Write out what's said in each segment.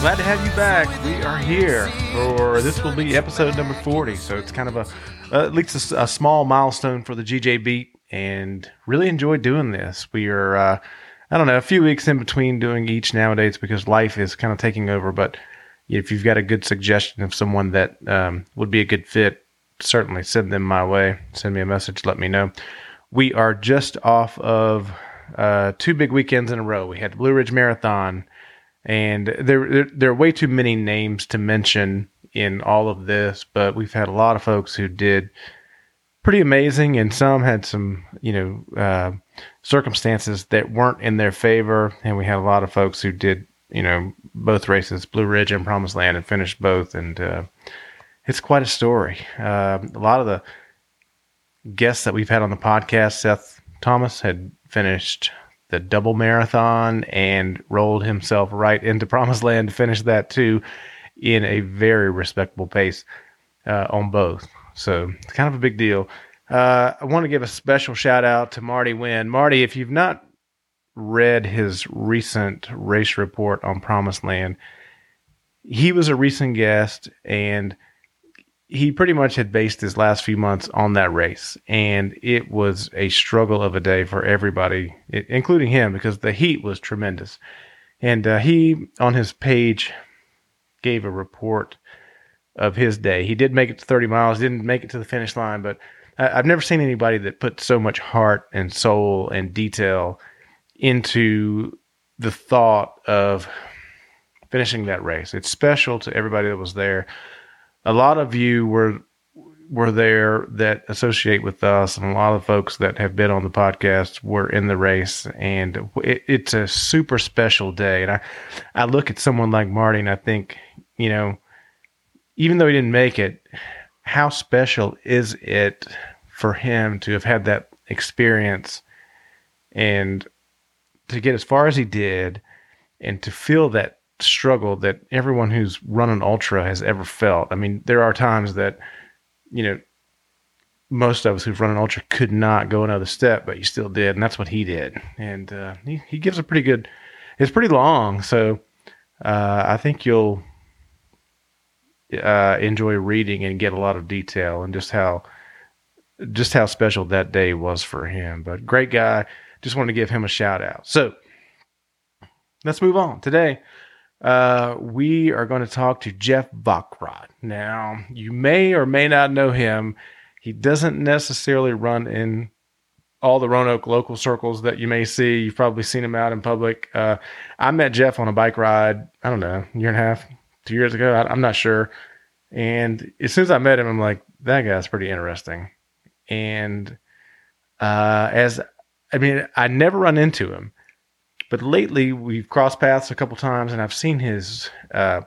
Glad to have you back. We are here for this will be episode number 40. So it's kind of a, uh, at least a, a small milestone for the GJ beat and really enjoy doing this. We are, uh, I don't know, a few weeks in between doing each nowadays because life is kind of taking over. But if you've got a good suggestion of someone that um, would be a good fit, certainly send them my way. Send me a message, let me know. We are just off of uh, two big weekends in a row. We had the Blue Ridge Marathon, and there, there, there are way too many names to mention in all of this, but we've had a lot of folks who did pretty amazing, and some had some, you know, uh, circumstances that weren't in their favor, and we had a lot of folks who did, you know, both races, Blue Ridge and Promised Land, and finished both, and uh, it's quite a story. Uh, a lot of the guests that we've had on the podcast, Seth Thomas had finished the double marathon and rolled himself right into Promised Land to finish that too in a very respectable pace uh, on both. So it's kind of a big deal. Uh, I want to give a special shout out to Marty Wynn. Marty, if you've not read his recent race report on Promised Land, he was a recent guest and he pretty much had based his last few months on that race, and it was a struggle of a day for everybody, including him, because the heat was tremendous. And uh, he, on his page, gave a report of his day. He did make it to 30 miles, didn't make it to the finish line, but I've never seen anybody that put so much heart and soul and detail into the thought of finishing that race. It's special to everybody that was there a lot of you were were there that associate with us, and a lot of folks that have been on the podcast were in the race, and it, it's a super special day. And I, I look at someone like Marty, and I think, you know, even though he didn't make it, how special is it for him to have had that experience and to get as far as he did, and to feel that struggle that everyone who's run an ultra has ever felt. I mean, there are times that, you know, most of us who've run an ultra could not go another step, but you still did, and that's what he did. And uh, he he gives a pretty good. It's pretty long, so uh, I think you'll uh, enjoy reading and get a lot of detail and just how just how special that day was for him. But great guy. Just want to give him a shout out. So let's move on. Today uh, we are going to talk to Jeff Vockrodt. Now, you may or may not know him. He doesn't necessarily run in all the Roanoke local circles that you may see. You've probably seen him out in public. Uh, I met Jeff on a bike ride, I don't know, year and a half, two years ago. I, I'm not sure. And as soon as I met him, I'm like, that guy's pretty interesting. And uh, as I mean, I never run into him, but lately, we've crossed paths a couple times, and I've seen his uh,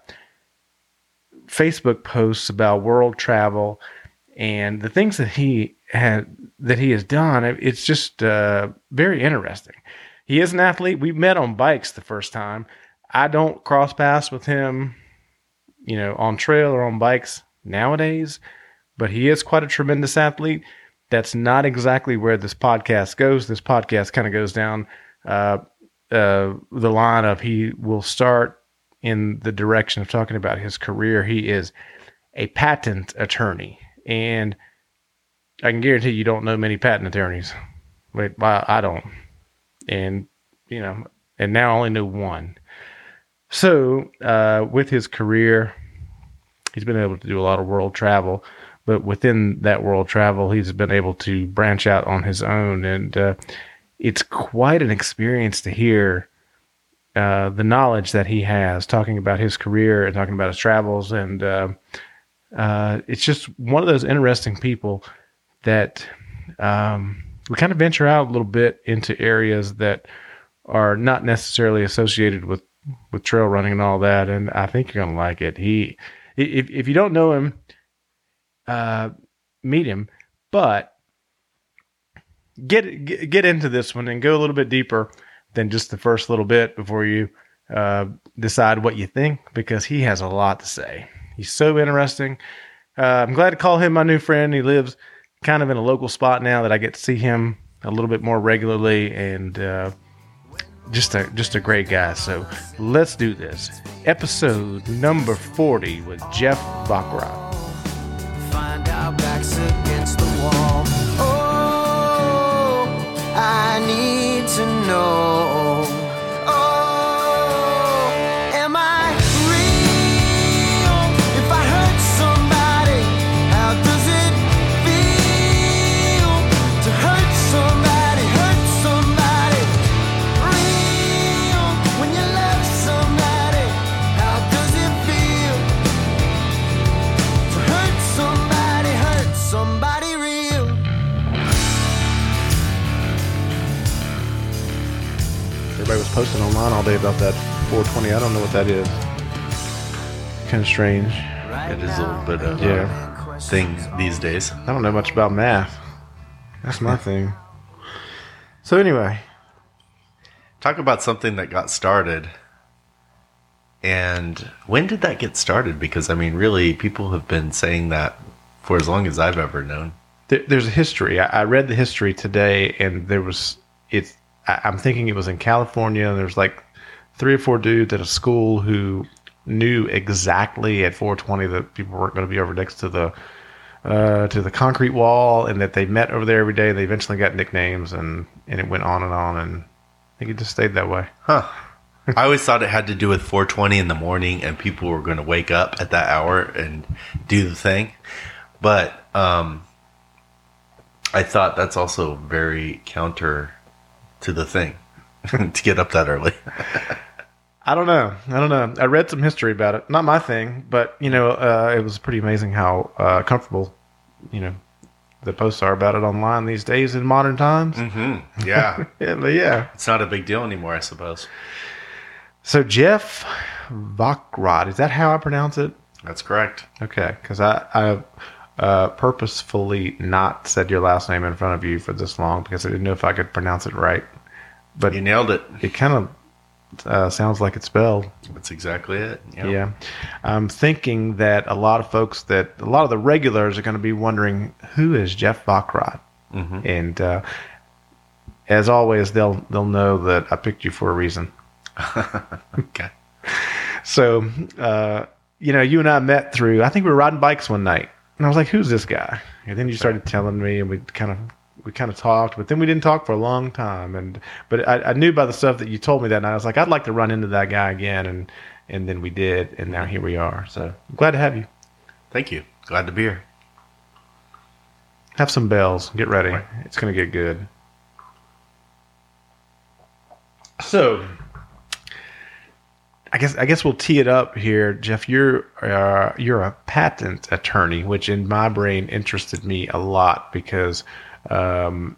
Facebook posts about world travel and the things that he had that he has done. It's just uh, very interesting. He is an athlete. We met on bikes the first time. I don't cross paths with him, you know, on trail or on bikes nowadays, but he is quite a tremendous athlete. That's not exactly where this podcast goes. This podcast kind of goes down uh, uh, the line of he will start in the direction of talking about his career. He is a patent attorney, and I can guarantee you don't know many patent attorneys. Wait, I don't, and you know, and now I only know one. So, uh, with his career, he's been able to do a lot of world travel, but within that world travel, he's been able to branch out on his own and. Uh, it's quite an experience to hear uh, the knowledge that he has, talking about his career and talking about his travels, and uh, uh, it's just one of those interesting people that um, we kind of venture out a little bit into areas that are not necessarily associated with with trail running and all that, and I think you're gonna like it. He, if if you don't know him, uh, meet him, but get, get into this one and go a little bit deeper than just the first little bit before you uh, decide what you think because he has a lot to say. He's so interesting. Uh, I'm glad to call him my new friend. He lives kind of in a local spot now that I get to see him a little bit more regularly, and uh, just a just a great guy. So let's do this. Episode number forty with Jeff Vockrodt. Know. Posting online all day about that 420. I don't know what that is. Kind of strange. It is a little bit of Yeah. a thing these days. I don't know much about math. That's my thing. So anyway, Talk about something that got started. And when did that get started? Because, I mean, really, people have been saying that for as long as I've ever known. there, there's a history. I, I read the history today, and there was it's. I, I'm thinking it was in California. And there's like three or four dudes at a school who knew exactly at 420 that people weren't going to be over next to the uh, to the concrete wall, and that they met over there every day. They eventually got nicknames, and and it went on and on, and I think it just stayed that way. Huh. I always thought it had to do with 420 in the morning and people were going to wake up at that hour and do the thing. But um, I thought that's also very counter to the thing to get up that early. I don't know. I don't know. I read some history about it. Not my thing, but you know, uh, it was pretty amazing how uh, comfortable, you know, the posts are about it online these days in modern times. hmm Yeah. Yeah, yeah. It's not a big deal anymore, I suppose. So Jeff Vockrodt, is that how I pronounce it? That's correct. Okay, because I I uh, purposefully not said your last name in front of you for this long because I didn't know if I could pronounce it right. But You nailed it. it kind of uh, sounds like it's spelled. That's exactly it. Yep. Yeah. I'm thinking that a lot of folks that a lot of the regulars are going to be wondering who is Jeff Vockrodt, Mhm. and uh, as always, they'll they'll know that I picked you for a reason. Okay. So, uh, you know, you and I met through. I think we were riding bikes one night, and I was like, "Who's this guy?" And then you started telling me, and we kind of we kind of talked, but then we didn't talk for a long time. And but I, I knew by the stuff that you told me that night, I was like, I'd like to run into that guy again, and and then we did, and now here we are. So I'm glad to have you. Thank you. Glad to be here. Have some bells. Get ready. Right. It's going to get good. So, I guess I guess we'll tee it up here, Jeff. You're uh, you're a patent attorney, which in my brain interested me a lot because um,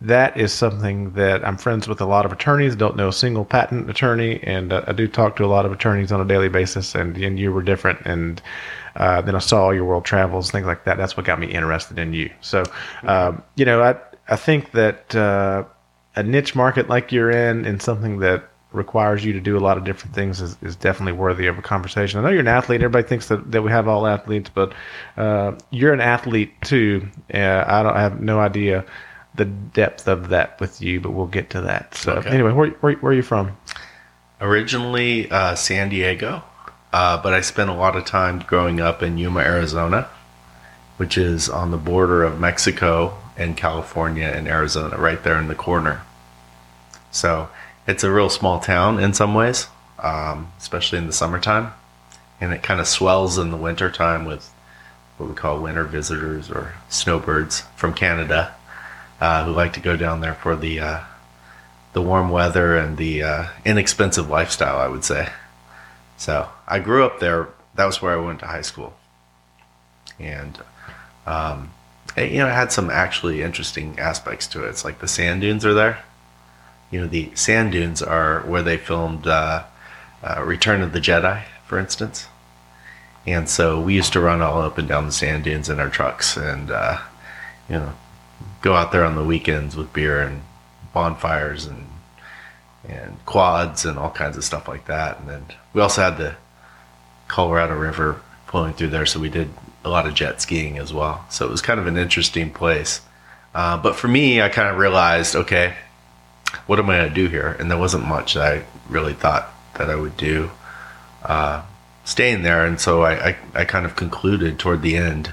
that is something that I'm friends with a lot of attorneys. Don't know a single patent attorney, and uh, I do talk to a lot of attorneys on a daily basis. And and you were different, and uh, then I saw all your world travels, things like that. That's what got me interested in you. So, um, you know, I I think that uh, a niche market like you're in, and something that requires you to do a lot of different things is, is definitely worthy of a conversation. I know you're an athlete. Everybody thinks that, that we have all athletes, but uh, you're an athlete too. Uh, I don't I have no idea the depth of that with you, but we'll get to that. So Okay. anyway, where, where where are you from? Originally uh, San Diego, uh, but I spent a lot of time growing up in Yuma, Arizona, which is on the border of Mexico and California and Arizona, right there in the corner. So it's a real small town in some ways, um, especially in the summertime. And it kind of swells in the wintertime with what we call winter visitors or snowbirds from Canada uh, who like to go down there for the uh, the warm weather and the uh, inexpensive lifestyle, I would say. So I grew up there. That was where I went to high school, and um, you know, it had some actually interesting aspects to it. It's like the sand dunes are there. You know, the sand dunes are where they filmed uh, uh, Return of the Jedi, for instance. And so we used to run all up and down the sand dunes in our trucks, and uh, you know, go out there on the weekends with beer and bonfires and and quads and all kinds of stuff like that. And then we also had the Colorado River flowing through there, so we did a lot of jet skiing as well. So it was kind of an interesting place. Uh, but for me, I kind of realized, okay, what am I going to do here? And there wasn't much that I really thought that I would do uh, staying there. And so I, I, I kind of concluded toward the end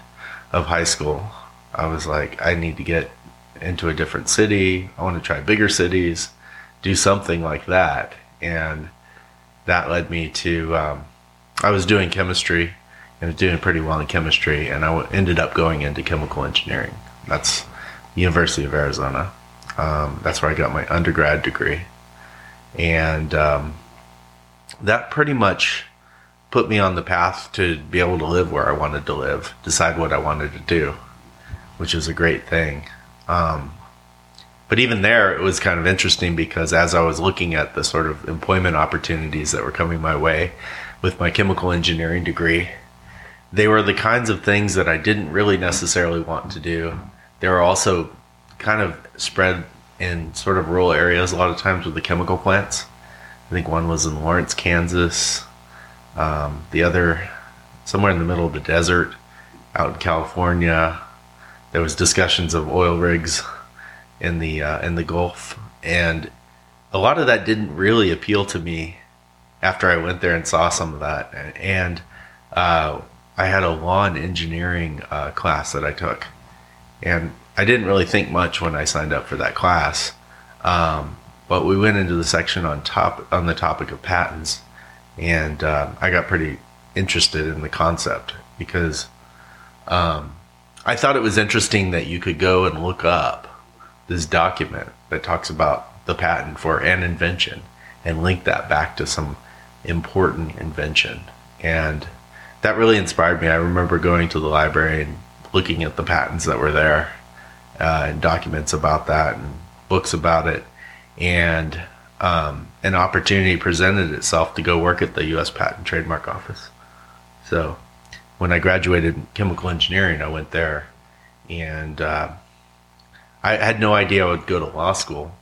of high school. I was like, I need to get into a different city. I want to try bigger cities, do something like that. And that led me to, um, I was doing chemistry and was doing pretty well in chemistry. And I ended up going into chemical engineering. That's University of Arizona. Um, that's where I got my undergrad degree. And um, that pretty much put me on the path to be able to live where I wanted to live, decide what I wanted to do, which is a great thing. Um, but even there, it was kind of interesting because as I was looking at the sort of employment opportunities that were coming my way with my chemical engineering degree, they were the kinds of things that I didn't really necessarily want to do. They were also kind of spread in sort of rural areas a lot of times with the chemical plants. I think one was in Lawrence, Kansas. Um, the other, somewhere in the middle of the desert, out in California. There was discussions of oil rigs in the uh, in the Gulf, and a lot of that didn't really appeal to me after I went there and saw some of that. And uh, I had a lawn engineering uh, class that I took, and I didn't really think much when I signed up for that class. Um, but we went into the section on top on the topic of patents, and uh, I got pretty interested in the concept because um, I thought it was interesting that you could go and look up this document that talks about the patent for an invention and link that back to some important invention. And that really inspired me. I remember going to the library and looking at the patents that were there uh, and documents about that and books about it. And um, an opportunity presented itself to go work at the U.S. Patent and Trademark Office. So when I graduated chemical engineering, I went there and uh, I had no idea I would go to law school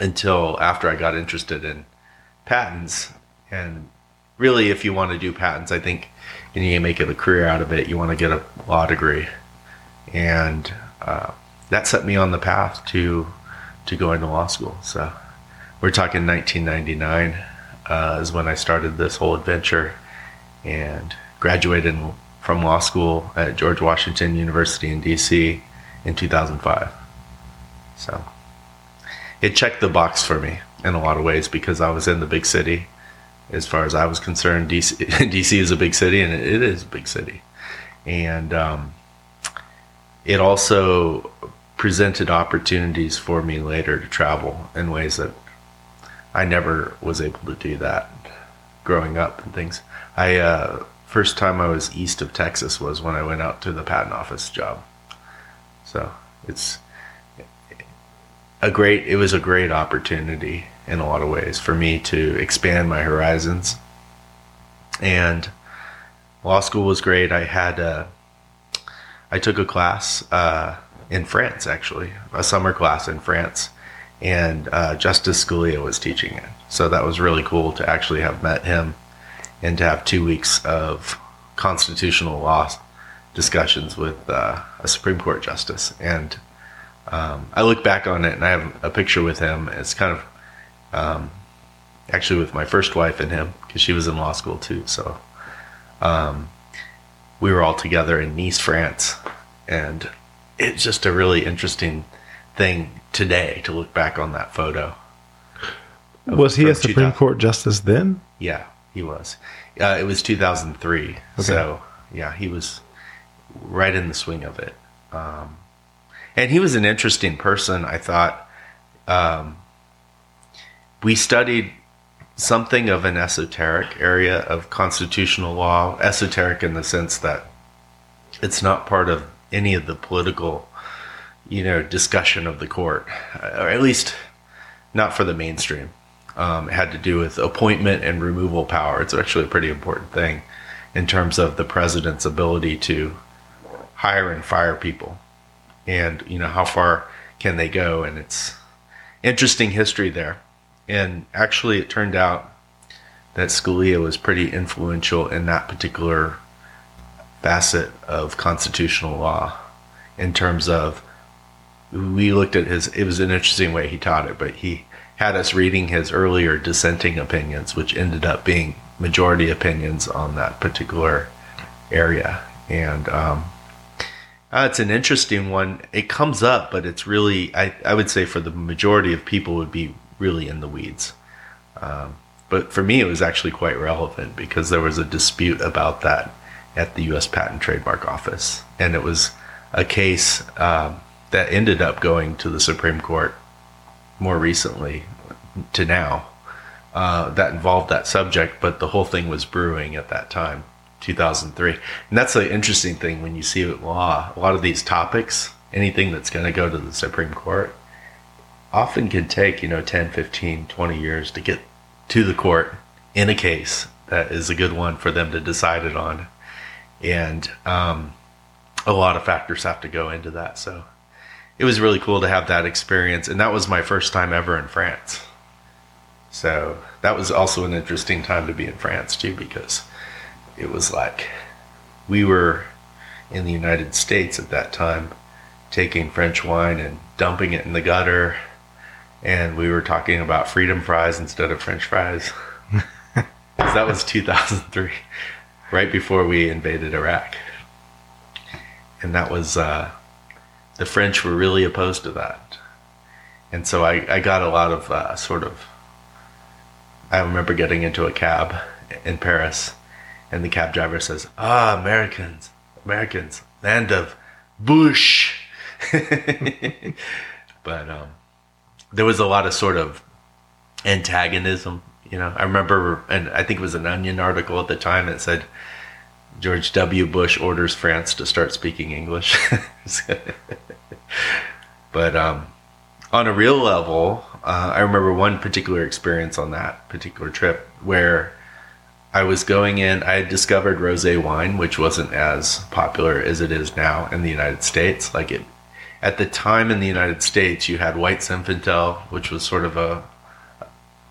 until after I got interested in patents. And really, if you want to do patents, I think and you make it a career out of it, you want to get a law degree. And uh, that set me on the path to to go into law school. So we're talking 1999 uh, is when I started this whole adventure and graduated from law school at George Washington University in DC in 2005. So it checked the box for me in a lot of ways because I was in the big city. As far as I was concerned, DC, DC is a big city, and it is a big city. And um, it also presented opportunities for me later to travel in ways that I never was able to do that growing up and things. I uh, first time I was east of Texas was when I went out to the patent office job. So it's a great. It was a great opportunity in a lot of ways for me to expand my horizons. And law school was great. I had a, I took a class uh, in France actually, a summer class in France, and uh, Justice Scalia was teaching it. So that was really cool to actually have met him and to have two weeks of constitutional law discussions with uh, a Supreme Court justice. And um, I look back on it and I have a picture with him. It's kind of um, actually with my first wife and him because she was in law school too. So um, we were all together in Nice, France. And it's just a really interesting thing today to look back on that photo. Was he a Supreme 2000. Court justice then? Yeah, he was. Uh, it was 2003. So, yeah, he was right in the swing of it. Um, and he was an interesting person, I thought. Um, we studied something of an esoteric area of constitutional law, esoteric in the sense that it's not part of any of the political, you know, discussion of the court, or at least not for the mainstream. Um, it had to do with appointment and removal power. It's actually a pretty important thing in terms of the president's ability to hire and fire people, and you know how far can they go. And it's interesting history there. And actually, it turned out that Scalia was pretty influential in that particular facet of constitutional law in terms of we looked at his. It was an interesting way he taught it, but he had us reading his earlier dissenting opinions, which ended up being majority opinions on that particular area, and um, uh, it's an interesting one. It comes up, but it's really, I, I would say, for the majority of people, would be really in the weeds. Um, but for me, it was actually quite relevant because there was a dispute about that at the U.S. Patent Trademark Office, and it was a case um, that ended up going to the Supreme Court more recently to now uh, that involved that subject, but the whole thing was brewing at that time, 2003. And that's the interesting thing when you see it law. A lot of these topics, anything that's going to go to the Supreme Court, often can take, you know, 10, 15, 20 years to get to the court in a case that is a good one for them to decide it on. And um, a lot of factors have to go into that. So it was really cool to have that experience. And that was my first time ever in France. So that was also an interesting time to be in France too, because it was like we were in the United States at that time taking French wine and dumping it in the gutter. And we were talking about freedom fries instead of French fries. that was 2003, right before we invaded Iraq. And that was, uh, the French were really opposed to that. And so I, I got a lot of uh, sort of I remember getting into a cab in Paris, and the cab driver says, "Ah, Americans, Americans, land of Bush." but um, there was a lot of sort of antagonism. You know, I remember, and I think it was an Onion article at the time that said George W. Bush orders France to start speaking English. but um, on a real level, uh, I remember one particular experience on that particular trip where I was going in. I had discovered rosé wine, which wasn't as popular as it is now in the United States. Like it, at the time in the United States, you had white Zinfandel, which was sort of a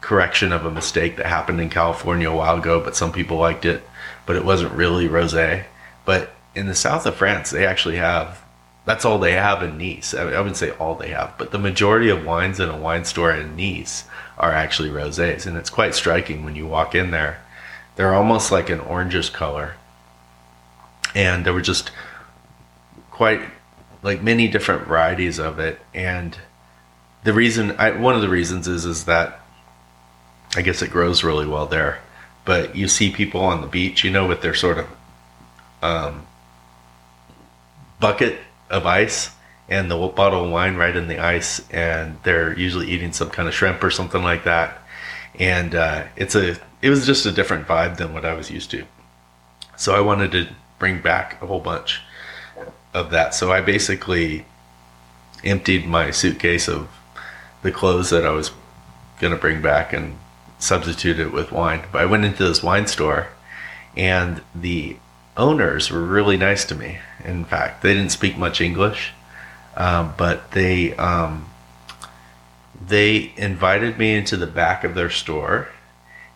correction of a mistake that happened in California a while ago, but some people liked it, but it wasn't really rosé. But in the south of France, they actually have that's all they have in Nice. I, I wouldn't say all they have, but the majority of wines in a wine store in Nice are actually rosés, and it's quite striking when you walk in there. They're almost like an orangish color, and there were just quite like many different varieties of it. And the reason, I, one of the reasons is, is that I guess it grows really well there. But you see people on the beach, you know, with their sort of um, bucket of ice and the bottle of wine right in the ice, and they're usually eating some kind of shrimp or something like that. And uh, it's a it was just a different vibe than what I was used to. So I wanted to bring back a whole bunch of that. So I basically emptied my suitcase of the clothes that I was going to bring back and substitute it with wine. But I went into this wine store and the owners were really nice to me. In fact, they didn't speak much English, um, but they um, they invited me into the back of their store,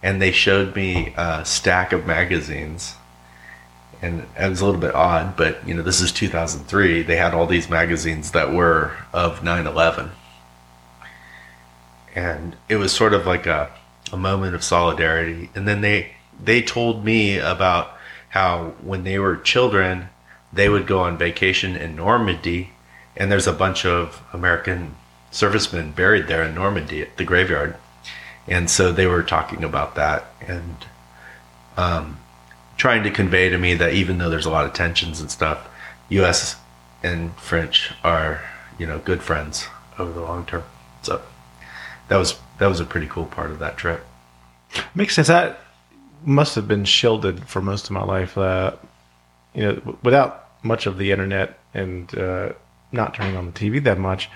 and they showed me a stack of magazines. And it was a little bit odd, but you know, this is 2003. They had all these magazines that were of 9/11, and it was sort of like a a moment of solidarity. And then they they told me about how when they were children, they would go on vacation in Normandy, and there's a bunch of American servicemen buried there in Normandy at the graveyard. And so they were talking about that and um, trying to convey to me that even though there's a lot of tensions and stuff, U.S. and French are you know good friends over the long term. So that was that was a pretty cool part of that trip. Makes sense. That must have been shielded for most of my life. Uh, you know, without much of the internet and uh, not turning on the TV that much.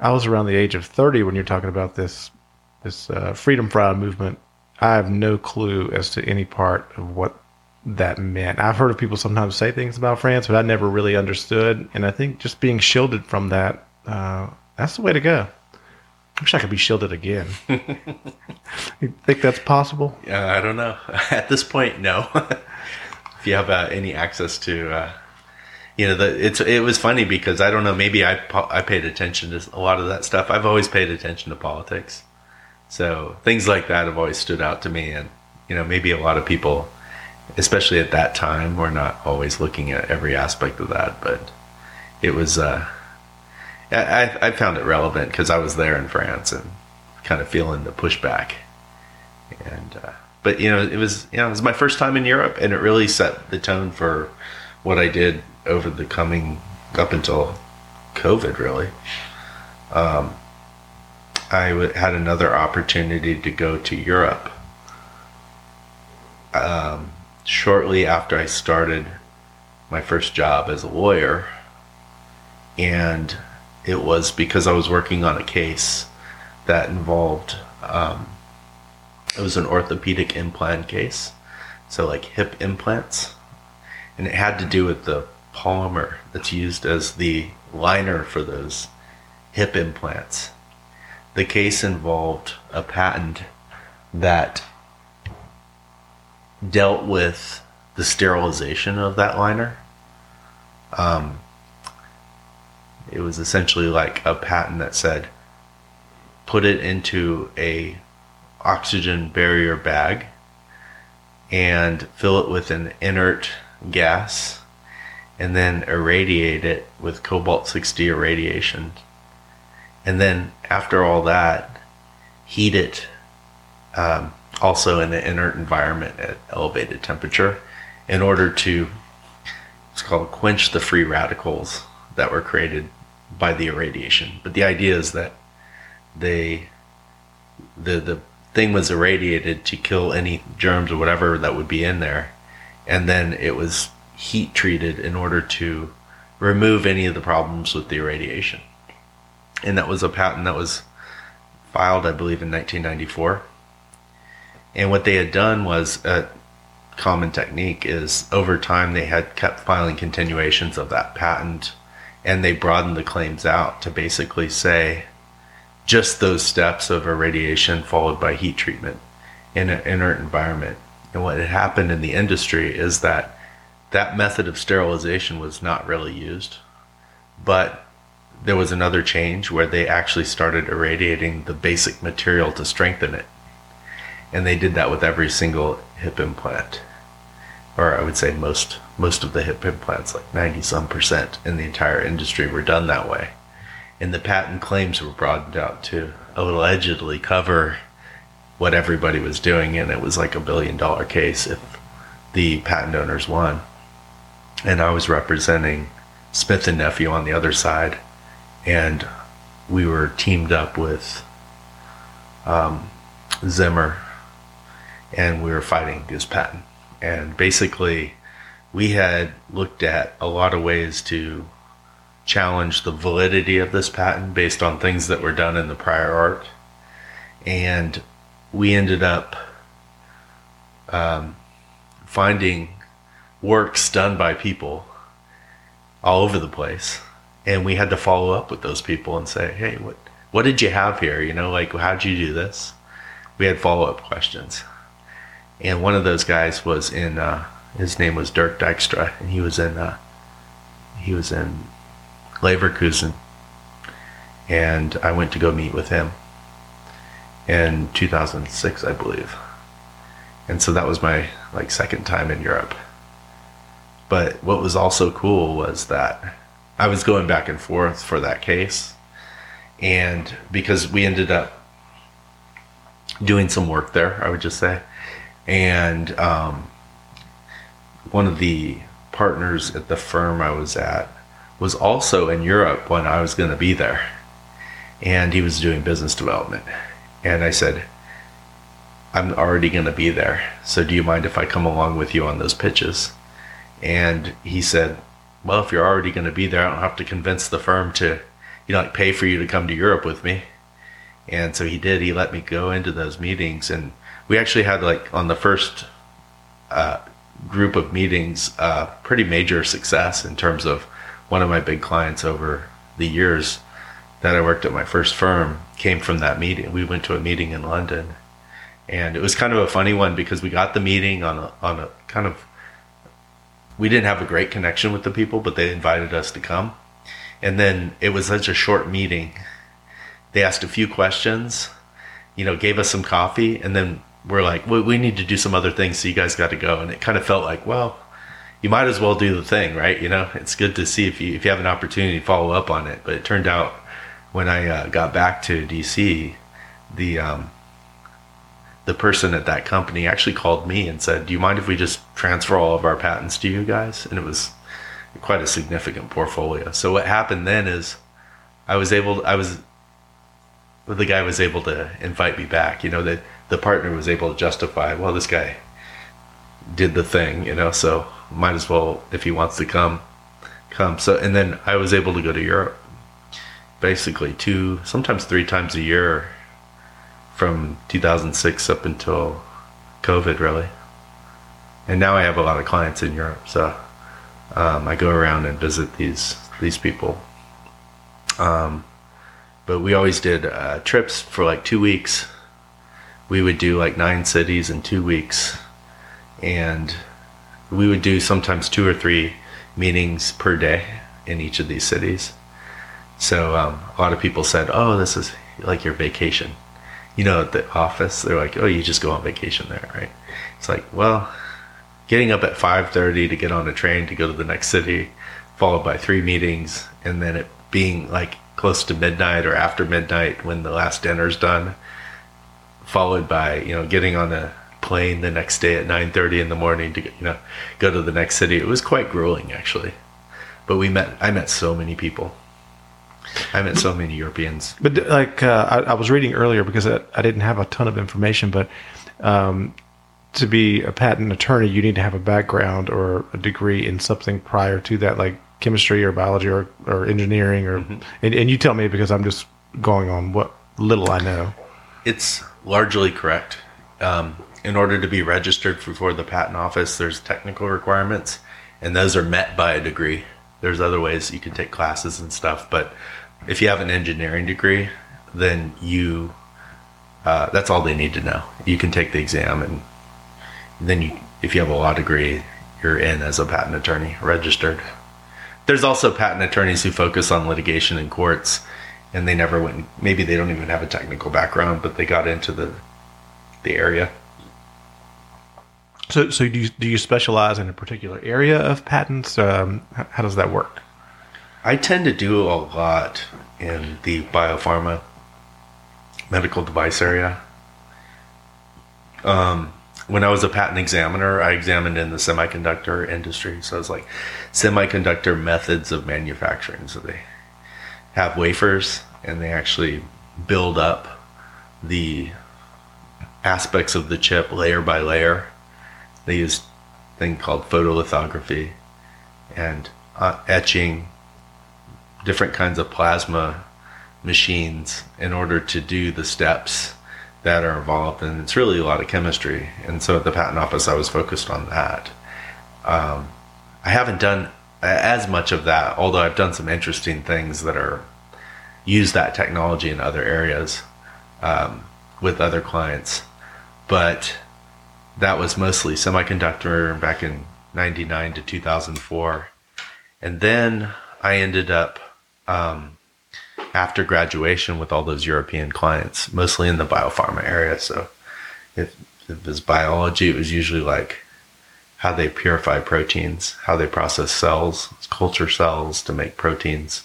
I was around the age of thirty when you're talking about this this uh, freedom fry movement. I have no clue as to any part of what that meant. I've heard of people sometimes say things about France, but I never really understood. And I think just being shielded from that, uh, that's the way to go. I wish I could be shielded again. you think that's possible? Uh, I don't know. At this point, no. if you have uh, any access to uh, you know, the, it's it was funny because I don't know, maybe I I paid attention to a lot of that stuff. I've always paid attention to politics, so things like that have always stood out to me. And you know, maybe a lot of people, especially at that time, were not always looking at every aspect of that, but it was. I, I- I found it relevant because I was there in France and kind of feeling the pushback, and uh, but you know, it was you know, it was my first time in Europe, and it really set the tone for what I did over the coming up until COVID, really. Um, I w- had another opportunity to go to Europe um, shortly after I started my first job as a lawyer, and it was because I was working on a case that involved um, it was an orthopedic implant case, so like hip implants and it had to do with the polymer that's used as the liner for those hip implants. The case involved a patent that dealt with the sterilization of that liner. Um, it was essentially like a patent that said put it into a oxygen barrier bag and fill it with an inert gas and then irradiate it with cobalt 60 irradiation. And then after all that, heat it um, also in an inert environment at elevated temperature in order to, it's called quench the free radicals that were created by the irradiation. But the idea is that they, the, the thing was irradiated to kill any germs or whatever that would be in there and then it was heat treated in order to remove any of the problems with the irradiation. And that was a patent that was filed, I believe, in 1994. And what they had done was a common technique is over time they had kept filing continuations of that patent and they broadened the claims out to basically say just those steps of irradiation followed by heat treatment in an inert environment and what had happened in the industry is that that method of sterilization was not really used. But there was another change where they actually started irradiating the basic material to strengthen it. And they did that with every single hip implant. Or I would say most most of the hip implants, like 90 some percent in the entire industry were done that way. And the patent claims were broadened out to allegedly cover what everybody was doing, and it was like a billion dollar case if the patent owners won. And I was representing Smith and Nephew on the other side, and we were teamed up with um, Zimmer, and we were fighting this patent. And basically, we had looked at a lot of ways to challenge the validity of this patent based on things that were done in the prior art. And we ended up um, finding works done by people all over the place, and we had to follow up with those people and say, "Hey, what what did you have here? You know, like how'd you do this?" We had follow up questions, and one of those guys was in. Uh, his name was Dirk Dykstra, and he was in. Uh, he was in Leverkusen, and I went to go meet with him in 2006, I believe. And so that was my like second time in Europe. But what was also cool was that I was going back and forth for that case. And because we ended up doing some work there, I would just say. And um, one of the partners at the firm I was at was also in Europe when I was going to be there. And he was doing business development. And I said, I'm already going to be there. So do you mind if I come along with you on those pitches? And he said, Well, if you're already going to be there, I don't have to convince the firm to, you know, like pay for you to come to Europe with me. And so he did. He let me go into those meetings. And we actually had, like, on the first uh, group of meetings, uh, pretty major success in terms of one of my big clients over the years that I worked at my first firm came from that meeting. We went to a meeting in London, and it was kind of a funny one because we got the meeting on a on a kind of we didn't have a great connection with the people, but they invited us to come. And then it was such a short meeting. They asked a few questions, you know, gave us some coffee, and then we're like, we, we need to do some other things, so you guys got to go. And it kind of felt like, well, you might as well do the thing, right? You know, it's good to see if you if you have an opportunity to follow up on it. But it turned out when I uh, got back to DC, the um, the person at that company actually called me and said, "Do you mind if we just transfer all of our patents to you guys?" And it was quite a significant portfolio. So what happened then is I was able I was the guy was able to invite me back. You know, the the partner was able to justify, well, this guy did the thing, you know, so might as well if he wants to come, come. So and then I was able to go to Europe basically two sometimes three times a year from 2006 up until COVID really. And now I have a lot of clients in Europe, so um, I go around and visit these these people. Um, but we always did uh, trips for like two weeks. We would do like nine cities in two weeks, and we would do sometimes two or three meetings per day in each of these cities. So um, a lot of people said, "Oh, this is like your vacation." You know, at the office, they're like, "Oh, you just go on vacation there, right?" It's like, well, getting up at 5.30 to get on a train to go to the next city followed by three meetings and then it being like close to midnight or after midnight when the last dinner's done followed by you know getting on a plane the next day at 9.30 in the morning to you know go to the next city. It was quite grueling actually. But we met i met so many people. I met so many europeans. But like uh, I, I was reading earlier because I, I didn't have a ton of information, but um, to be a patent attorney, you need to have a background or a degree in something prior to that, like chemistry or biology or, or engineering, or and, and you tell me because I'm just going on what little I know. It's largely correct. Um, in order to be registered before the patent office, there's technical requirements, and those are met by a degree. There's other ways you can take classes and stuff, but if you have an engineering degree, then you uh, that's all they need to know. You can take the exam, and then you, if you have a law degree, you're in as a patent attorney, registered. There's also patent attorneys who focus on litigation in courts, and they never went. Maybe they don't even have a technical background, but they got into the the area. So, so do you, do you specialize in a particular area of patents? Um, how, does that work? I tend to do a lot in the biopharma medical device area. Um, when I was a patent examiner, I examined in the semiconductor industry. So it's like semiconductor methods of manufacturing. So they have wafers and they actually build up the aspects of the chip layer by layer. They use a thing called photolithography and uh, etching different kinds of plasma machines in order to do the steps that are involved. And it's really a lot of chemistry. And so at the patent office i was focused on that. Um, i haven't done as much of that although i've done some interesting things that are use that technology in other areas um, with other clients but that was mostly semiconductor back in 99 to 2004 and then i ended up um, after graduation with all those European clients, mostly in the biopharma area. So if, if it was biology, it was usually like how they purify proteins, how they process cells, culture cells to make proteins,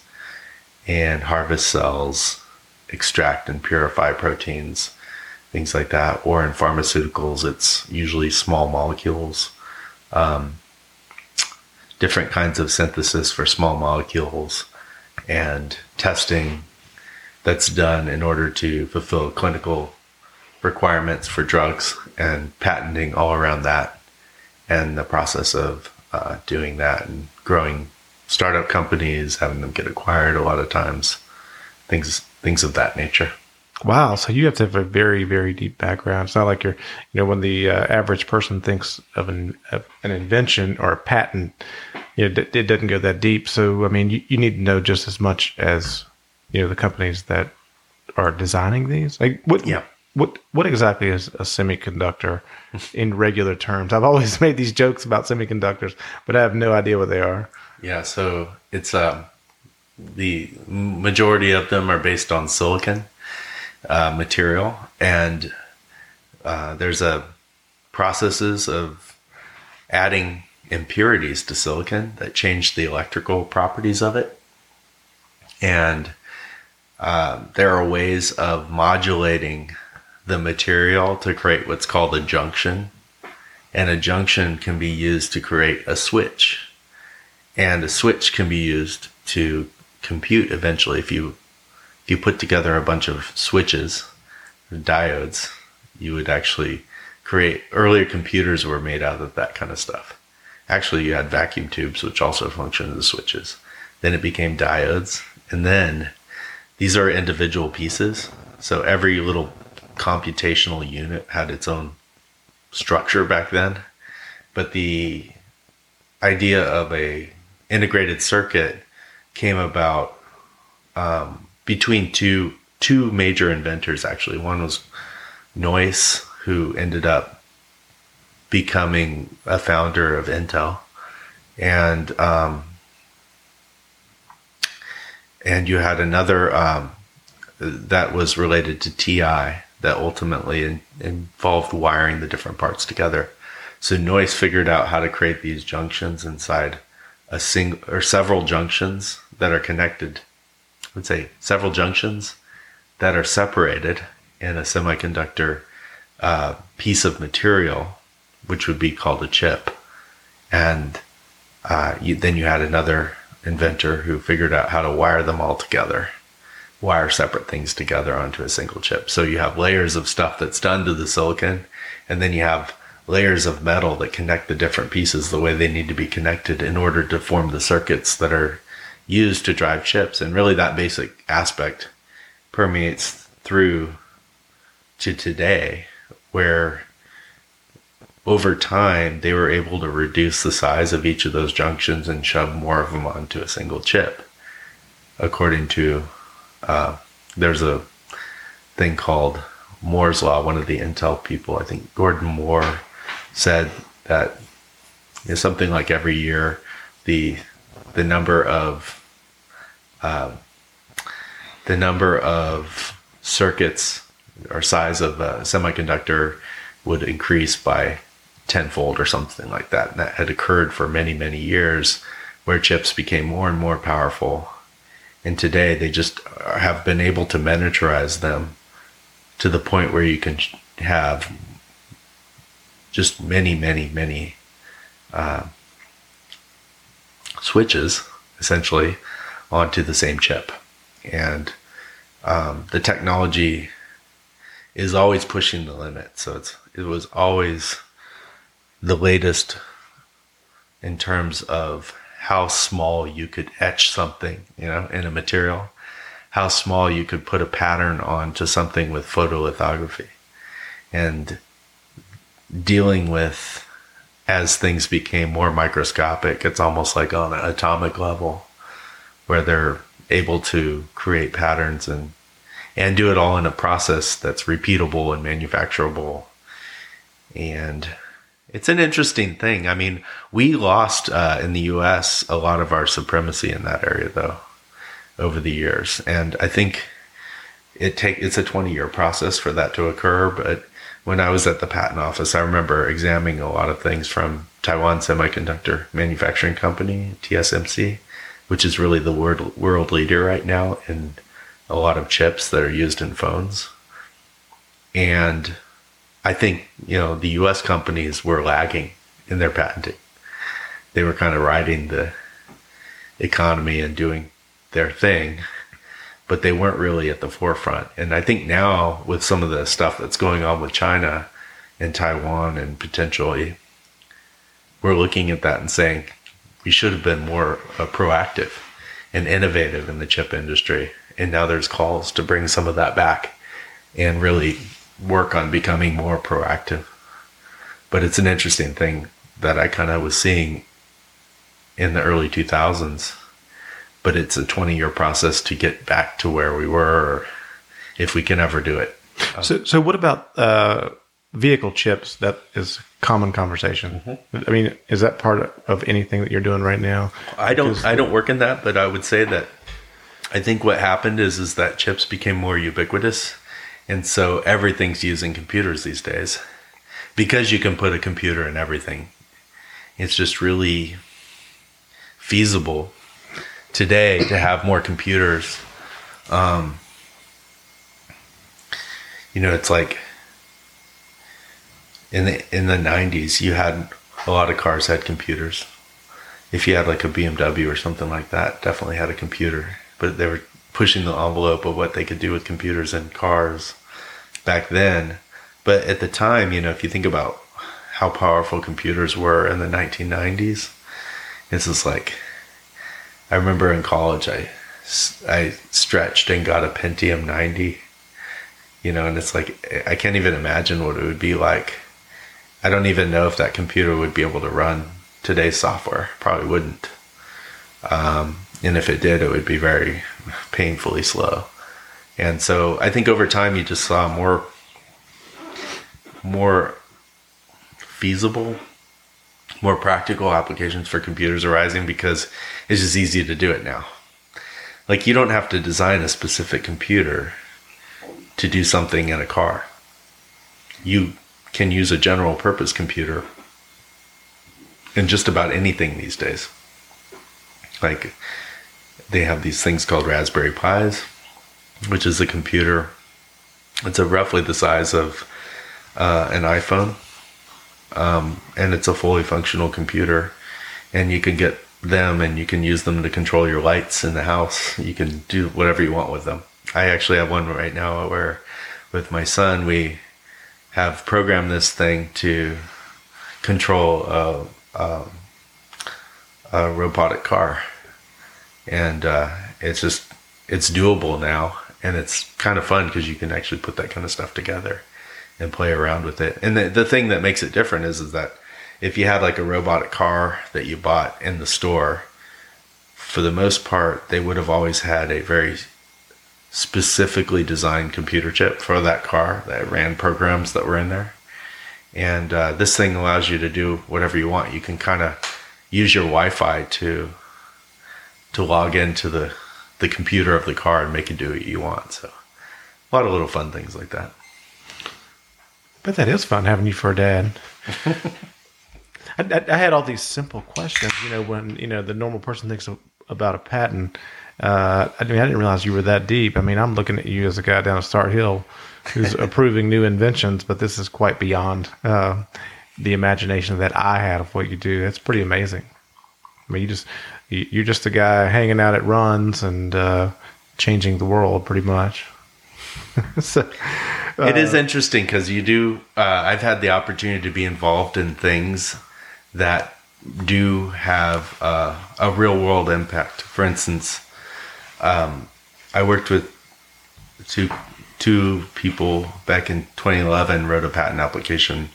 and harvest cells, extract and purify proteins, things like that. Or in pharmaceuticals, it's usually small molecules, um, different kinds of synthesis for small molecules and testing that's done in order to fulfill clinical requirements for drugs and patenting all around that and the process of uh, doing that and growing startup companies having them get acquired a lot of times things things of that nature Wow. So you have to have a very, very deep background. It's not like you're, you know, when the uh, average person thinks of an, of an invention or a patent, you know, it, it doesn't go that deep. So, I mean, you, you need to know just as much as, you know, the companies that are designing these. Like, what, Yeah. What what exactly is a semiconductor in regular terms? I've always made these jokes about semiconductors, but I have no idea what they are. Yeah, so it's um, the majority of them are based on silicon uh, material, and uh, there's a processes of adding impurities to silicon that change the electrical properties of it, and uh, there are ways of modulating the material to create what's called a junction, and a junction can be used to create a switch. And a switch can be used to compute eventually. If you if you put together a bunch of switches diodes you would actually create earlier computers were made out of that kind of stuff. Actually you had vacuum tubes which also functioned as switches. Then it became diodes. And then these are individual pieces. So every little computational unit had its own structure back then but the idea of a integrated circuit came about um, between two two major inventors. Actually, one was Noyce, who ended up becoming a founder of Intel, and um, and you had another um, that was related to TI that ultimately in, involved wiring the different parts together. So Noyce figured out how to create these junctions inside a single or several junctions that are connected. Let's say several junctions that are separated in a semiconductor uh, piece of material, which would be called a chip. And uh, you, then you had another inventor who figured out how to wire them all together, wire separate things together onto a single chip. So you have layers of stuff that's done to the silicon, and then you have layers of metal that connect the different pieces the way they need to be connected in order to form the circuits that are used to drive chips. And really, that basic aspect permeates through to today, where over time they were able to reduce the size of each of those junctions and shove more of them onto a single chip. According to, uh, there's a thing called Moore's Law, one of the Intel people, I think Gordon Moore said that you know, something like every year the the number of uh, the number of circuits or size of a semiconductor would increase by tenfold or something like that. And that had occurred for many, many years where chips became more and more powerful. And today they just have been able to miniaturize them to the point where you can have just many, many, many uh, switches essentially onto the same chip. And um, the technology is always pushing the limit. So it's it was always the latest in terms of how small you could etch something, you know, in a material, how small you could put a pattern onto something with photolithography. And dealing with as things became more microscopic, it's almost like on an atomic level where they're able to create patterns and and do it all in a process that's repeatable and manufacturable. And it's an interesting thing. I mean, we lost uh, in the U.S. a lot of our supremacy in that area, though, over the years. And I think it take it's a 20 year process for that to occur. But when I was at the patent office, I remember examining a lot of things from Taiwan Semiconductor Manufacturing Company, TSMC, which is really the world world leader right now in a lot of chips that are used in phones. And I think, you know, the US companies were lagging in their patenting. They were kind of riding the economy and doing their thing, but they weren't really at the forefront. And I think now, with some of the stuff that's going on with China and Taiwan and potentially, we're looking at that and saying we should have been more uh, proactive and innovative in the chip industry. And now there's calls to bring some of that back and really work on becoming more proactive. But it's an interesting thing that I kind of was seeing in the early 2000s. But it's a 20 year process to get back to where we were, if we can ever do it. So, so what about uh, vehicle chips? That is common conversation. I mean, is that part of- of anything that you're doing right now? I don't Because- I don't work in that, but I would say that I think what happened is is that chips became more ubiquitous, and so everything's using computers these days because you can put a computer in everything. It's just really feasible today to have more computers. Um, you know, it's like in the in the '90s, you had a lot of cars had computers if you had like a BMW or something like that, definitely had a computer. But they were pushing the envelope of what they could do with computers and cars back then. But at the time, you know, if you think about how powerful computers were in the 1990s, it's just like I remember in college, I I stretched and got a Pentium 90. You know, and it's like I can't even imagine what it would be like I don't even know if that computer would be able to run today's software. Probably wouldn't. Um, and if it did, it would be very painfully slow. And so I think over time you just saw more, more feasible, more practical applications for computers arising because it's just easy to do it now. Like you don't have to design a specific computer to do something in a car. You can use a general purpose computer in just about anything these days. Like they have these things called Raspberry Pis, which is a computer. It's a roughly the size of uh, an iPhone, um, and it's a fully functional computer. And you can get them, and you can use them to control your lights in the house. You can do whatever you want with them. I actually have one right now where, with my son, we have programmed this thing to control a, a, a robotic car, and uh, it's just it's doable now, and it's kind of fun because you can actually put that kind of stuff together and play around with it. And the the thing that makes it different is is that if you had like a robotic car that you bought in the store, for the most part, they would have always had a very specifically designed computer chip for that car that ran programs that were in there. And uh, this thing allows you to do whatever you want. You can kind of use your Wi-Fi to to log into the the computer of the car and make it do what you want. So a lot of little fun things like that. But that is fun having you for a dad. I, I, I had all these simple questions. You know, when you know the normal person thinks of, about a patent. Uh, I mean, I didn't realize you were that deep. I mean, I'm looking at you as a guy down at Start Hill who's approving new inventions, but this is quite beyond uh, the imagination that I had of what you do. It's pretty amazing. I mean, you just you're just a guy hanging out at runs and uh, changing the world, pretty much. so, it is interesting because you do. Uh, I've had the opportunity to be involved in things that do have uh, a real world impact. For instance, um, I worked with two two people back in 2011. Wrote a patent application.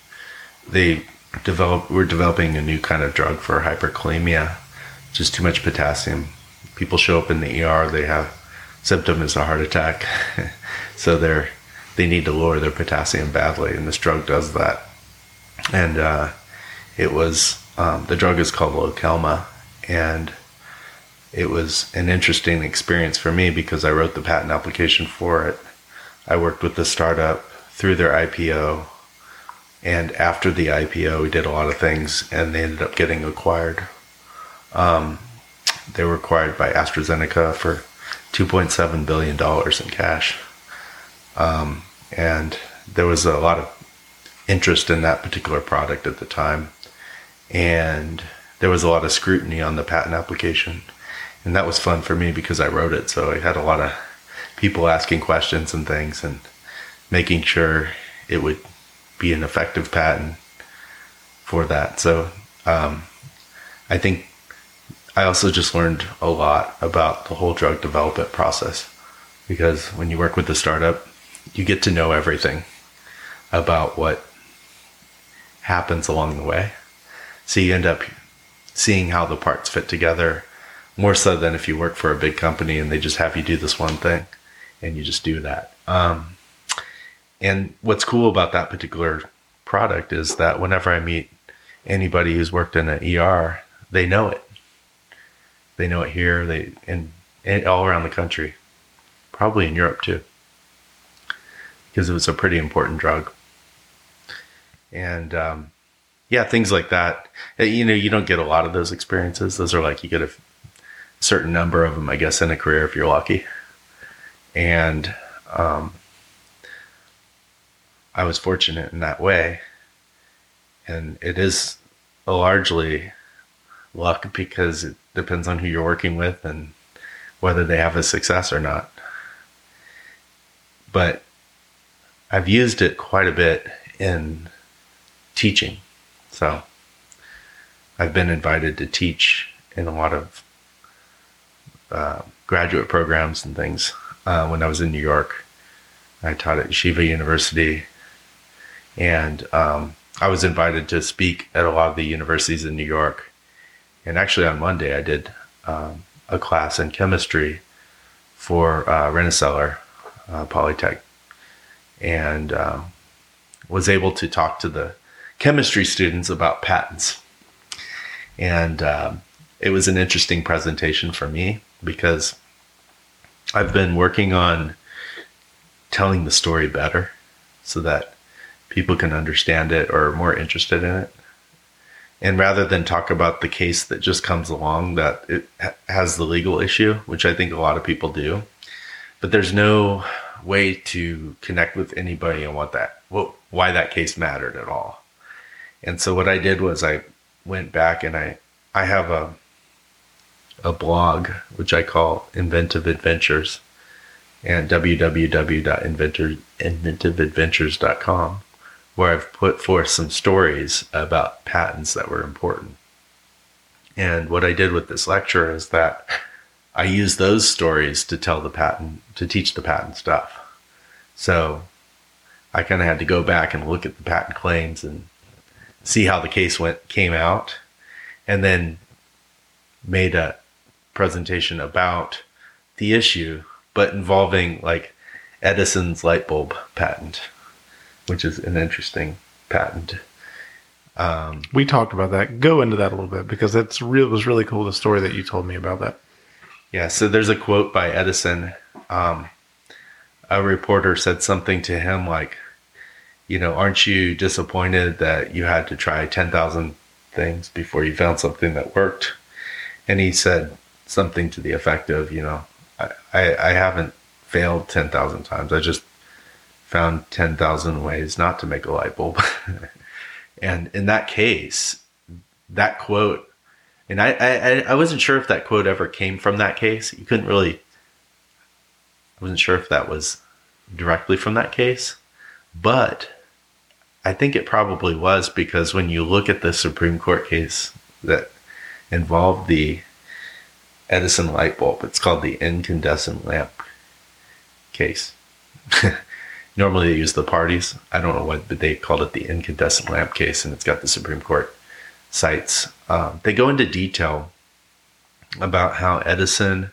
They developed. We're developing a new kind of drug for hyperkalemia, just too much potassium. People show up in the ER. They have symptom is a heart attack, so they're they need to lower their potassium badly, and this drug does that. And uh, it was um, the drug is called Lokelma, and it was an interesting experience for me because I wrote the patent application for it. I worked with the startup through their IPO, and after the IPO, we did a lot of things, and they ended up getting acquired. Um, they were acquired by AstraZeneca for 2.7 billion dollars in cash. Um, and there was a lot of interest in that particular product at the time. And there was a lot of scrutiny on the patent application. And that was fun for me because i wrote it. So i had a lot of people asking questions and things and making sure it would be an effective patent for that. So um, i think i also just learned a lot about the whole drug development process because when you work with the startup you get to know everything about what happens along the way. So you end up seeing how the parts fit together more so than if you work for a big company and they just have you do this one thing and you just do that. Um, and what's cool about that particular product is that whenever I meet anybody who's worked in an ER, they know it. They know it here, they and, and all around the country, probably in Europe too, because it was a pretty important drug. And um, yeah, things like that. You know, you don't get a lot of those experiences. Those are like you get a certain number of them, I guess, in a career if you're lucky. And um, I was fortunate in that way. And it is largely luck because it depends on who you're working with and whether they have a success or not. But I've used it quite a bit in teaching. So I've been invited to teach in a lot of uh, graduate programs and things. Uh, when I was in New York, I taught at Yeshiva University, and um, I was invited to speak at a lot of the universities in New York. And actually, on Monday, I did um, a class in chemistry for uh, uh, Polytech, and um, was able to talk to the chemistry students about patents. And um, it was an interesting presentation for me because I've been working on telling the story better so that people can understand it or are more interested in it. And rather than talk about the case that just comes along that it has the legal issue, which I think a lot of people do, but there's no way to connect with anybody on what that what why that case mattered at all. And so what I did was I went back and I I have a a blog which I call Inventive Adventures and www.inventiveadventures.com where I've put forth some stories about patents that were important. And what I did with this lecture is that I used those stories to tell the patent to teach the patent stuff. So I kind of had to go back and look at the patent claims and see how the case went came out and then made a presentation about the issue but involving like Edison's light bulb patent which is an interesting patent We talked about that. Go into that a little bit because it's real. It was really cool the story that you told me about that. yeah so there's a quote by Edison um, a reporter said something to him like you know aren't you disappointed that you had to try 10,000 things before you found something that worked and he said something to the effect of, you know, I, I, I haven't failed 10,000 times. I just found 10,000 ways not to make a light bulb. and in that case, that quote, and I, I, I wasn't sure if that quote ever came from that case. You couldn't really, I wasn't sure if that was directly from that case, but I think it probably was because when you look at the Supreme Court case that involved the Edison light bulb, it's called the incandescent lamp case. Normally they use the parties. I don't know what, but they called it the incandescent lamp case, and it's got the Supreme Court sites. Um, they go into detail about how Edison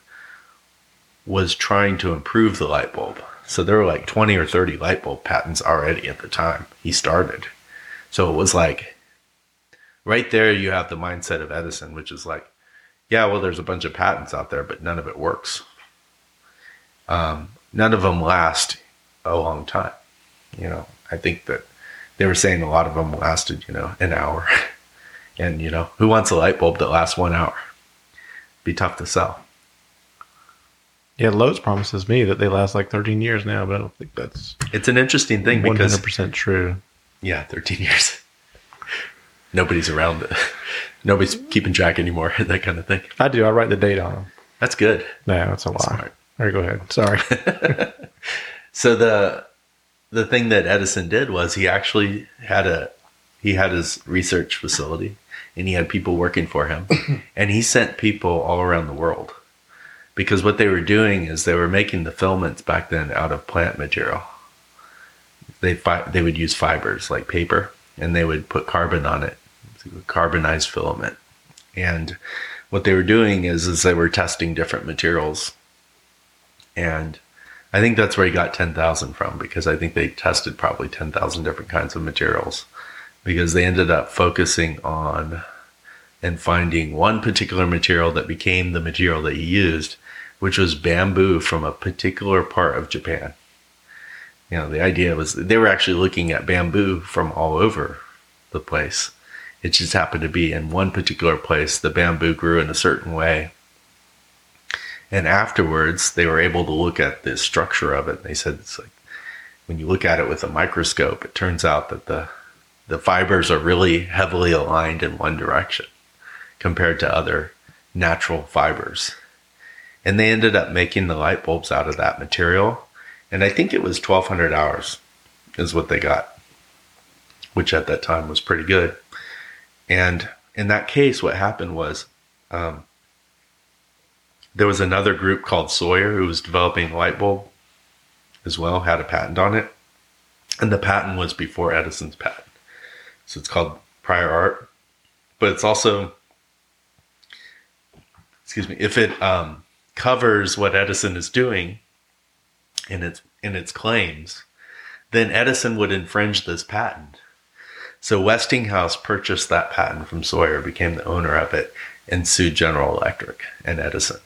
was trying to improve the light bulb. So there were like 20 or 30 light bulb patents already at the time he started. So it was like right there you have the mindset of Edison, which is like, yeah, well, there's a bunch of patents out there, but none of it works. Um, none of them last a long time. You know, I think that they were saying a lot of them lasted, you know, an hour. and, you know, who wants a light bulb that lasts one hour? Be tough to sell. Yeah, Lowe's promises me that they last like 13 years now, but I don't think that's It's an interesting thing because 100% true. Yeah, 13 years. Nobody's around. Nobody's keeping track anymore. That kind of thing. I do. I write the date on them. That's good. No, that's a lie. All right, go ahead. Sorry. So the the thing that Edison did was he actually had a he had his research facility and he had people working for him and he sent people all around the world because what they were doing is they were making the filaments back then out of plant material. They fi- they would use fibers like paper and they would put carbon on it, carbonized filament. And what they were doing is is they were testing different materials and I think that's where he got 10,000 from because I think they tested probably 10,000 different kinds of materials because they ended up focusing on and finding one particular material that became the material that he used, which was bamboo from a particular part of Japan. You know, the idea was they were actually looking at bamboo from all over the place. It just happened to be in one particular place, the bamboo grew in a certain way. And afterwards, they were able to look at the structure of it. And They said it's like when you look at it with a microscope, it turns out that the the fibers are really heavily aligned in one direction compared to other natural fibers. And they ended up making the light bulbs out of that material. And I think it was 1200 hours is what they got, which at that time was pretty good. And in that case, what happened was um, there was another group called Sawyer who was developing a light bulb as well, had a patent on it. And the patent was before Edison's patent. So it's called prior art. But it's also, excuse me, if it um, covers what Edison is doing in its in its claims, then Edison would infringe this patent. So Westinghouse purchased that patent from Sawyer, became the owner of it, and sued General Electric and Edison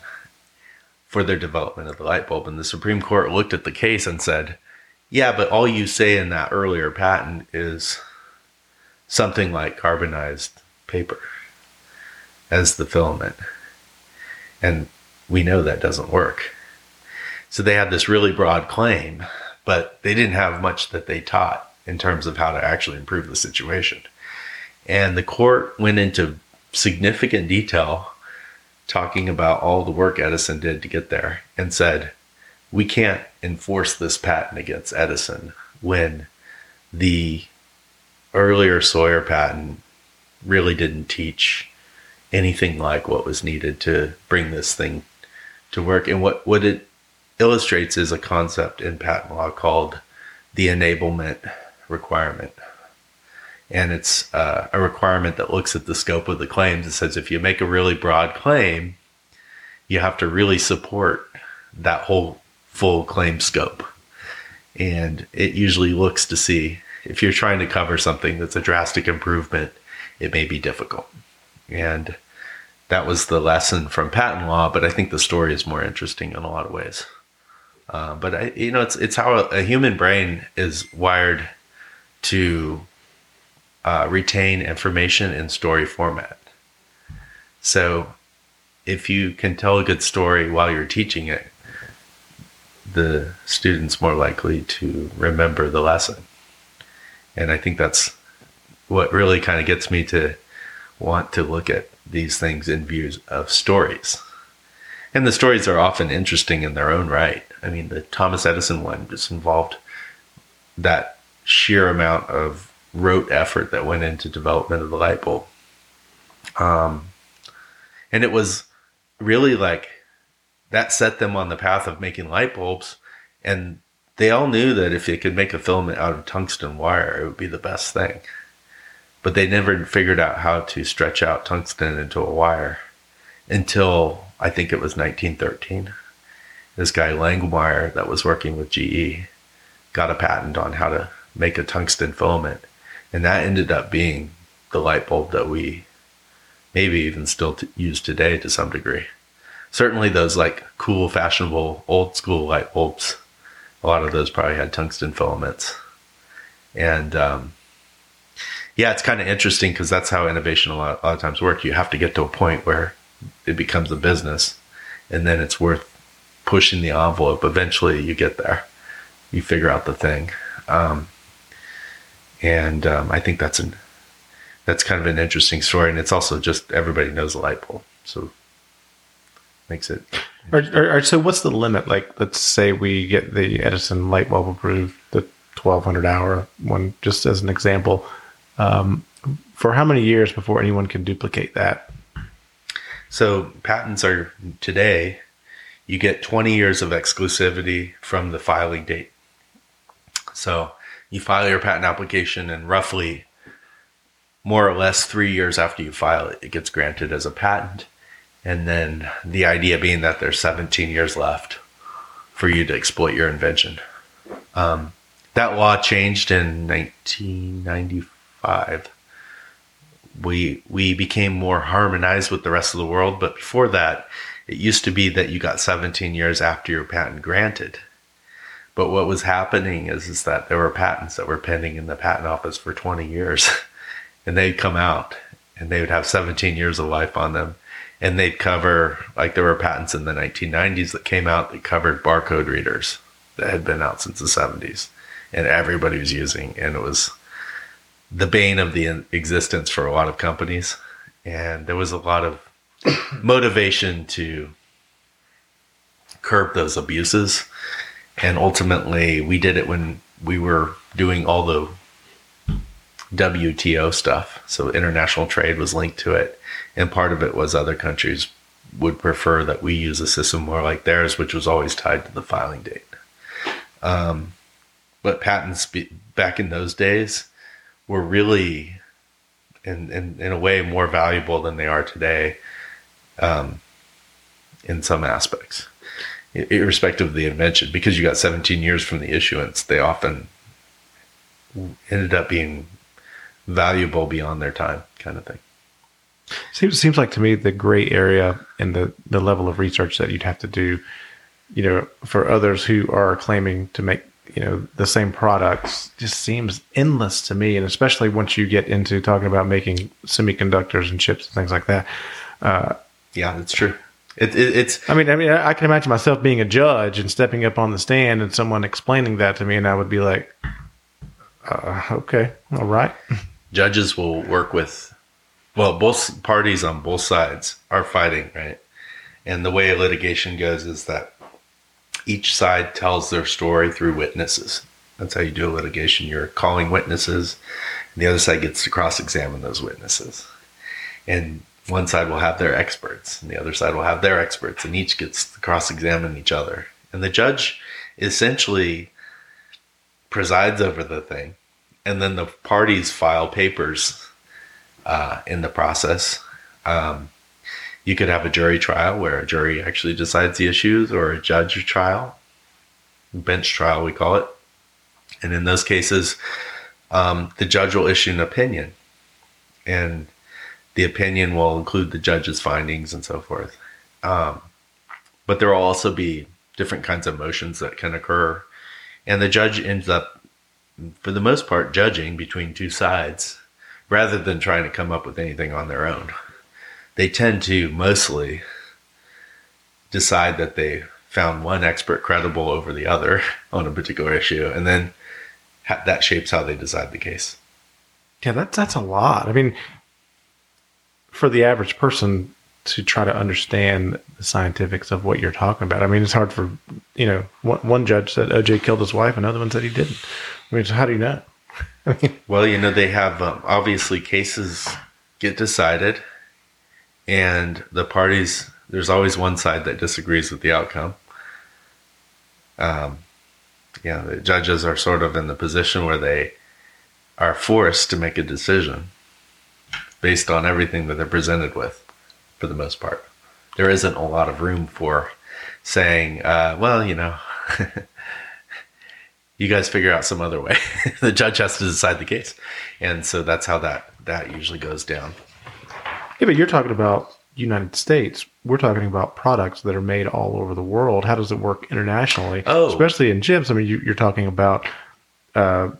for their development of the light bulb. And the Supreme Court looked at the case and said, yeah, but all you say in that earlier patent is something like carbonized paper as the filament. And we know that doesn't work. So they had this really broad claim, but they didn't have much that they taught in terms of how to actually improve the situation. And the court went into significant detail talking about all the work Edison did to get there and said, we can't enforce this patent against Edison when the earlier Sawyer patent really didn't teach anything like what was needed to bring this thing to work. And what, what it illustrates is a concept in patent law called the enablement requirement. And it's uh, a requirement that looks at the scope of the claims. It says if you make a really broad claim, you have to really support that whole full claim scope. And it usually looks to see if you're trying to cover something that's a drastic improvement, it may be difficult. And that was the lesson from patent law, but I think the story is more interesting in a lot of ways. Uh, but I, you know, it's it's how a, a human brain is wired to uh, retain information in story format. So, if you can tell a good story while you're teaching it, the student's more likely to remember the lesson. And I think that's what really kind of gets me to want to look at these things in views of stories. And the stories are often interesting in their own right. I mean, the Thomas Edison one just involved that sheer amount of rote effort that went into development of the light bulb. Um, and it was really like that set them on the path of making light bulbs. And they all knew that if they could make a filament out of tungsten wire, it would be the best thing. But they never figured out how to stretch out tungsten into a wire until I think it was 1913. This guy Langmuir that was working with GE got a patent on how to make a tungsten filament, and that ended up being the light bulb that we maybe even still t- use today to some degree. Certainly, those like cool, fashionable, old school light bulbs a lot of those probably had tungsten filaments. And um, yeah, it's kind of interesting because that's how innovation a lot, a lot of times work. You have to get to a point where it becomes a business, and then it's worth pushing the envelope. Eventually, you get there, you figure out the thing, um, and um, I think that's an that's kind of an interesting story. And it's also just everybody knows a light bulb, so makes it Or, or, or so, what's the limit? Like, let's say we get the Edison light bulb approved, the 1200 hour one, just as an example. Um, for how many years before anyone can duplicate that? So patents are today, you get 20 years of exclusivity from the filing date. So you file your patent application and roughly more or less three years after you file it, it gets granted as a patent. And then the idea being that there's 17 years left for you to exploit your invention. Um, that law changed in 1995. We we became more harmonized with the rest of the world, but before that, it used to be that you got 17 years after your patent granted. But what was happening is is that there were patents that were pending in the patent office for 20 years, and they'd come out and they would have 17 years of life on them, and they'd cover like there were patents in the 1990s that came out that covered barcode readers that had been out since the 70s, and everybody was using, and it was the bane of the existence for a lot of companies, and there was a lot of motivation to curb those abuses. And ultimately, we did it when we were doing all the WTO stuff. So international trade was linked to it. And part of it was other countries would prefer that we use a system more like theirs, which was always tied to the filing date. Um, but patents be, back in those days were really, in, in, in a way, more valuable than they are today um, in some aspects, irrespective of the invention. Because you got 17 years from the issuance, they often ended up being valuable beyond their time, kind of thing. Seems seems like to me the gray area and the the level of research that you'd have to do, you know, for others who are claiming to make you know the same products just seems endless to me, and especially once you get into talking about making semiconductors and chips and things like that. Uh, yeah, that's true. It, it, it's I mean, I mean, I can imagine myself being a judge and stepping up on the stand and someone explaining that to me, and I would be like, uh, "Okay, all right." judges will work with well both parties on both sides are fighting right? And the way litigation goes is that each side tells their story through witnesses. That's how you do a litigation. You're calling witnesses and the other side gets to cross-examine those witnesses. And one side will have their experts and the other side will have their experts and each gets to cross-examine each other and the judge essentially presides over the thing and then the parties file papers uh, in the process. Um, you could have a jury trial where a jury actually decides the issues, or a judge trial, bench trial, we call it. And in those cases, um, the judge will issue an opinion, and the opinion will include the judge's findings and so forth. Um, but there will also be different kinds of motions that can occur, and the judge ends up for the most part, judging between two sides rather than trying to come up with anything on their own. They tend to mostly decide that they found one expert credible over the other on a particular issue, and then ha- that shapes how they decide the case. Yeah, that's that's a lot. I mean, for the average person to try to understand the scientifics of what you're talking about, I mean, it's hard for you know. One, one judge said OJ killed his wife, another one said he didn't. I mean, so how do you know? Well, you know, they have um, obviously cases get decided, and the parties, there's always one side that disagrees with the outcome. Um, yeah, the judges are sort of in the position where they are forced to make a decision based on everything that they're presented with, for the most part. There isn't a lot of room for saying, uh, well, you know, you guys figure out some other way. the judge has to decide the case, and so that's how that that usually goes down. Yeah, but you're talking about United States. We're talking about products that are made all over the world. How does it work internationally? Oh. especially in chips. I mean, you, you're talking about. Uh,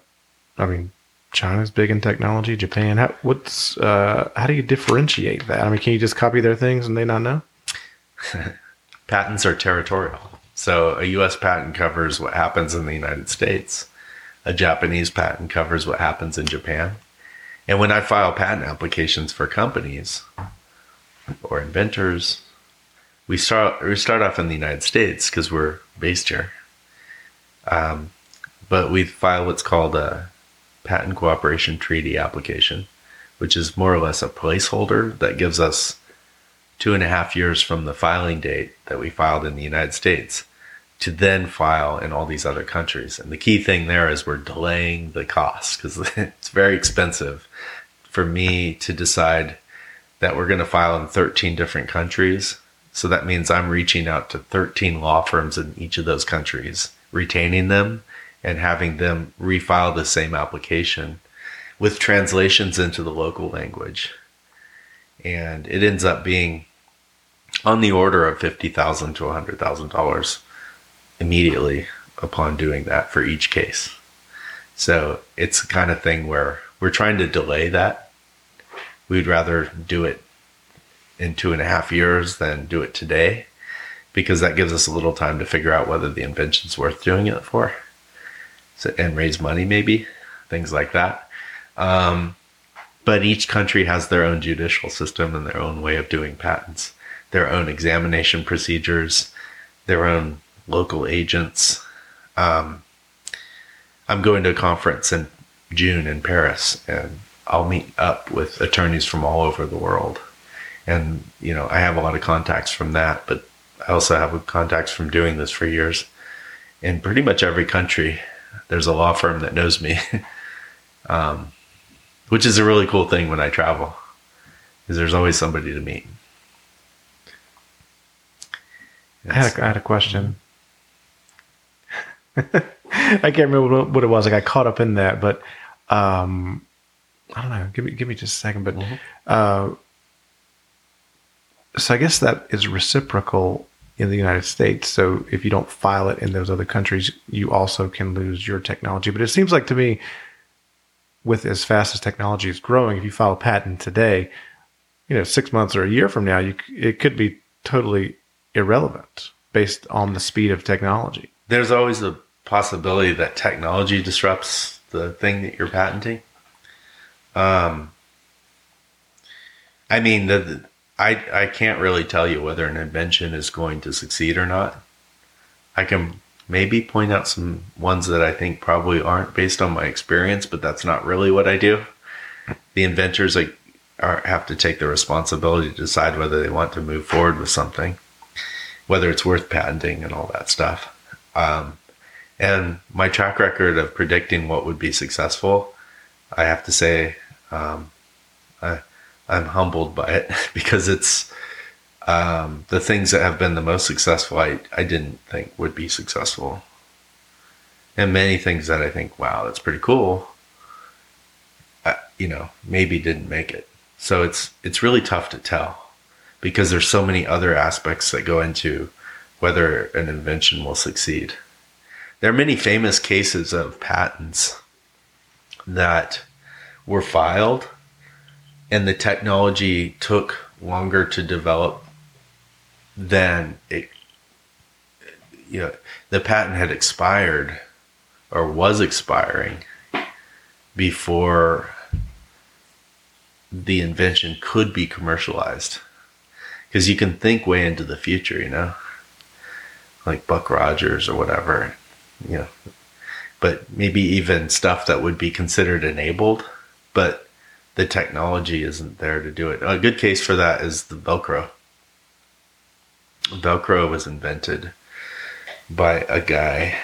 I mean, China's big in technology. Japan. How, what's uh, how do you differentiate that? I mean, can you just copy their things and they not know? Patents are territorial, so a U.S. patent covers what happens in the United States. A Japanese patent covers what happens in Japan. And when I file patent applications for companies or inventors, we start we start off in the United States because we're based here. Um, but we file what's called a patent cooperation treaty application, which is more or less a placeholder that gives us two and a half years from the filing date that we filed in the United States to then file in all these other countries. And the key thing there is we're delaying the cost because it's very expensive for me to decide that we're going to file in 13 different countries So that means I'm reaching out to 13 law firms in each of those countries, retaining them and having them refile the same application with translations into the local language. And it ends up being on the order of 50,000 to $100,000 immediately upon doing that for each case. So it's the kind of thing where we're trying to delay that. We'd rather do it in two and a half years than do it today because that gives us a little time to figure out whether the invention's worth doing it for so, and raise money, maybe things like that. Um, but each country has their own judicial system and their own way of doing patents, their own examination procedures, their own local agents. Um, I'm going to a conference in June in Paris, and I'll meet up with attorneys from all over the world. And, you know, I have a lot of contacts from that, but I also have contacts from doing this for years. In pretty much every country, there's a law firm that knows me, um, which is a really cool thing when I travel, is there's always somebody to meet. I had a, I had a question. I can't remember what, it was. I got caught up in that, but um, I don't know. Give me give me just a second. But uh, so I guess that is reciprocal in the United States. So if you don't file it in those other countries, you also can lose your technology. But it seems like to me, with as fast as technology is growing, if you file a patent today, you know, six months or a year from now, you it could be totally irrelevant based on the speed of technology. there's always a possibility that technology disrupts the thing that you're patenting. Um, I mean, the, the- I I can't really tell you whether an invention is going to succeed or not. I can maybe point out some ones that I think probably aren't based on my experience, but that's not really what I do. The inventors like are, have to take the responsibility to decide whether they want to move forward with something, whether it's worth patenting and all that stuff. Um, and my track record of predicting what would be successful, I have to say, um, I, I'm humbled by it because it's um, the things that have been the most successful. I, I didn't think would be successful, and many things that I think, wow, that's pretty cool. Uh, you know, maybe didn't make it. So it's it's really tough to tell because there's so many other aspects that go into whether an invention will succeed. There are many famous cases of patents that were filed and the technology took longer to develop than it you know the patent had expired or was expiring before the invention could be commercialized. Because you can think way into the future you know like buck rogers or whatever you know. But maybe even stuff that would be considered enabled but the technology isn't there to do it. A good case for that is the velcro. Velcro was invented by a guy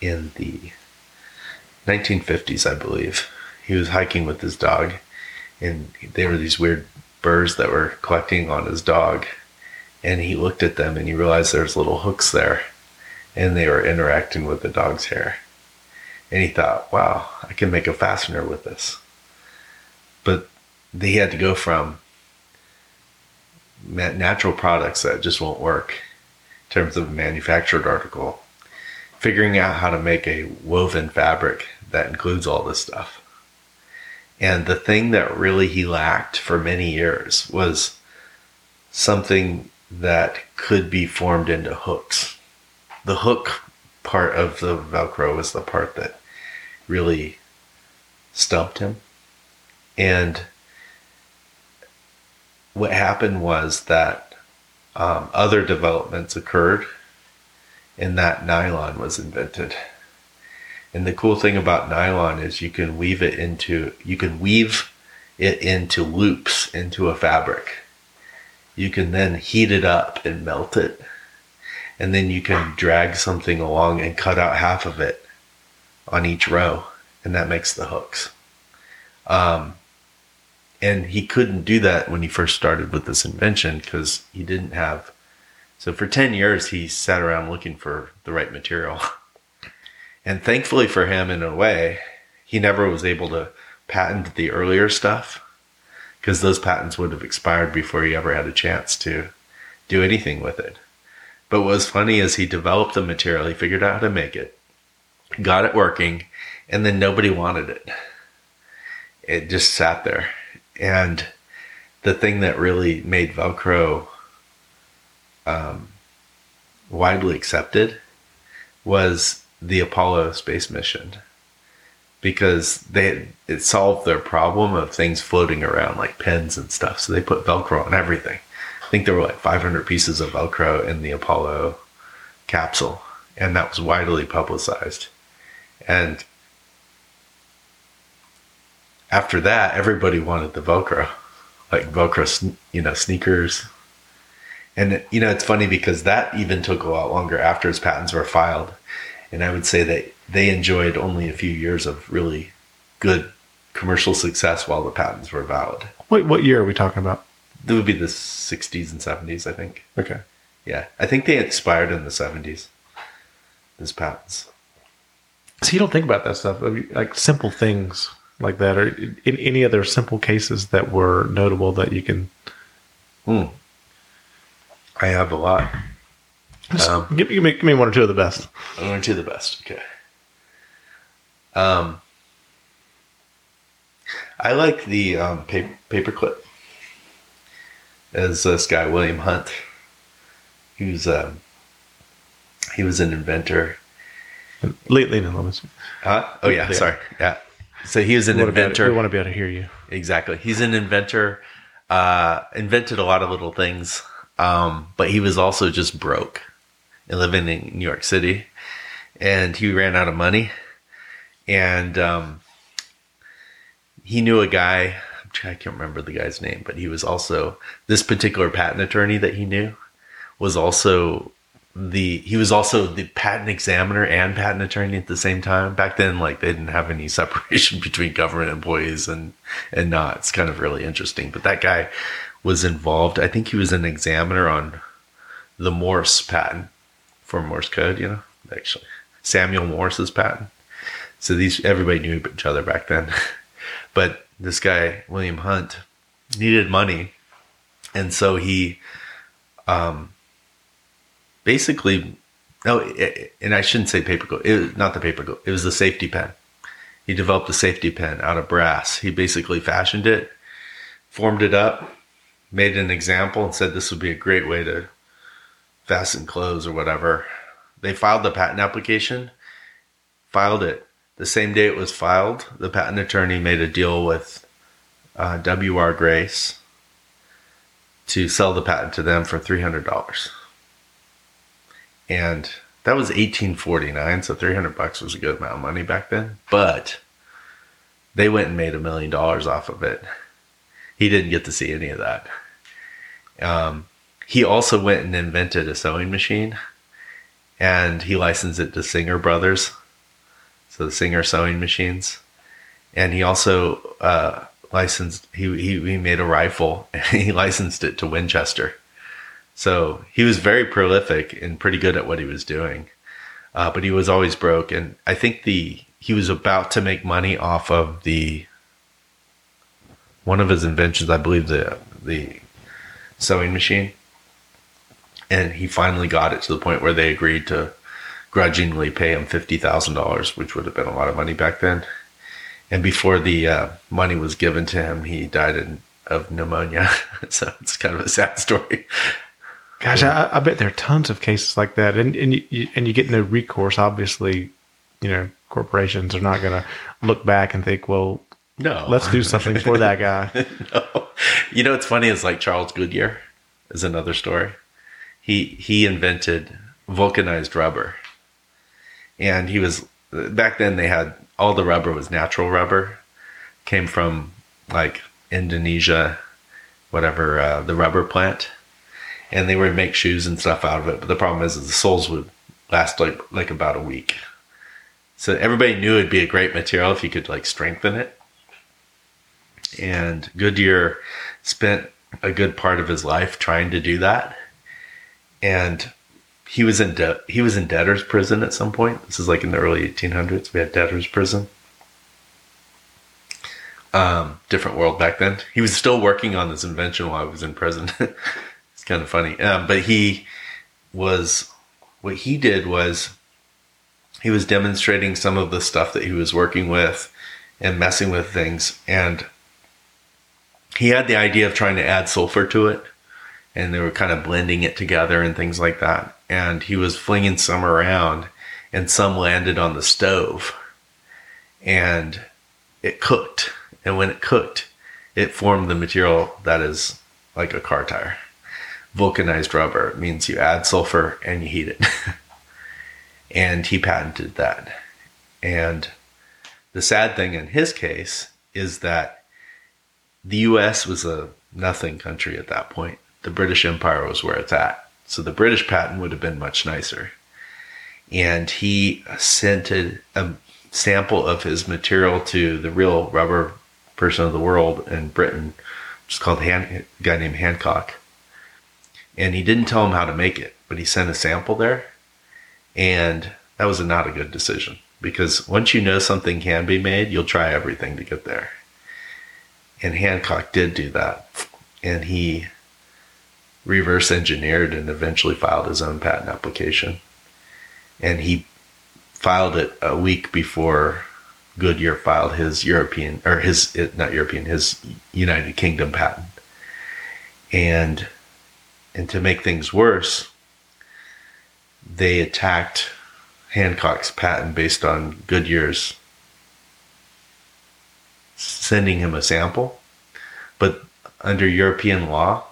in the 1950s i believe. He was hiking with his dog and they were these weird burrs that were collecting on his dog and he looked at them and he realized there's little hooks there and they were interacting with the dog's hair. And he thought wow i can make a fastener with this but he had to go from natural products that just won't work in terms of a manufactured article figuring out how to make a woven fabric that includes all this stuff and the thing that really he lacked for many years was something that could be formed into hooks. The hook part of the Velcro was the part that really stumped him. And what happened was that um, other developments occurred and that nylon was invented. And the cool thing about nylon is you can weave it into you can weave it into loops into a fabric. You can then heat it up and melt it. And then you can drag something along and cut out half of it on each row. And that makes the hooks. Um, and he couldn't do that when he first started with this invention because he didn't have So for 10 years, he sat around looking for the right material. And thankfully for him, in a way, he never was able to patent the earlier stuff because those patents would have expired before he ever had a chance to do anything with it. But what was funny is he developed the material, he figured out how to make it, got it working, and then nobody wanted it. It just sat there. And the thing that really made Velcro um, widely accepted was the Apollo space mission because they it solved their problem of things floating around like pens and stuff. So they put Velcro on everything. I think there were like 500 pieces of Velcro in the Apollo capsule, and that was widely publicized. And after that, everybody wanted the Velcro, like Velcro, you know, sneakers. And you know, it's funny because that even took a lot longer after his patents were filed. And I would say that they enjoyed only a few years of really good commercial success while the patents were valid. Wait, what year are we talking about? It would be the 60s and 70s, I think. Okay. Yeah, I think they expired in the 70s. These patents. So you don't think about that stuff, like simple things like that, or in any other simple cases that were notable that you can Hmm. I have a lot. Um, give, give me give me one or two of the best. I'm going to the best. Okay. Um, I like the um, paper paperclip. As this guy William Hunt, he was um, he was an inventor. Lean, lean in a little bit. Huh? Oh yeah, Yeah. sorry. Yeah. So he was an We inventor. we want to be able to hear you. Exactly. He's an inventor. Uh, invented a lot of little things, um, but he was also just broke and living in New York City, and he ran out of money, and um, he knew a guy. I can't remember the guy's name, but he was also this particular patent attorney that he knew was also the he was also the patent examiner and patent attorney at the same time. Back then, like they didn't have any separation between government employees and and not. It's kind of really interesting. But that guy was involved. I think he was an examiner on the Morse patent for Morse code. You know, actually Samuel Morse's patent. So these everybody knew each other back then. but this guy William Hunt needed money, and so he um, basically no, it, and I shouldn't say paperclip. It was not the paper paperclip. It was the safety pin. He developed a safety pin out of brass. He basically fashioned it, formed it up, made an example, and said this would be a great way to fasten clothes or whatever. They filed the patent application, filed it. The same day it was filed, the patent attorney made a deal with uh, W.R. Grace to sell the patent to them for $300 and that was 1849 so 300 bucks was a good amount of money back then. But they went and made a million dollars off of it. He didn't get to see any of that. Um, he also went and invented a sewing machine and he licensed it to singer brothers so the singer sewing machines. And he also uh, licensed he, he, he made a rifle and he licensed it to winchester so he was very prolific and pretty good at what he was doing, uh, but he was always broke. And I think the he was about to make money off of the one of his inventions, I believe the the sewing machine, and he finally got it to the point where they agreed to grudgingly pay him fifty thousand dollars, which would have been a lot of money back then. And before the uh, money was given to him, he died in, of pneumonia. so it's kind of a sad story. Gosh, I, I bet there are tons of cases like that, and and you, and you get no recourse. Obviously, you know corporations are not going to look back and think, well, No, let's do something for that guy. no. You know, what's funny is like Charles Goodyear is another story. He he invented vulcanized rubber, and he was back then. They had all the rubber was natural rubber, came from like Indonesia, whatever uh, the rubber plant, and they would make shoes and stuff out of it. But the problem is, is the soles would last like like about a week. So everybody knew it'd be a great material if you could like strengthen it and Goodyear spent a good part of his life trying to do that. and he was in de- he was in debtor's prison at some point. This is like in the early 1800s. We had debtor's prison. Um, different world back then. He was still working on this invention while I was in prison. it's kind of funny. Um, but he was what he did was he was demonstrating some of the stuff that he was working with and messing with things and he had the idea of trying to add sulfur to it and they were kind of blending it together and things like that and he was flinging some around and some landed on the stove and it cooked and when it cooked it formed the material that is like a car tire vulcanized rubber means you add sulfur and you heat it and he patented that and the sad thing in his case is that the US was a nothing country at that point. The British Empire was where it's at. So the British patent would have been much nicer. And he sent a, a sample of his material to the real rubber person of the world in Britain, which is called Han- a guy named Hancock. And he didn't tell him how to make it, but he sent a sample there. And that was not a good decision because once you know something can be made, you'll try everything to get there. And Hancock did do that. And he reverse engineered and eventually filed his own patent application. And he filed it a week before Goodyear filed his European, or his, not European, his United Kingdom patent. And, and to make things worse, they attacked Hancock's patent based on Goodyear's sending him a sample. But under European law,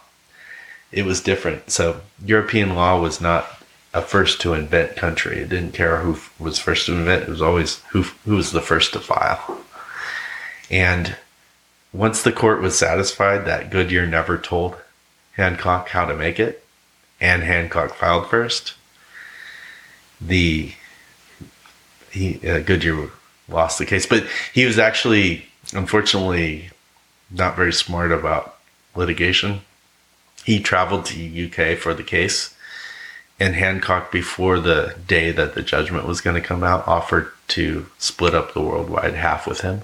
it was different. So European law was not a first to invent country. It didn't care who was first to invent. It was always who who was the first to file. And once the court was satisfied that Goodyear never told Hancock how to make it, and Hancock filed first, the he uh, Goodyear lost the case, but he was actually unfortunately not very smart about litigation. He traveled to UK for the case, and Hancock, before the day that the judgment was going to come out, offered to split up the worldwide half with him.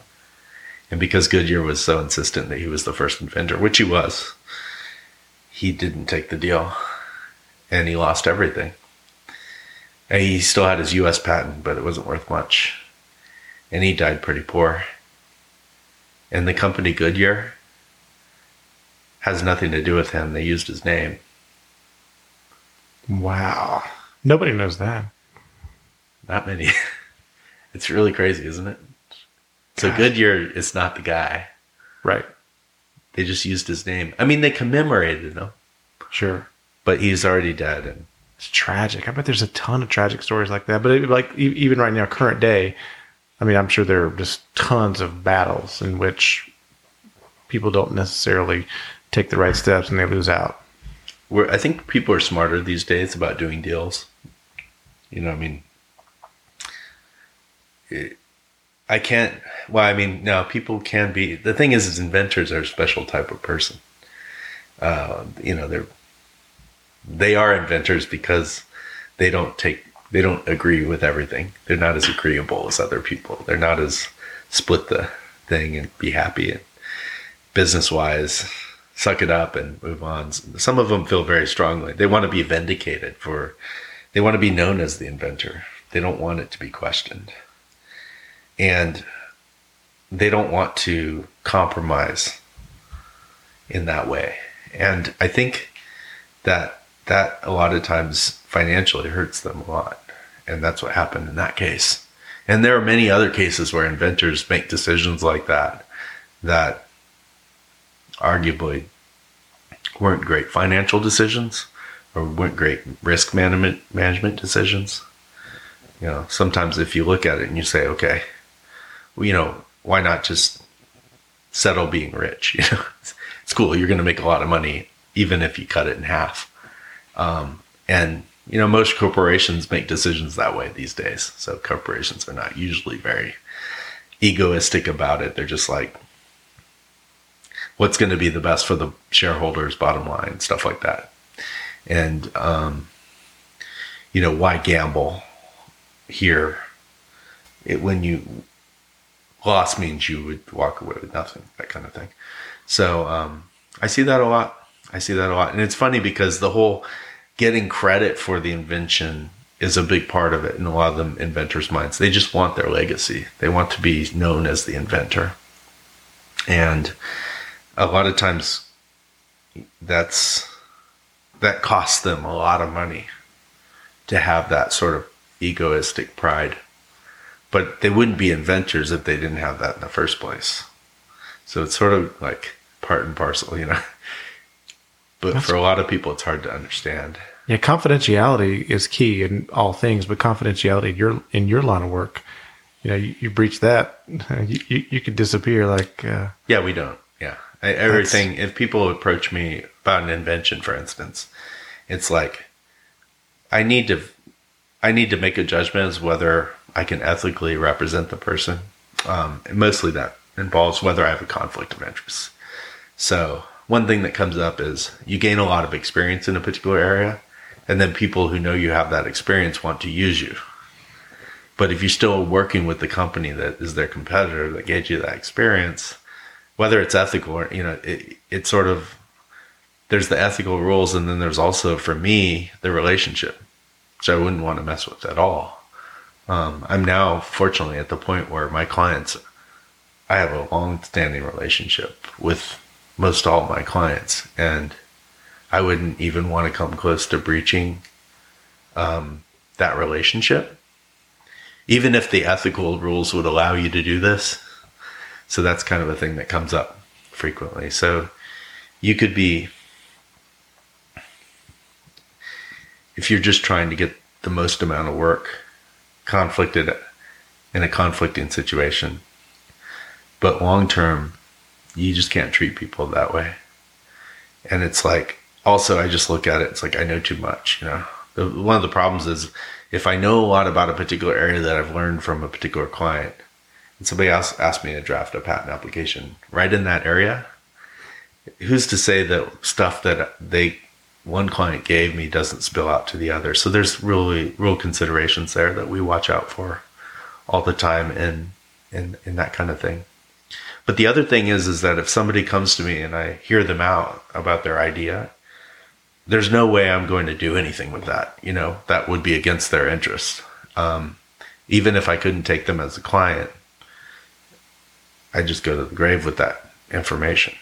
And because Goodyear was so insistent that he was the first inventor, which he was, he didn't take the deal, and he lost everything. And he still had his U.S. patent, but it wasn't worth much. And he died pretty poor. And the company Goodyear has nothing to do with him. They used his name. Wow. Nobody knows that. Not many. it's really crazy, isn't it? So Gosh. Goodyear is not the guy. Right. They just used his name. I mean, they commemorated him, Sure. but he's already dead. And It's tragic. I bet there's a ton of tragic stories like that. But it, like even right now, current day, I mean, I'm sure there are just tons of battles in which people don't necessarily take the right steps and they lose out. we're, I think people are smarter these days about doing deals. You know, I mean, it, I can't. Well, I mean, no, people can be. The thing is, is inventors are a special type of person. Uh, you know, they're they are inventors because they don't take they don't agree with everything. They're not as agreeable as other people. They're not as split the thing and be happy and business wise suck it up and move on. Some of them feel very strongly. They want to be vindicated for, they want to be known as the inventor. They don't want it to be questioned. And they don't want to compromise in that way. And I think that that a lot of times financially hurts them a lot. And that's what happened in that case. And there are many other cases where inventors make decisions like that that arguably weren't great financial decisions or weren't great risk management management decisions. You know, sometimes if you look at it and you say, okay, you know, why not just settle being rich? You know, it's cool. You're going to make a lot of money even if you cut it in half. Um, and you know, most corporations make decisions that way these days. So corporations are not usually very egoistic about it. They're just like, what's going to be the best for the shareholders bottom line stuff like that and um, you know, why gamble here? It, when you loss means you would walk away with nothing, that kind of thing. So um, I see that a lot. I see that a lot, and it's funny because the whole getting credit for the invention is a big part of it in a lot of them inventors' minds. They just want their legacy. They want to be known as the inventor, and a lot of times that's that costs them a lot of money to have that sort of egoistic pride. But they wouldn't be inventors if they didn't have that in the first place. So it's sort of like part and parcel, you know. But for a lot of people, it's hard to understand. Yeah, confidentiality is key in all things, but confidentiality in your in your line of work, you know, you, you breach that, you, you, you could disappear. Like, uh, Yeah, we don't. Yeah. I, everything, if people approach me about an invention, for instance, it's like, I need to, I need to make a judgment as whether I can ethically represent the person. Um, mostly that involves whether I have a conflict of interest. So one thing that comes up is you gain a lot of experience in a particular area, and then people who know you have that experience want to use you. But if you're still working with the company that is their competitor that gave you that experience, whether it's ethical or you know, it, it's sort of there's the ethical rules, and then there's also for me the relationship, which I wouldn't want to mess with at all. Um, I'm now fortunately at the point where my clients, I have a long-standing relationship with most all my clients, and I wouldn't even want to come close to breaching um, that relationship, even if the ethical rules would allow you to do this. So that's kind of a thing that comes up frequently. So you could be, if you're just trying to get the most amount of work, conflicted in a conflicting situation. But long term, you just can't treat people that way. And it's like, also, I just look at it, it's like I know too much, you know. One of the problems is if I know a lot about a particular area that I've learned from a particular client, and somebody else asked me to draft a patent application right in that area, who's to say that stuff that they one client gave me doesn't spill out to the other? So there's really real considerations there that we watch out for all the time in in in that kind of thing. But the other thing is is that if somebody comes to me and I hear them out about their idea, there's no way I'm going to do anything with that. You know, that would be against their interest. Um, even if I couldn't take them as a client, I just go to the grave with that information.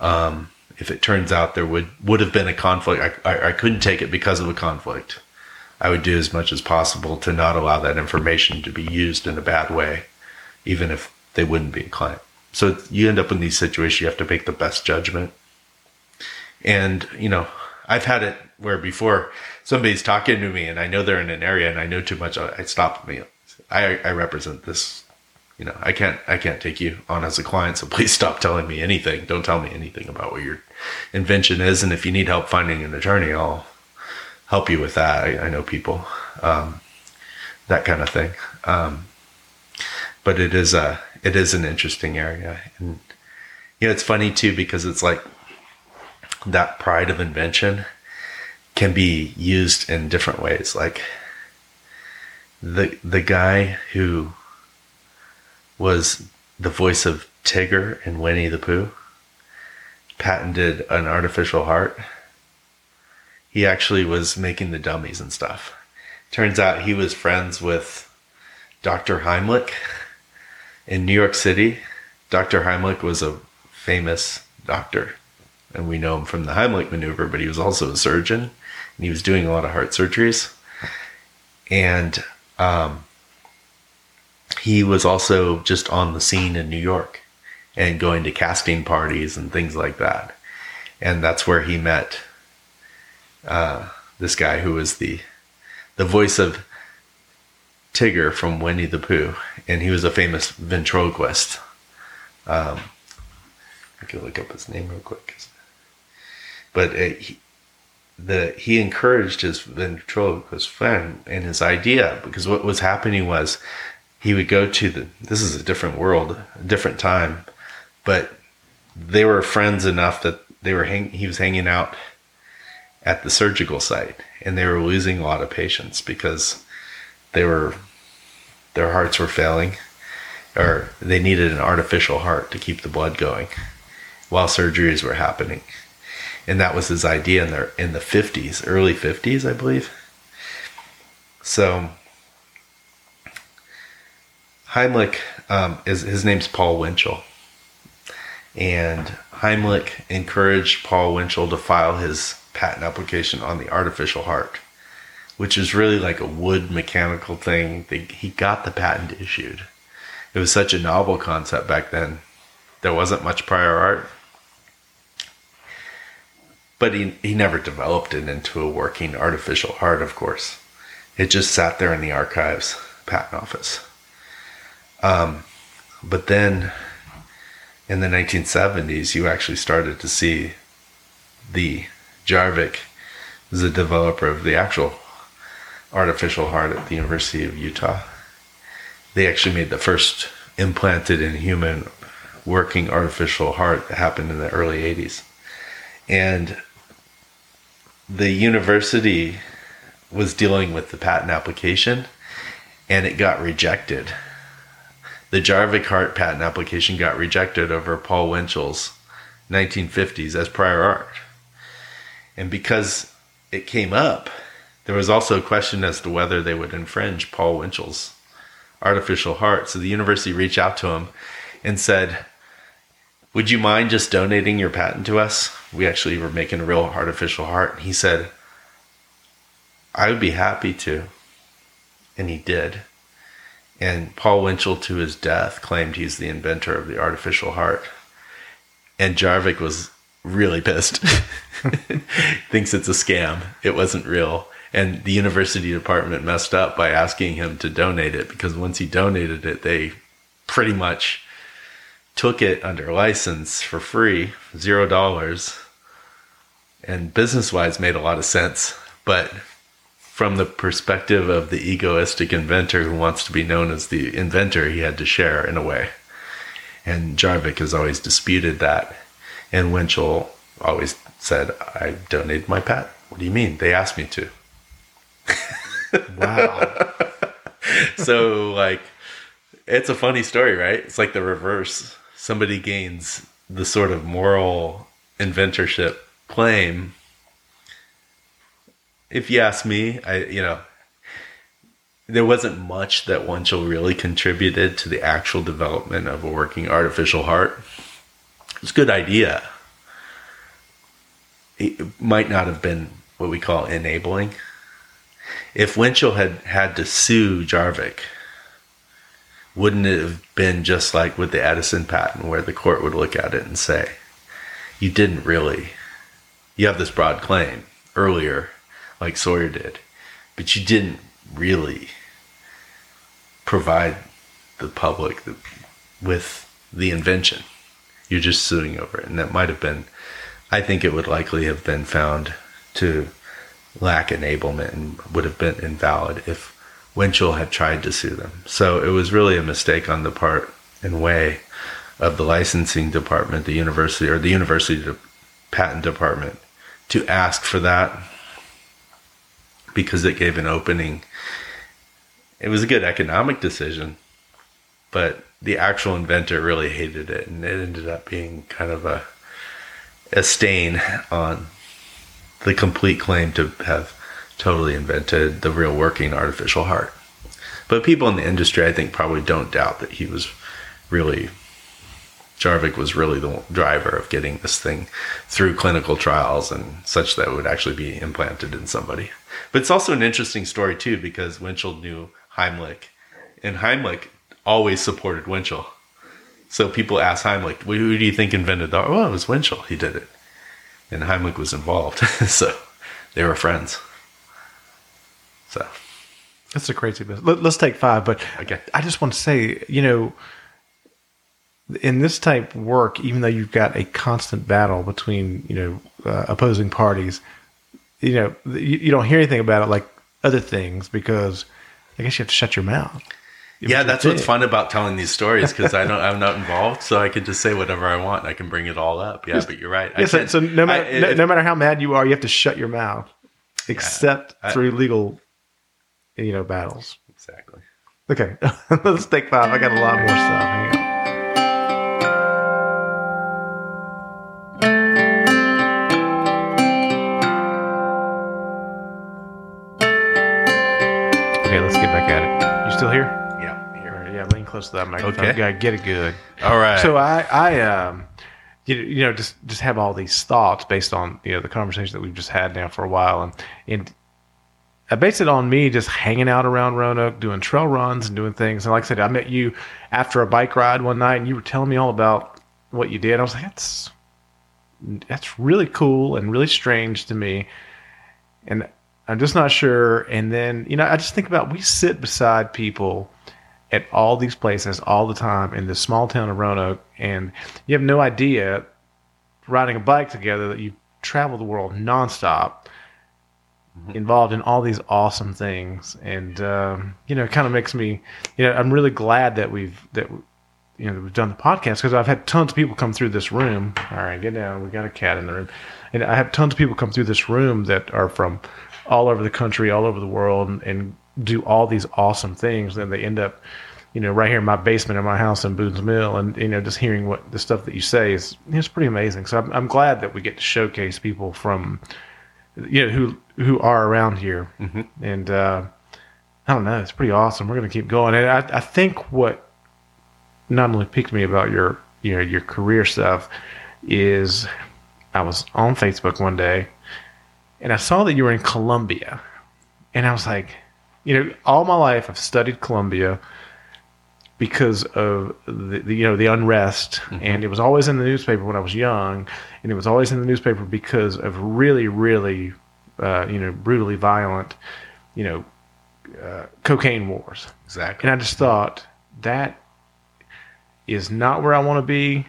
Um, if it turns out there would would have been a conflict, I, I, I couldn't take it because of a conflict. I would do as much as possible to not allow that information to be used in a bad way, even if they wouldn't be a client. So you end up in these situations. You have to make the best judgment. And you know, I've had it where before somebody's talking to me and I know they're in an area and I know too much. I stop me. I, I represent this. You know, I can't I can't take you on as a client. So please stop telling me anything. Don't tell me anything about what your invention is. And if you need help finding an attorney, I'll help you with that. I, I know people, um, that kind of thing. Um, but it is a it is an interesting area, and you know it's funny too because it's like that pride of invention can be used in different ways. Like the the guy who was the voice of Tigger in Winnie the Pooh patented an artificial heart. He actually was making the dummies and stuff. Turns out he was friends with Dr. Heimlich in New York City. Dr. Heimlich was a famous doctor, and we know him from the Heimlich maneuver, but he was also a surgeon, and he was doing a lot of heart surgeries. And um, he was also just on the scene in New York and going to casting parties and things like that. And that's where he met uh, this guy who was the the voice of Tigger from Winnie the Pooh, and he was a famous ventriloquist. Um, I could look up his name real quick, but uh, he, the he encouraged his ventriloquist friend and his idea because what was happening was he would go to the this is a different world, a different time, but they were friends enough that they were hang, he was hanging out at the surgical site, and they were losing a lot of patients because they were their hearts were failing, or they needed an artificial heart to keep the blood going while surgeries were happening. And that was his idea in the in the fifties, early fifties, I believe. So Heimlich um, is his name's Paul Winchell, and Heimlich encouraged Paul Winchell to file his patent application on the artificial heart, which is really like a wood mechanical thing. He got the patent issued. It was such a novel concept back then. There wasn't much prior art, but he he never developed it into a working artificial heart. Of course, it just sat there in the archives, patent office. Um, but then in the 1970s, you actually started to see the Jarvik was the developer of the actual artificial heart at the University of Utah. They actually made the first implanted in human working artificial heart that happened in the early 80s. And the university was dealing with the patent application and it got rejected the Jarvik Heart patent application got rejected over Paul Winchell's 1950s as prior art. And because it came up, there was also a question as to whether they would infringe Paul Winchell's artificial heart. So the university reached out to him and said, Would you mind just donating your patent to us? We actually were making a real artificial heart. And he said, I would be happy to. And he did. And Paul Winchell, to his death, claimed he's the inventor of the artificial heart. And Jarvik was really pissed. Thinks it's a scam. It wasn't real. And the university department messed up by asking him to donate it because once he donated it, they pretty much took it under license for free, zero dollars. And business wise made a lot of sense. But from the perspective of the egoistic inventor who wants to be known as the inventor, he had to share in a way. And Jarvik has always disputed that. And Winchell always said, I donated my patent. What do you mean? They asked me to. Wow. so, like, it's a funny story, right? It's like the reverse. Somebody gains the sort of moral inventorship claim if you ask me, I you know there wasn't much that Winchell really contributed to the actual development of a working artificial heart. It's a good idea. It might not have been what we call enabling. If Winchell had had to sue Jarvik, wouldn't it have been just like with the Edison patent where the court would look at it and say, you didn't really, you have this broad claim earlier like Sawyer did, but you didn't really provide the public the, with the invention. You're just suing over it, and that might have been. I think it would likely have been found to lack enablement and would have been invalid if Winchell had tried to sue them. So it was really a mistake on the part and way of the licensing department, the university or the university patent department to ask for that because it gave an opening. It was a good economic decision, but the actual inventor really hated it, and it ended up being kind of a a stain on the complete claim to have totally invented the real working artificial heart. But people in the industry, I think, probably don't doubt that he was really Jarvik was really the driver of getting this thing through clinical trials and such that would actually be implanted in somebody. But it's also an interesting story too because Winchell knew Heimlich, and Heimlich always supported Winchell. So people ask Heimlich, "Who do you think invented the?" Oh, it was Winchell. He did it, and Heimlich was involved. so they were friends. So That's a crazy business. Let, us take five, but Okay. I just want to say, you know, in this type of work, even though you've got a constant battle between, you know, uh, opposing parties, you know, you, you don't hear anything about it like other things because I guess you have to shut your mouth. it Yeah, that's what's fun about telling these stories because I don't, I'm not involved, so I can just say whatever I want. I can bring it all up. Yeah, but you're right. Yeah, so, so no matter I- no, no matter how mad you are, you have to shut your mouth, except I- through legal, you know, battles. exactly. Okay, let's take five. I got a lot more stuff. Still here? Yeah. All Here. right, yeah, lean close to that microphone. Okay. Gotta get it good. All right. So I, I, um, you, you know, just just have all these thoughts based on you know the conversation that we've just had now for a while, and and I base it on me just hanging out around Roanoke, doing trail runs and doing things. And like I said, I met you after a bike ride one night, and you were telling me all about what you did. I was like, that's that's really cool and really strange to me, and I'm just not sure. And then you know, I just think about we sit beside people at all these places all the time in this small town of Roanoke, and you have no idea riding a bike together that you travel the world nonstop, involved in all these awesome things, and um, you know, it kind of makes me, you know, I'm really glad that we've that you know we've done the podcast because I've had tons of people come through this room. All right, get down. We got a cat in the room, and I have tons of people come through this room that are from all over the country, all over the world, and, and do all these awesome things. Then they end up, you know, right here in my basement in my house in Boone's Mill, and you know, just hearing what the stuff that you say is it's pretty amazing. So I'm, I'm glad that we get to showcase people from, you know, who who are around here, and uh, I don't know, it's pretty awesome. We're gonna keep going, and I, I think what not only piqued me about your you know your career stuff is I was on Facebook one day and I saw that you were in Colombia, and I was like, you know, all my life I've studied Colombia because of the, the you know the unrest, and it was always in the newspaper when I was young, and it was always in the newspaper because of really really uh, you know brutally violent you know uh, cocaine wars. Exactly. And I just thought that is not where I want to be,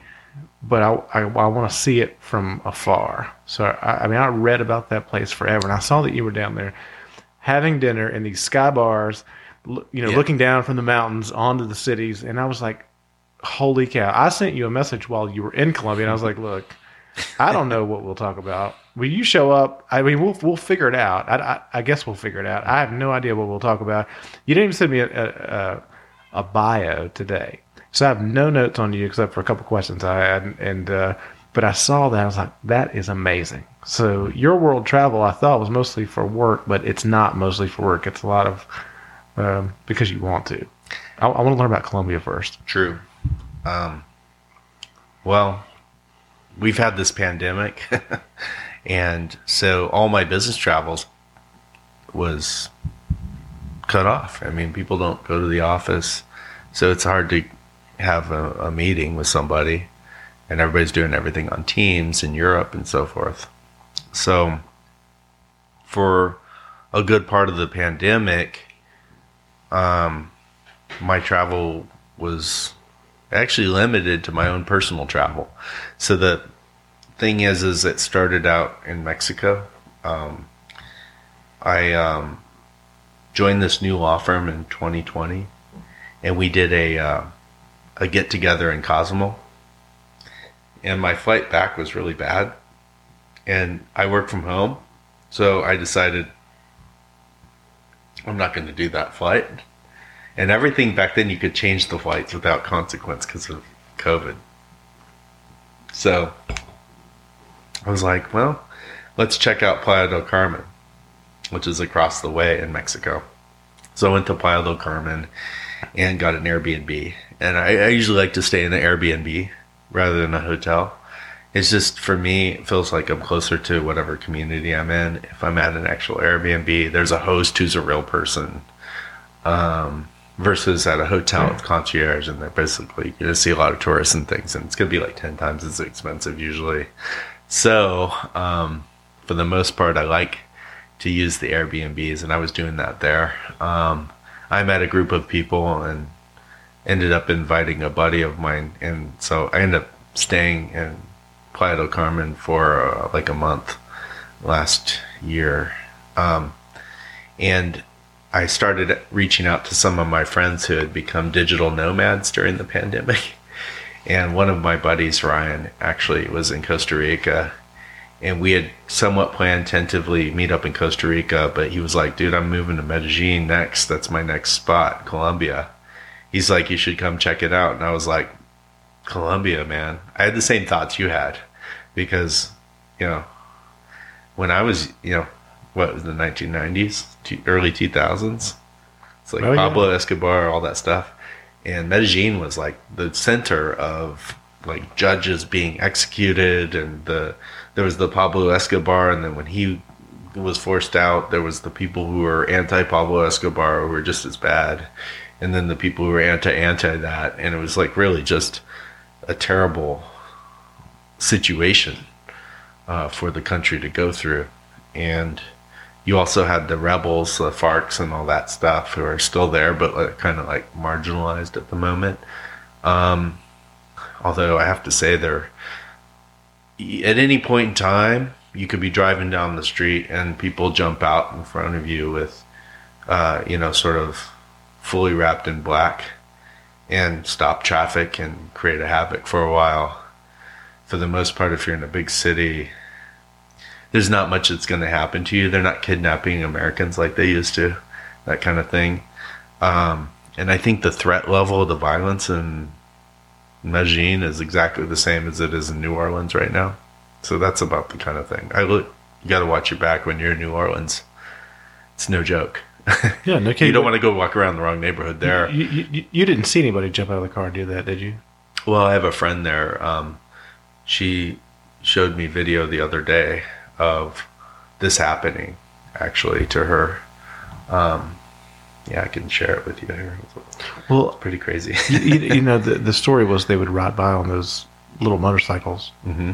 but I, I, I want to see it from afar. So I, I mean, I read about that place forever, and I saw that you were down there having dinner in these sky bars, you know, Yeah. looking down from the mountains onto the cities, and I was like, "Holy cow!" I sent you a message while you were in Colombia, and I was like, "Look." I don't know what we'll talk about. When you show up, I mean, we'll we'll figure it out. I, I, I guess we'll figure it out. I have no idea what we'll talk about. You didn't even send me a, a, a bio today, so I have no notes on you except for a couple questions I had. And uh, but I saw that I was like, that is amazing. So your world travel, I thought was mostly for work, but it's not mostly for work. It's a lot of um, because you want to. I, I want to learn about Colombia first. True. Um, well, we've had this pandemic, and so all my business travels was cut off. I mean, people don't go to the office, so it's hard to have a, a meeting with somebody, and everybody's doing everything on Teams in Europe and so forth. So, for a good part of the pandemic, um, my travel was actually limited to my own personal travel. So the thing is, is it started out in Mexico. Um, I um, joined this new law firm in 2020, and we did a uh, a get together in Cozumel. And my flight back was really bad, and I work from home, so I decided I'm not going to do that flight and everything back then you could change the flights without consequence because of COVID. So I was like, well, let's check out Playa del Carmen, which is across the way in Mexico. So I went to Playa del Carmen and got an Airbnb. And I, I usually like to stay in an Airbnb rather than a hotel. It's just for me, it feels like I'm closer to whatever community I'm in. If I'm at an actual Airbnb, there's a host who's a real person um, versus at a hotel with concierge, and they're basically you're gonna see a lot of tourists and things, and it's gonna be like ten times as expensive usually. So, um, for the most part, I like to use the Airbnbs, and I was doing that there. Um, I met a group of people and ended up inviting a buddy of mine, and so I ended up staying in Playa del Carmen for uh, like a month last year, um, and I started reaching out to some of my friends who had become digital nomads during the pandemic. And one of my buddies, Ryan, actually was in Costa Rica. And we had somewhat planned tentatively meet up in Costa Rica, but he was like, dude, I'm moving to Medellin next. That's my next spot, Colombia. He's like, you should come check it out. And I was like, Colombia, man. I had the same thoughts you had because, you know, when I was, you know, what was the 1990s, Two- early 2000s? It's like Oh, yeah. Pablo Escobar, all that stuff. And Medellin was like the center of like judges being executed, and the there was the Pablo Escobar, and then when he was forced out, there was the people who were anti Pablo Escobar who were just as bad, and then the people who were anti anti that, and it was like really just a terrible situation uh, for the country to go through, and you also had the rebels, the FARCs, and all that stuff who are still there, but like, kind of like marginalized at the moment. Um, although I have to say, they're at any point in time, you could be driving down the street and people jump out in front of you with, uh, you know, sort of fully wrapped in black and stop traffic and create a havoc for a while. For the most part, if you're in a big city, there's not much that's going to happen to you. They're not kidnapping Americans like they used to, that kind of thing. Um, and I think the threat level, the violence in Medellin is exactly the same as it is in New Orleans right now. So that's about the kind of thing. I look, you got to watch your back when you're in New Orleans. It's no joke. Yeah, no kidding. you don't want to go walk around the wrong neighborhood there. You, you, you- didn't see anybody jump out of the car and do that, did you? Well, I have a friend there. Um, she showed me video the other day of this happening, actually, to her. Um, yeah, I can share it with you here. It's Well, pretty crazy. you, you know, the, the story was they would ride by on those little motorcycles hmm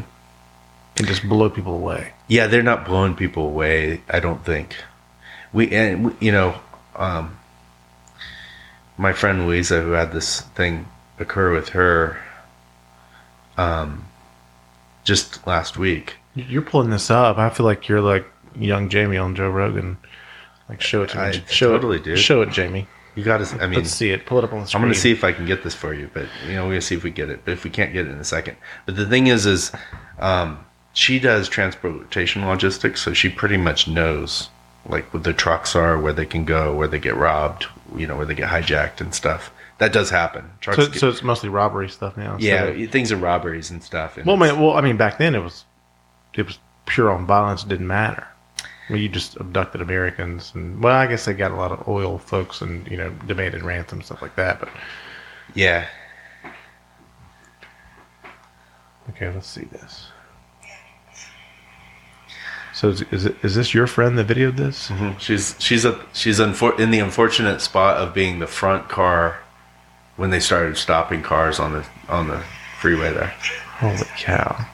and just blow people away. Yeah, they're not blowing people away. I don't think. We and we, you know, um, my friend Louisa, who had this thing occur with her, um, just last week. You're pulling this up. I feel like you're like young Jamie on Joe Rogan. Like, show it to me. I show totally it, do. Show it, Jamie. You got to. I mean, Let's see it. Pull it up on the screen. I'm going to see if I can get this for you, but you know, we're going to see if we get it. But if we can't get it in a second, but the thing is, is um, she does transportation logistics, so she pretty much knows like what the trucks are, where they can go, where they get robbed, you know, where they get hijacked and stuff. That does happen. Trucks So, get- so it's mostly robbery stuff now. yeah, of- things are robberies and stuff. And well, it's- man. Well, I mean, back then it was it was pure on violence. It didn't matter. I mean, you just abducted Americans, and well, I guess they got a lot of oil folks, and you know, demanded ransom stuff like that. But yeah, okay, let's see this. So is, is it is this your friend that videoed this? Mhm. she's she's a she's unfor- in the unfortunate spot of being the front car when they started stopping cars on the on the freeway there. Holy cow!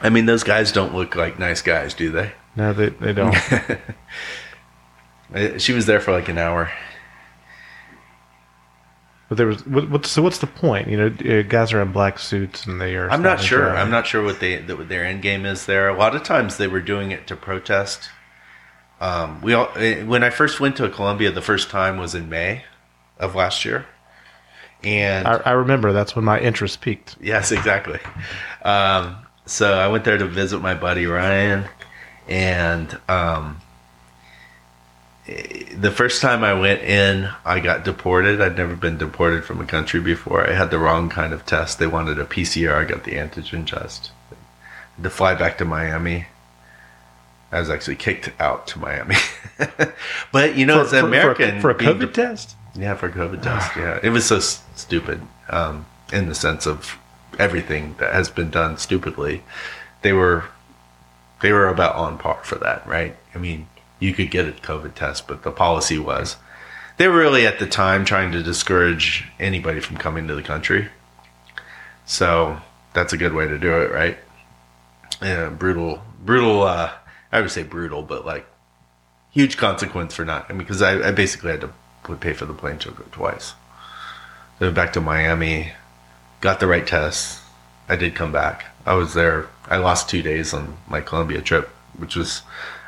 I mean, those guys don't look like nice guys, do they? No, they they don't. She was there for like an hour. But there was what, what? So what's the point? You know, uh, guys are in black suits and they are. I'm not sure. traffic. I'm not sure what they that what their end game is there. A lot of times they were doing it to protest. Um, we all eh, when I first went to Colombia the first time was in May of last year, and I, I remember that's when my interest peaked. Yes, exactly. Um, so I went there to visit my buddy Ryan, and um, the first time I went in, I got deported. I'd never been deported from a country before. I had the wrong kind of test. They wanted a PCR. I got the antigen test. To fly back to Miami. I was actually kicked out to Miami. but you know, as an American, for, a COVID de- test. yeah, for a COVID test. Yeah, it was so s- stupid. Um, in the sense of everything that has been done stupidly, they were they were about on par for that, right? I mean, you could get a COVID test, but the policy was they were really at the time trying to discourage anybody from coming to the country. So that's a good way to do it, right? Yeah, brutal, brutal. Uh, I would say brutal, but like huge consequence for not. I mean, because I, I basically had to pay for the plane ticket twice. So back to Miami, got the right tests. I did come back. I was there. I lost two days on my Colombia trip, which was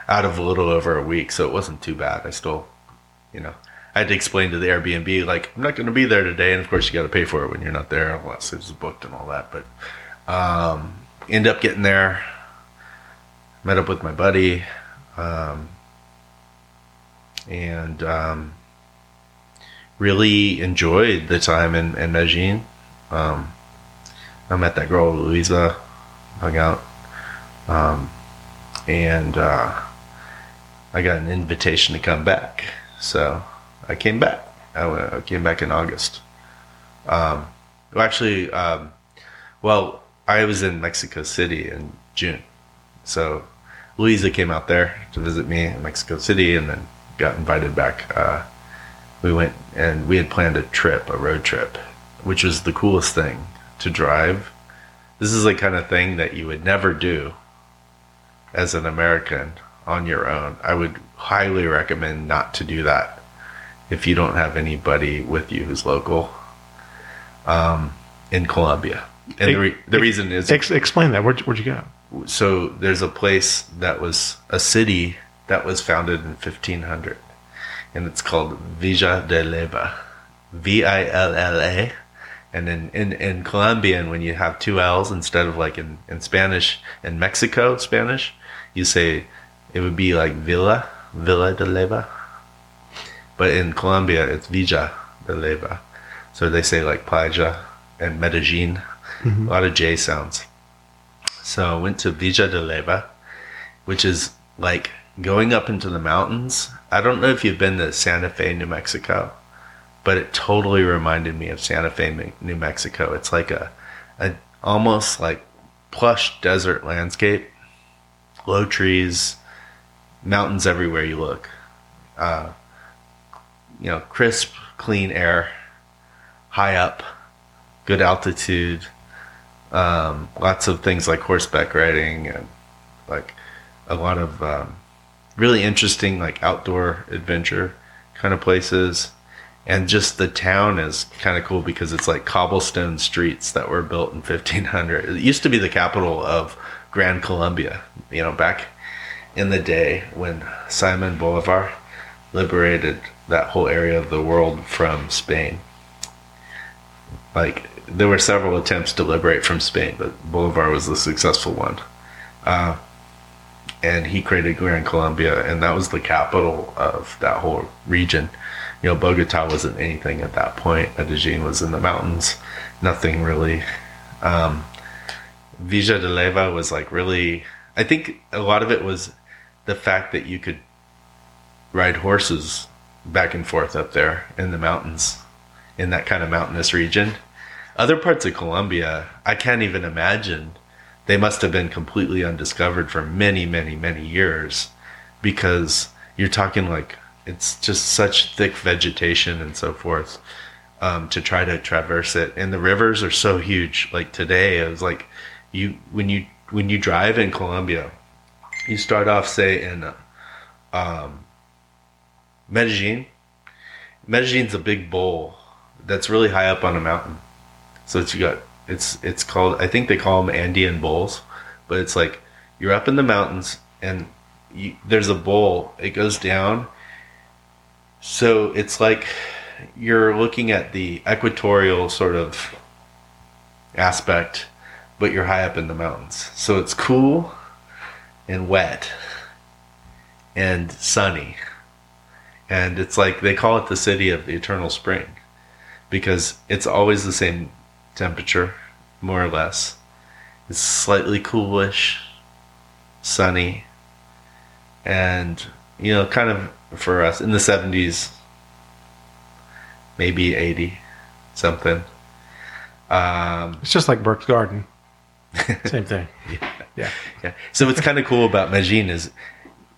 out of a little over a week, so it wasn't too bad. I still, you know, I had to explain to the Airbnb like I'm not going to be there today, and of course you got to pay for it when you're not there unless it's booked and all that. But um, end up getting there, met up with my buddy, um, and um, really enjoyed the time in, in Medellin. Um, I met that girl Louisa, hung out, um, and uh, I got an invitation to come back, so I came back. I, came back in August. Um, well, actually, um, well, I was in Mexico City in June, so Louisa came out there to visit me in Mexico City, and then got invited back. Uh, we went and we had planned a trip, a road trip, which was the coolest thing to drive. This is the kind of thing that you would never do as an American on your own. I would highly recommend not to do that if you don't have anybody with you who's local um, in Colombia. And the, re- the reason is Ex- explain that. Where'd, where'd you go? so there's a place that was a city that was founded in 1500 and it's called Villa de Leyva V-I-L-L-A and then in, in Colombian when you have two L's instead of like in, in Spanish in Mexico Spanish you say it would be like Villa Villa de Leyva. But in Colombia it's Villa de Leyva. So they say like playa and Medellin. Mm-hmm. A lot of J sounds. So I went to Villa de Leyva, which is like going up into the mountains. I don't know if you've been to Santa Fe, New Mexico, but it totally reminded me of Santa Fe, New Mexico. It's like a, a almost like plush desert landscape, low trees, mountains everywhere you look. Uh, you know, crisp, clean air, high up, good altitude um, lots of things like horseback riding and like a lot of um, really interesting like outdoor adventure kind of places and just the town is kind of cool because it's like cobblestone streets that were built in 1500 it used to be the capital of Gran Colombia you know back in the day when simon bolivar liberated that whole area of the world from spain like there were several attempts to liberate from Spain, but Bolivar was the successful one. Uh, and he created Gran Colombia, and that was the capital of that whole region. You know, Bogota wasn't anything at that point. Medellin was in the mountains, nothing really. Um, Villa de Leyva was like really. I think a lot of it was the fact that you could ride horses back and forth up there in the mountains, in that kind of mountainous region other parts of Colombia, I can't even imagine. They must have been completely undiscovered for many, many, many years because you're talking like it's just such thick vegetation and so forth um, to try to traverse it. And the rivers are so huge. Like today, it was like you when you when you drive in Colombia, you start off say in um, Medellin. Medellin's a big bowl that's really high up on a mountain. So it's you got it's it's called I think they call them Andean bowls, but it's like you're up in the mountains and you, there's a bowl. It goes down. So it's like you're looking at the equatorial sort of aspect, but you're high up in the mountains. So it's cool and wet and sunny. And it's like they call it the city of the eternal spring because it's always the same temperature, more or less. It's slightly coolish, sunny, and you know, kind of for us in the 70s, maybe 80 something. Um, It's just like Burke's Garden. Same thing. Yeah. yeah. So what's kind of cool about Medellin is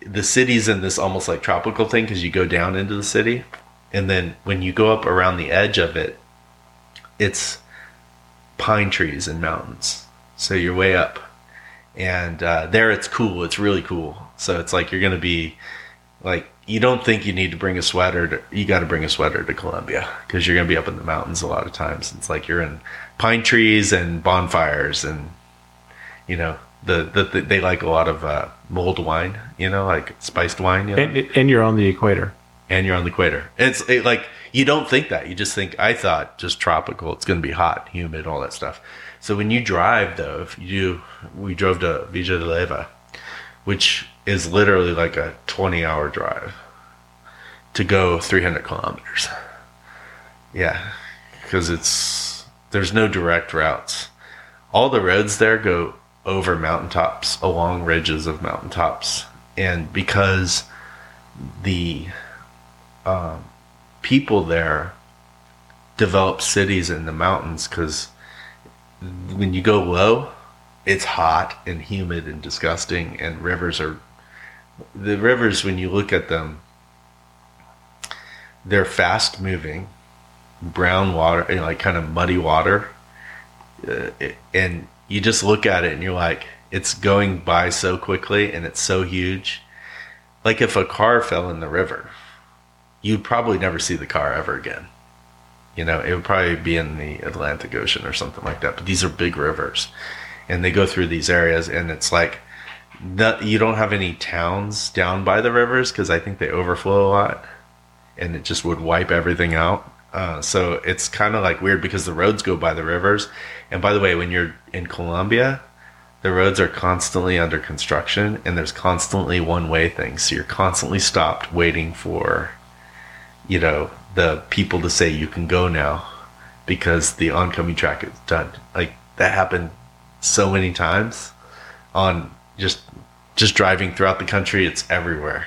the city's in this almost like tropical thing because you go down into the city, and then when you go up around the edge of it, it's pine trees and mountains. So you're way up, and uh, there it's cool. It's really cool. So it's like you're gonna be like you don't think you need to bring a sweater. To, you got to bring a sweater to Colombia because you're gonna be up in the mountains a lot of times. It's like you're in pine trees and bonfires and you know The, the, the they like a lot of uh, mulled wine, you know, like spiced wine, you know? And, and you're on the equator. and you're on the equator. It's it, like you don't think that. You just think I thought just tropical. It's going to be hot, humid, all that stuff. So when you drive, though, if you we drove to Villa de Leyva, which is literally like a 20 hour drive to go 300 kilometers. Yeah, because it's there's no direct routes. All the roads there go over mountaintops, along ridges of mountaintops, and because the um, people there develop cities in the mountains because when you go low, it's hot and humid and disgusting, and rivers are the rivers when you look at them, they're fast moving, brown water, you know, like kind of muddy water, uh, and you just look at it and you're like, it's going by so quickly and it's so huge. Like if a car fell in the river, you'd probably never see the car ever again. You know, it would probably be in the Atlantic Ocean or something like that. But these are big rivers, and they go through these areas, and it's like not, you don't have any towns down by the rivers because I think they overflow a lot, and it just would wipe everything out. Uh, so it's kind of like weird because the roads go by the rivers. And by the way, when you're in Colombia, the roads are constantly under construction, and there's constantly one way things. So you're constantly stopped waiting for you know the people to say you can go now because the oncoming track is done. Like that happened so many times on just just driving throughout the country. It's everywhere.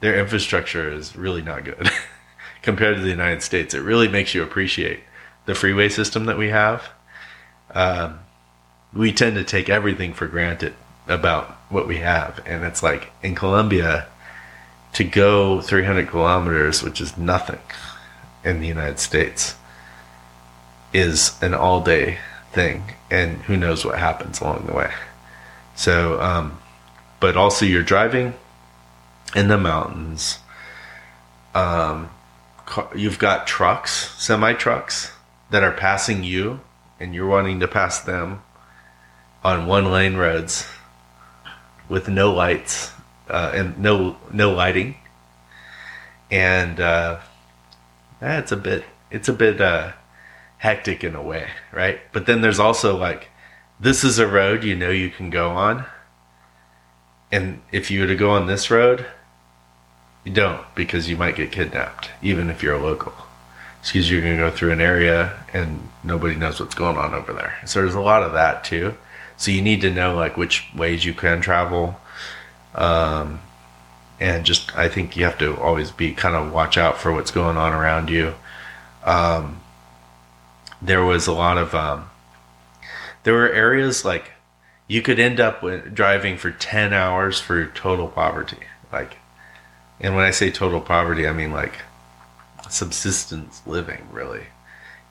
Their infrastructure is really not good compared to the united states. It really makes you appreciate the freeway system that we have um, we tend to take everything for granted about what we have and it's like in colombia to go 300 kilometers, which is nothing in the United States, is an all day thing. And who knows what happens along the way. So, um, but also you're driving in the mountains. Um, you've got trucks, semi trucks, that are passing you, and you're wanting to pass them on one lane roads with no lights uh, and no no lighting, and uh, it's a bit it's a bit uh, hectic in a way, right? But then there's also like this is a road you know you can go on, and if you were to go on this road, you don't because you might get kidnapped, even if you're a local. Because you're going to go through an area and nobody knows what's going on over there. So there's a lot of that too. So you need to know like which ways you can travel um, and just I think you have to always be kind of watch out for what's going on around you. Um, there was a lot of um, there were areas like you could end up with driving for 10 hours for total poverty like and when i say total poverty i mean like subsistence living really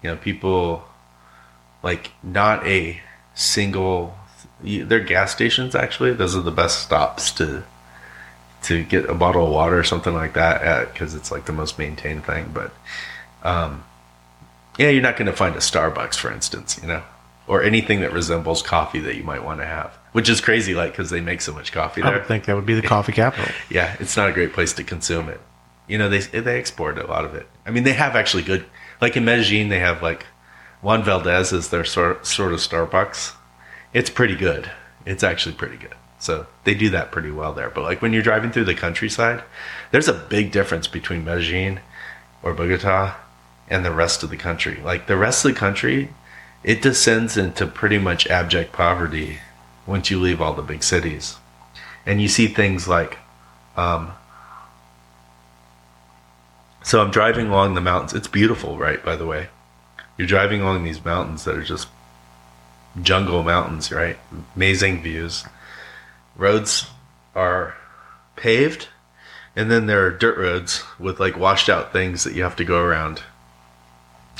you know people like not a single they're gas stations actually those are the best stops to to get a bottle of water or something like that at because it's like the most maintained thing but um yeah you're not going to find a starbucks for instance you know or anything that resembles coffee that you might want to have which is crazy like because they make so much coffee I there would think that would be the coffee capital. yeah, it's not a great place to consume it. You know, they they export a lot of it. I mean, they have actually good, like in Medellin, they have like Juan Valdez is their sort sort of Starbucks. It's pretty good. It's actually pretty good. So they do that pretty well there. But like when you're driving through the countryside, there's a big difference between Medellin or Bogota and the rest of the country. Like the rest of the country, it descends into pretty much abject poverty once you leave all the big cities. And you see things like um, so I'm driving along the mountains. It's beautiful, right? By the way, you're driving along these mountains that are just jungle mountains, right? Amazing views. Roads are paved, and then there are dirt roads with like washed out things that you have to go around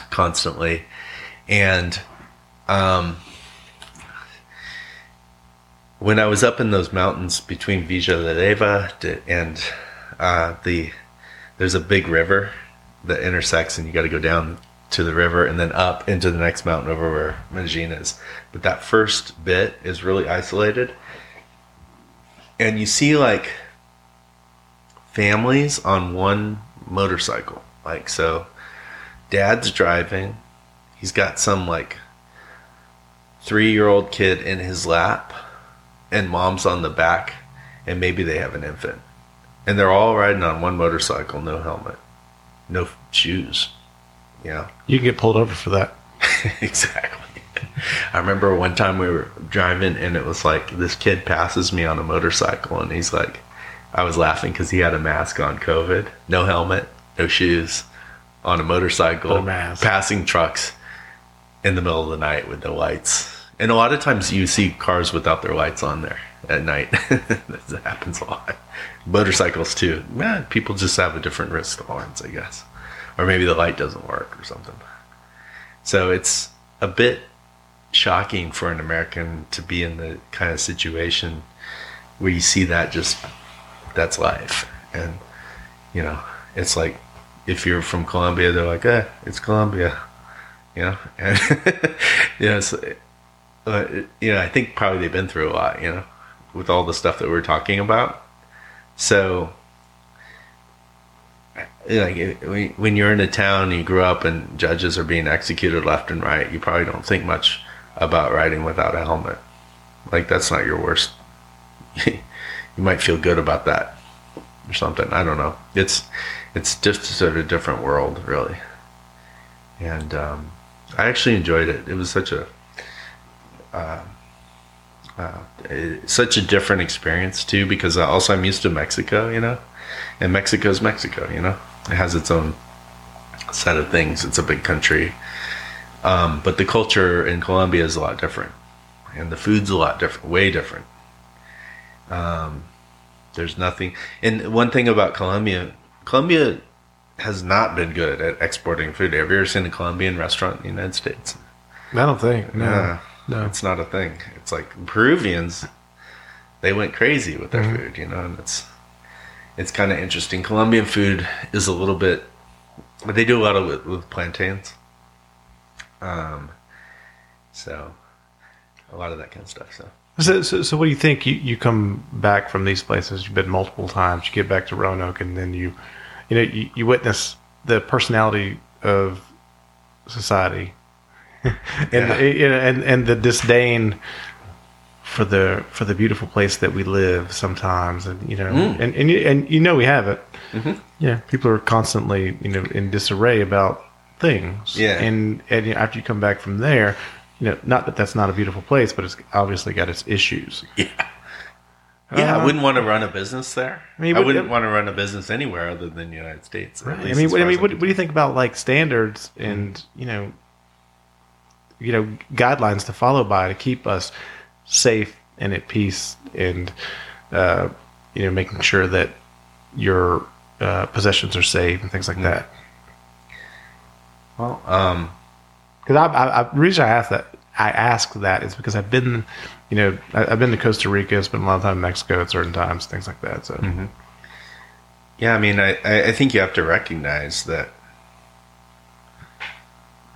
constantly. And um, when I was up in those mountains between Villa de Leyva and uh, the there's a big river that intersects, and you got to go down to the river and then up into the next mountain over where Medellin is. But that first bit is really isolated, and you see like families on one motorcycle. Like so, dad's driving. He's got some like three-year-old kid in his lap, and mom's on the back, and maybe they have an infant, and they're all riding on one motorcycle, no helmet, no shoes. Yeah. You can get pulled over for that. exactly. I remember one time we were driving and it was like this kid passes me on a motorcycle and he's like, I was laughing because he had a mask on COVID, no helmet, no shoes, on a motorcycle, passing trucks in the middle of the night with no lights. And a lot of times you see cars without their lights on there at night. that happens a lot. Motorcycles too. Man, people just have a different risk tolerance, I guess. Or maybe the light doesn't work or something. So it's a bit shocking for an American to be in the kind of situation where you see that just that's life. And you know, it's like if you're from Colombia, they're like, eh, it's Colombia. You know? And you know, it's, uh, you know, I think probably they've been through a lot, you know, with all the stuff that we're talking about. So like when- you're in a town you grew up and judges are being executed left and right you probably don't think much about riding without a helmet. Like that's not your worst. You might feel good about that or something. I don't know. It's it's just sort of a different world really. And um, i actually enjoyed it. It was such a uh, uh, such a different experience too because also i'm used to mexico you know and Mexico's Mexico, you know. It has its own set of things. It's a big country. Um, but the culture in Colombia is a lot different. And the food's a lot different, way different. Um, there's nothing. And one thing about Colombia, Colombia has not been good at exporting food. Have you ever seen a Colombian restaurant in the United States? I don't think. No. Yeah. No. It's not a thing. It's like Peruvians, they went crazy with their food, you know, and it's it's kind of interesting. Colombian food is a little bit, but they do a lot of it with plantains. Um, so a lot of that kind of stuff. So So, so, so what do you think? You, you come back from these places. You've been multiple times. You get back to Roanoke, and then you, you know, you, you witness the personality of society, and Yeah. you know, and and the disdain for the for the beautiful place that we live sometimes, and you know, Mm. and and you, and you know we have it. Mm-hmm. Yeah, people are constantly you know in disarray about things. Yeah. and and you know, after you come back from there. You know, not that that's not a beautiful place, but it's obviously got its issues. yeah, yeah. Uh, I wouldn't want to run a business there. I mean, I wouldn't want to run a business anywhere other than the United States. at Right. I mean, what, I mean, what, what do you think about like standards and you know, you know, guidelines to follow by to keep us safe and at peace, and uh, you know, making sure that your uh, possessions are safe and things like that. Well, um, Because I, I, I, the reason I ask that, I ask that is because I've been, you know, I, I've been to Costa Rica, spent a lot of time in Mexico at certain times, things like that. So, Yeah, I mean, I I think you have to recognize that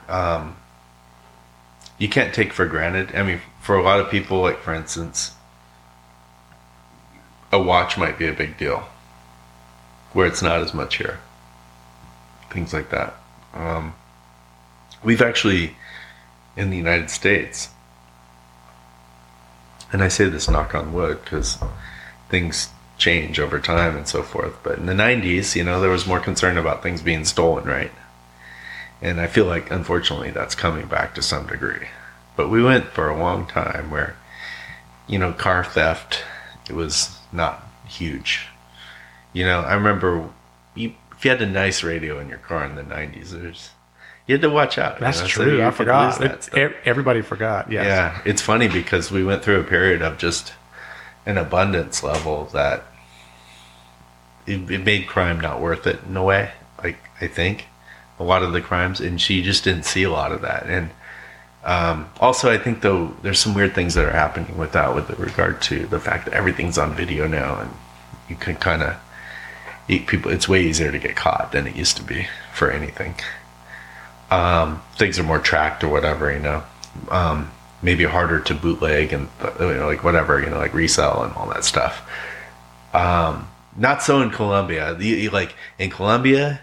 um, you can't take for granted. I mean, for a lot of people, like for instance, a watch might be a big deal, where it's not as much here. Things like that. Um, we've actually, in the United States, and I say this knock on wood because things change over time and so forth. But in the 90s, you know, there was more concern about things being stolen, right? And I feel like, unfortunately, that's coming back to some degree. But we went for a long time where, you know, car theft, it was not huge. You know, I remember you, if you had a nice radio in your car in the 90s, there's, you had to watch out. you that's know, true. you I forgot. It- everybody forgot. Yes. Yeah, it's funny because we went through a period of just an abundance level that it, it made crime not worth it in a way. Like I think a lot of the crimes, and she just didn't see a lot of that. And um, also, I think though there's some weird things that are happening with that, with regard to the fact that everything's on video now, and you can kind of eat people. It's way easier to get caught than it used to be for anything. Um, things are more tracked or whatever, you know. Um, maybe harder to bootleg and you know, like whatever you know like resell and all that stuff. Um, not so in Colombia. Like in Colombia,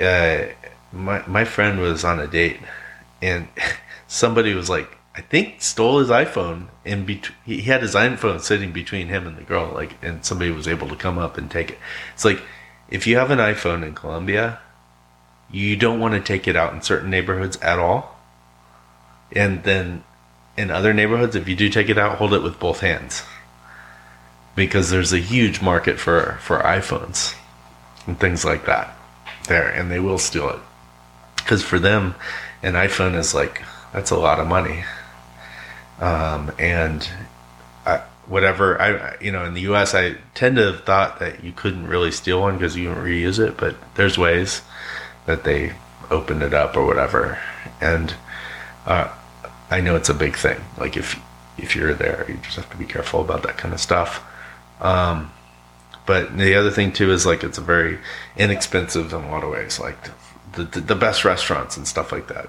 uh, my my friend was on a date, and somebody was like, I think stole his iPhone and between. He had his iPhone sitting between him and the girl, like, and somebody was able to come up and take it. It's like if you have an iPhone in Colombia, you don't want to take it out in certain neighborhoods at all, and then in other neighborhoods, if you do take it out, hold it with both hands because there's a huge market for for iPhones and things like that there, and they will steal it because for them, an iPhone is like that's a lot of money, um, and I, whatever I you know in the U.S. I tend to have thought that you couldn't really steal one because you reuse it, but there's ways that they opened it up or whatever, and uh, I know it's a big thing. Like if if you're there, you just have to be careful about that kind of stuff. Um, but the other thing too is like it's a very inexpensive in a lot of ways. Like the the, the best restaurants and stuff like that.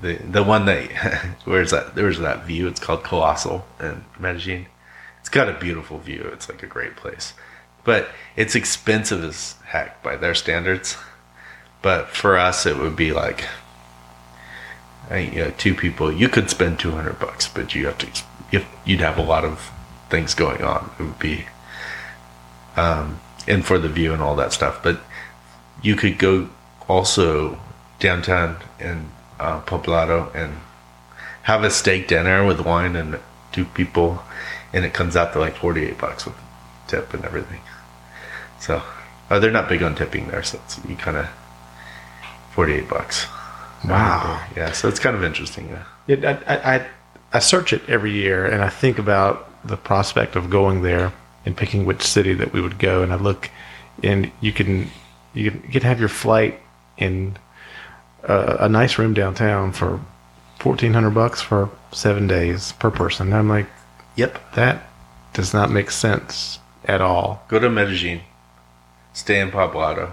The the one that where's that there's that view. It's called Colossal in Medellin. It's got a beautiful view. It's like a great place, but it's expensive as heck by their standards. But for us, it would be like you know, two people, you could spend 200 bucks, but you have to, you, you'd have a lot of things going on. It would be, um, and for the view and all that stuff. But you could go also downtown in uh, Poblado and have a steak dinner with wine and two people, and it comes out to like 48 bucks with tip and everything. So, uh, they're not big on tipping there, so it's, you kind of 48 bucks. Wow. Yeah, so it's kind of interesting. Yeah. I, I, I search it every year, and I think about the prospect of going there and picking which city that we would go. And I look, and you can you can, you can have your flight in a, a nice room downtown for fourteen hundred bucks for seven days per person. And I'm like, Yep. that does not make sense at all. Go to Medellin. Stay in Poblado.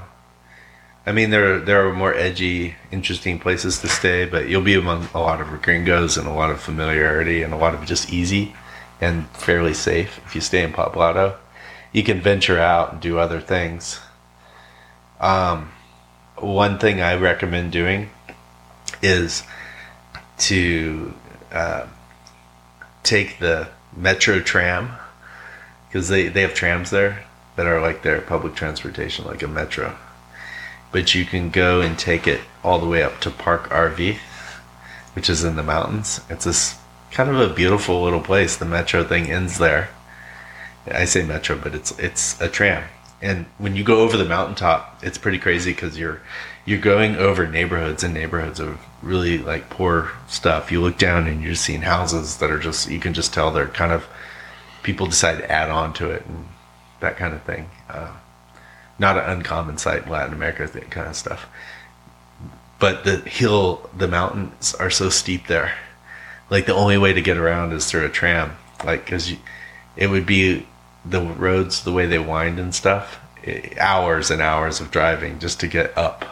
I mean, there there are more edgy, interesting places to stay, but you'll be among a lot of gringos and a lot of familiarity and a lot of just easy and fairly safe if you stay in Poblado. You can venture out and do other things. Um, one thing I recommend doing is to uh, take the metro tram because they, they have trams there that are like their public transportation, like a metro. But you can go and take it all the way up to Park Arví, which is in the mountains. It's this kind of a beautiful little place. The metro thing ends there. I say metro, but it's it's a tram. And when you go over the mountaintop, it's pretty crazy because you're you're going over neighborhoods and neighborhoods of really like poor stuff. You look down and you're seeing houses that are just you can just tell they're kind of people decide to add on to it and that kind of thing. Uh, not an uncommon sight in Latin America, that kind of stuff. But the hill, the mountains are so steep there. Like the only way to get around is through a tram. Like, cause it would be the roads, the way they wind and stuff, eh, hours and hours of driving just to get up.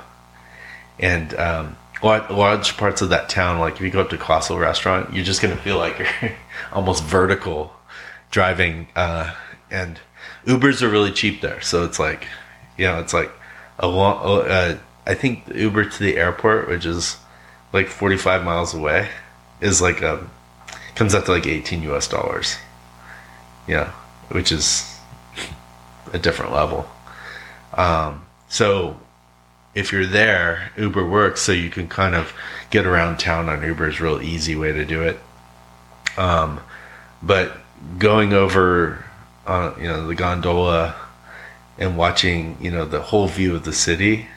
And um, lar- large parts of that town, like if you go up to Colossal Restaurant, you're just gonna feel like you're almost vertical driving. Uh, and Ubers are really cheap there, so it's like, you know, it's like a long. Uh, I think Uber to the airport, which is like 45 miles away, is like a comes out to like 18 US dollars. Yeah, which is a different level. Um, so if you're there, Uber works, so you can kind of get around town on Uber is a real easy way to do it. Um, but going over, uh, you know, the gondola and watching, you know, the whole view of the city,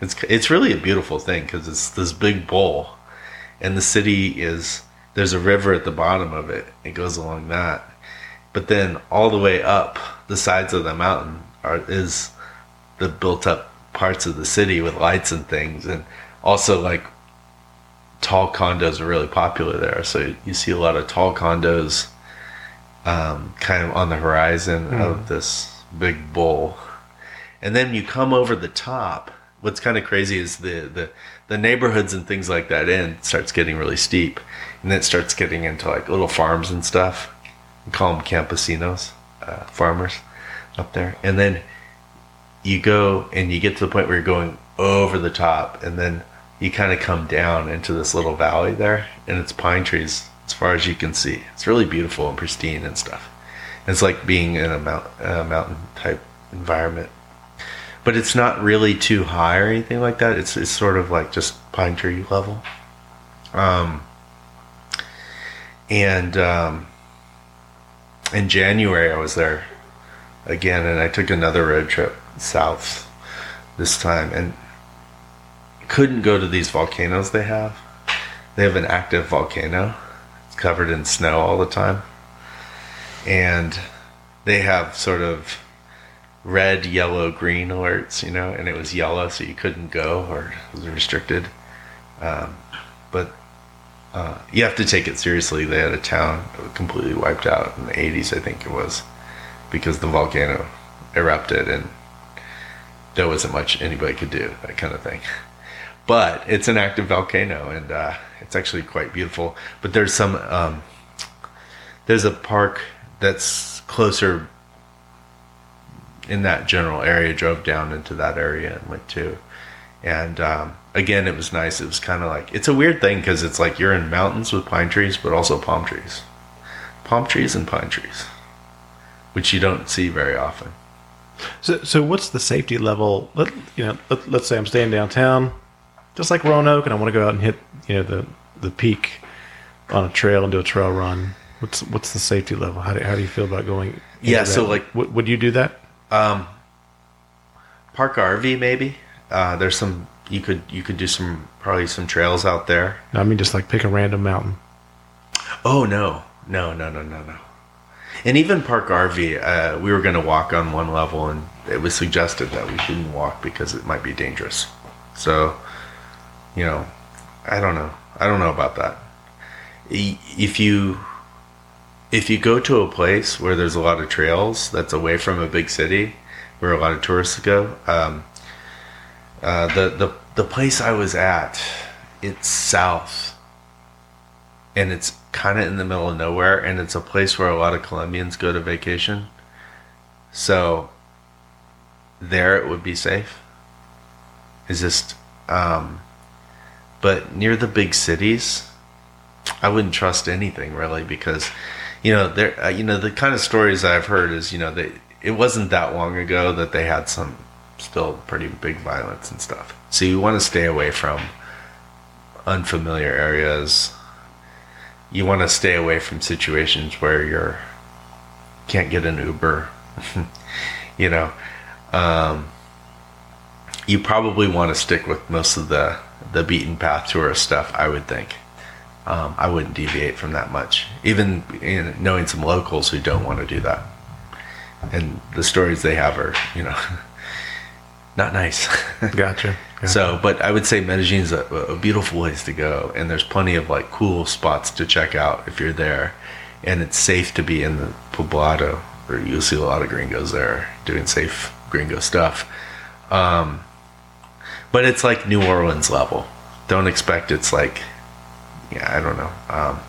it's it's really a beautiful thing because it's this big bowl, and the city is there's a river at the bottom of it. It goes along that, but then all the way up the sides of the mountain are is the built up parts of the city with lights and things, and also like tall condos are really popular there. So you see a lot of tall condos um, kind of on the horizon of this big bowl. And then you come over the top what's kind of crazy is the, the the neighborhoods and things like that end starts getting really steep, and then it starts getting into like little farms and stuff. We call them campesinos, uh, farmers up there, and then you go and you get to the point where you're going over the top, and then you kind of come down into this little valley there, and it's pine trees as far as you can see. It's really beautiful and pristine and stuff. It's like being in a, mount, a mountain type environment but it's not really too high or anything like that. It's it's sort of like just pine tree level. Um, and um, in January, I was there again, and I took another road trip south this time, and couldn't go to these volcanoes they have. They have an active volcano. It's covered in snow all the time, and they have sort of red, yellow, green alerts, you know, and it was yellow, so you couldn't go or it was restricted. Um, but uh, you have to take it seriously. They had a town completely wiped out in the 80s, I think it was, because the volcano erupted and there wasn't much anybody could do, that kind of thing. But it's an active volcano and uh, it's actually quite beautiful. But there's some, um, there's a park that's closer in that general area, drove down into that area and went to. And um, again, it was nice. It was kind of like it's a weird thing because it's like you're in mountains with pine trees, but also palm trees, palm trees and pine trees, which you don't see very often. So, so what's the safety level? Let, you know, let, let's say I'm staying downtown, just like Roanoke, and I want to go out and hit, you know, the the peak on a trail and do a trail run. What's what's the safety level? How do, how do you feel about going? Yeah, so, like- would, would you do that? Um, Park Arví maybe. Uh, there's some you could you could do some probably some trails out there. No, I mean, just like pick a random mountain. Oh no, no, no, no, no, no. And even Park Arví, uh, we were going to walk on one level, and it was suggested that we shouldn't walk because it might be dangerous. So, you know, I don't know. I don't know about that. If you if you go to a place where there's a lot of trails that's away from a big city, where a lot of tourists go, um, uh, the the the place I was at, it's south. And it's kind of in the middle of nowhere and it's a place where a lot of colombians go to vacation. So there it would be safe. Is just um but near the big cities i wouldn't trust anything really because you know there uh, you know the kind of stories i've heard is you know they it wasn't that long ago that they had some still pretty big violence and stuff so you want to stay away from unfamiliar areas you want to stay away from situations where you're can't get an Uber. you know, um, you probably want to stick with most of the the beaten path tourist stuff. I would think. Um, I wouldn't deviate from that much, even in knowing some locals who don't want to do that. And the stories they have are, you know, not nice. Gotcha. gotcha. So, but I would say Medellin's a, a beautiful place to go, and there's plenty of like cool spots to check out if you're there, and it's safe to be in the poblado, where you'll see a lot of gringos there doing safe gringo stuff. Um, but it's like New Orleans level. Don't expect it's like, yeah, I don't know. Um,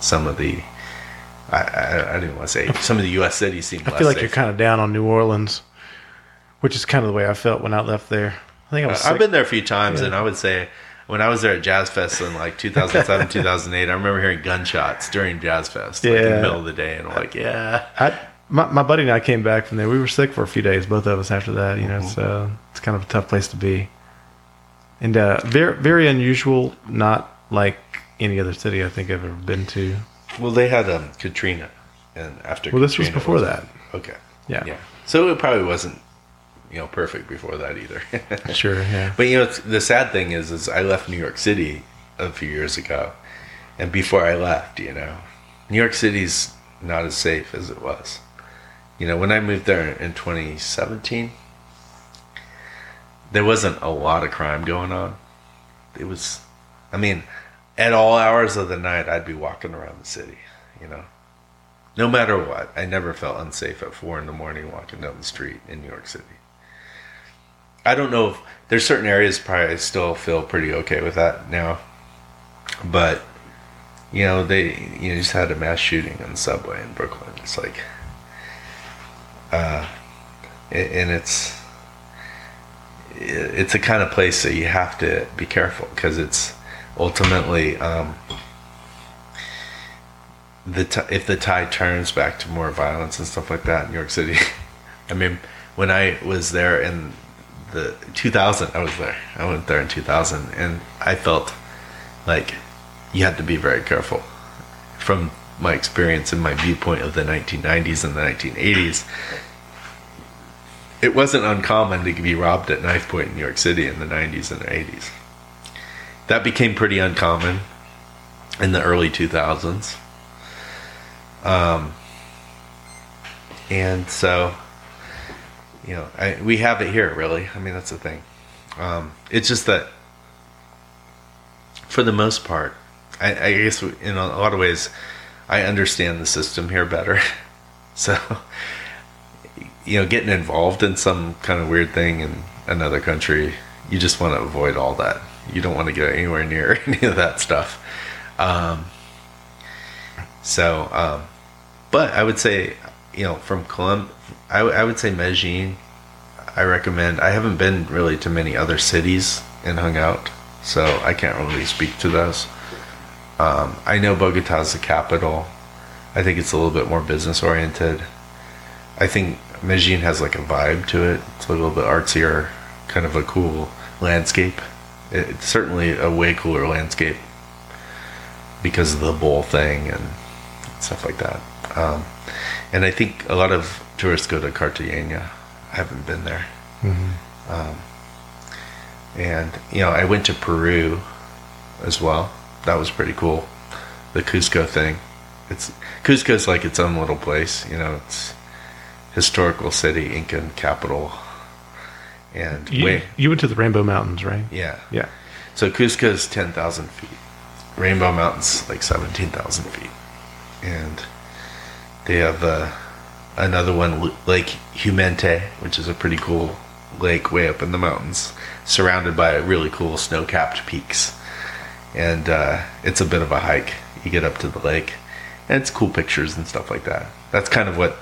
some of the, I, I, I didn't want to say some of the U.S. cities seem. I feel like you're kind of down on New Orleans, which is kind of the way I felt when I left there. I think I was. I've been there a few times, Yeah. and I would say when I was there at Jazz Fest in like 2007, 2008, I remember hearing gunshots during Jazz Fest, like in the middle of the day, and I'm like, yeah, I, my, my buddy and I came back from there. We were sick for a few days, both of us. After that, you know, Mm-hmm. so it's kind of a tough place to be, and uh, very very unusual. Not like any other city I think I've ever been to. Well, they had um, Katrina, and after Well, this was before that. Okay, Yeah, yeah, so it probably wasn't, you know, perfect before that either. sure, yeah. But you know, the sad thing is, is I left New York City a few years ago, and before I left, you know, New York City's not as safe as it was. You know, when I moved there in 2017, there wasn't a lot of crime going on. It was, I mean, at all hours of the night, I'd be walking around the city. You know, no matter what, I never felt unsafe at four in the morning walking down the street in New York City. I don't know if there's certain areas probably I still feel pretty okay with that now, but you know they you just had a mass shooting on the subway in Brooklyn. It's like, uh, and it's it's a kind of place that you have to be careful because it's ultimately um, the t- if the tide turns back to more violence and stuff like that in New York City. I mean, when I was there in the 2000, I was there. I went there in 2000, and I felt like you had to be very careful. From my experience and my viewpoint of the 1990s and the 1980s, it wasn't uncommon to be robbed at knife point in New York City in the 90s and 80s. That became pretty uncommon in the early 2000s. Um, and so, you know, I, we have it here, really. I mean, that's the thing. Um, it's just that, for the most part, I, I guess in a lot of ways, I understand the system here better. so, you know, getting involved in some kind of weird thing in another country, you just want to avoid all that. You don't want to get anywhere near any of that stuff. Um, so, um, but I would say, you know, from Colum, I, w- I would say Medellin. I recommend. I haven't been really to many other cities and hung out, so I can't really speak to those. Um, I know Bogota is the capital. I think it's a little bit more business oriented. I think Medellin has like a vibe to it. It's a little bit artsier, kind of a cool landscape. It- It's certainly a way cooler landscape because of the bowl thing and stuff like that. Um, and I think a lot of tourists go to Cartagena. I haven't been there. Um, and you know, I went to Peru as well. That was pretty cool. The Cusco thing. It's Cusco's like its own little place. You know, it's historical city, Incan capital, and You, way you went to the Rainbow Mountains, right? yeah. Yeah. So Cusco is ten thousand feet. Rainbow Mountain's like seventeen thousand feet, and they have uh, another one, L- Lake Humantay, which is a pretty cool lake way up in the mountains, surrounded by really cool snow-capped peaks, and uh, it's a bit of a hike. You get up to the lake, and it's cool pictures and stuff like that. That's kind of what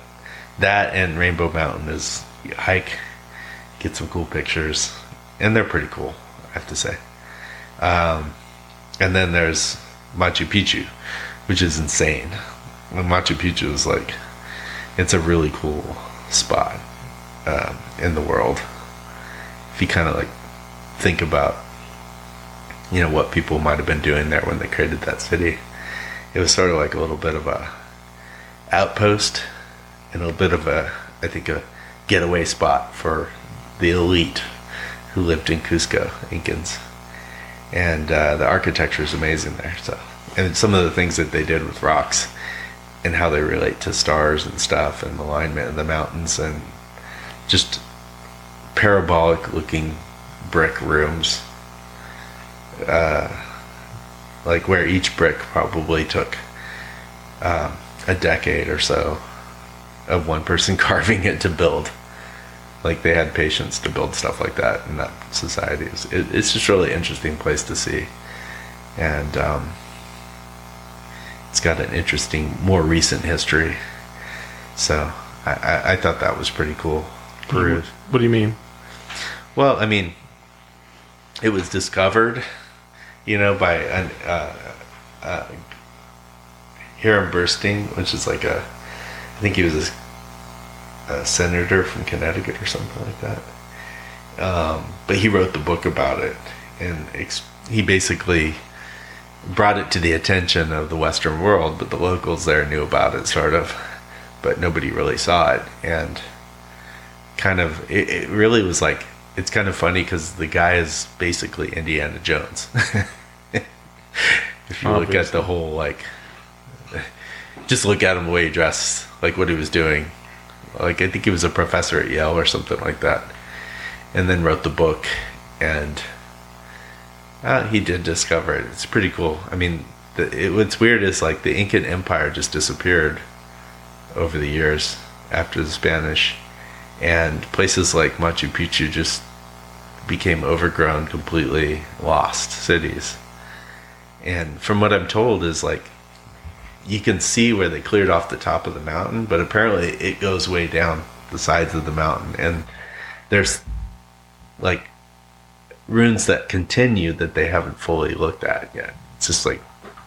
that and Rainbow Mountain is. Hike, get some cool pictures, and they're pretty cool. I have to say. Um, and then there's Machu Picchu, which is insane. And Machu Picchu is like, it's a really cool spot um, in the world. If you kind of like think about, you know, what people might have been doing there when they created that city, it was sort of like a little bit of a outpost and a little bit of a, I think, a getaway spot for the elite who lived in Cusco, Incans. And uh, the architecture is amazing there. So, and some of the things that they did with rocks and how they relate to stars and stuff, and alignment of the mountains, and just parabolic looking brick rooms, uh, like where each brick probably took um, a decade or so of one person carving it to build like they had patience to build stuff like that in that society. It's, it, it's just a really interesting place to see, and um, it's got an interesting, more recent history. So I, I, I thought that was pretty cool. Peru. What do you mean? Well, I mean, it was discovered, you know, by an, uh, uh, Hiram Bursting, which is like a, I think he was a, a senator from Connecticut or something like that. Um, but he wrote the book about it, and ex- he basically brought it to the attention of the Western world, but the locals there knew about it, sort of, but nobody really saw it, and kind of it, it really was like it's kind of funny because the guy is basically Indiana Jones. if you look at the whole like, just look at him the way he dressed, like what he was doing. Like I think he was a professor at Yale or something like that, and then wrote the book, and uh, he did discover it. It's pretty cool. I mean, the, it, what's weird is like the Incan Empire just disappeared over the years after the Spanish, and places like Machu Picchu just became overgrown, completely lost cities. And from what I'm told is like you can see where they cleared off the top of the mountain, but apparently it goes way down the sides of the mountain and there's like ruins that continue that they haven't fully looked at yet. It's just like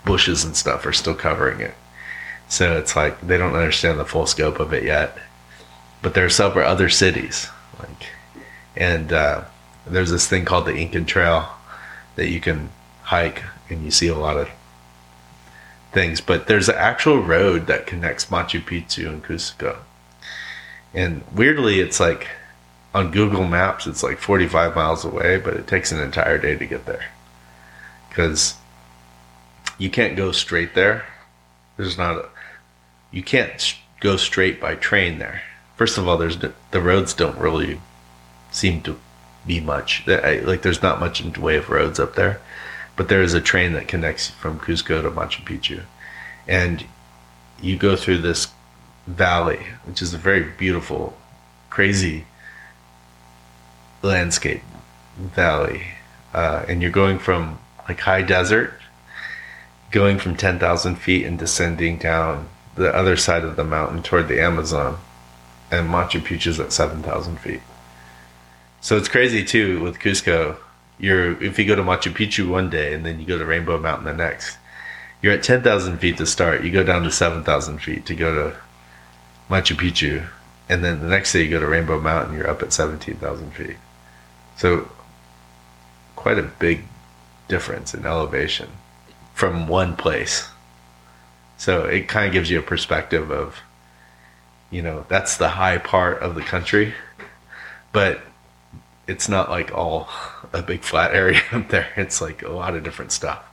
bushes and stuff are still covering it. So it's like they don't understand the full scope of it yet. But there are several other cities, like, and uh, there's this thing called the Incan Trail that you can hike, and you see a lot of things. But there's an actual road that connects Machu Picchu and Cusco, and weirdly, it's like on Google Maps, it's like 45 miles away, but it takes an entire day to get there because you can't go straight there. There's not a, you can't go straight by train there. First of all, there's the roads don't really seem to be much. Like there's not much in the way of roads up there, but there is a train that connects from Cusco to Machu Picchu, and you go through this valley, which is a very beautiful, crazy landscape valley, uh, and you're going from like high desert, going from ten thousand feet and descending down the other side of the mountain toward the Amazon, and Machu Picchu's at seven thousand feet. So it's crazy too with Cusco. You're if you go to Machu Picchu one day and then you go to Rainbow Mountain the next, you're at ten thousand feet to start. You go down to seven thousand feet to go to Machu Picchu, and then the next day you go to Rainbow Mountain. You're up at seventeen thousand feet. So quite a big difference in elevation from one place. So it kind of gives you a perspective of, you know, that's the high part of the country, but it's not like all a big flat area up there. It's like a lot of different stuff.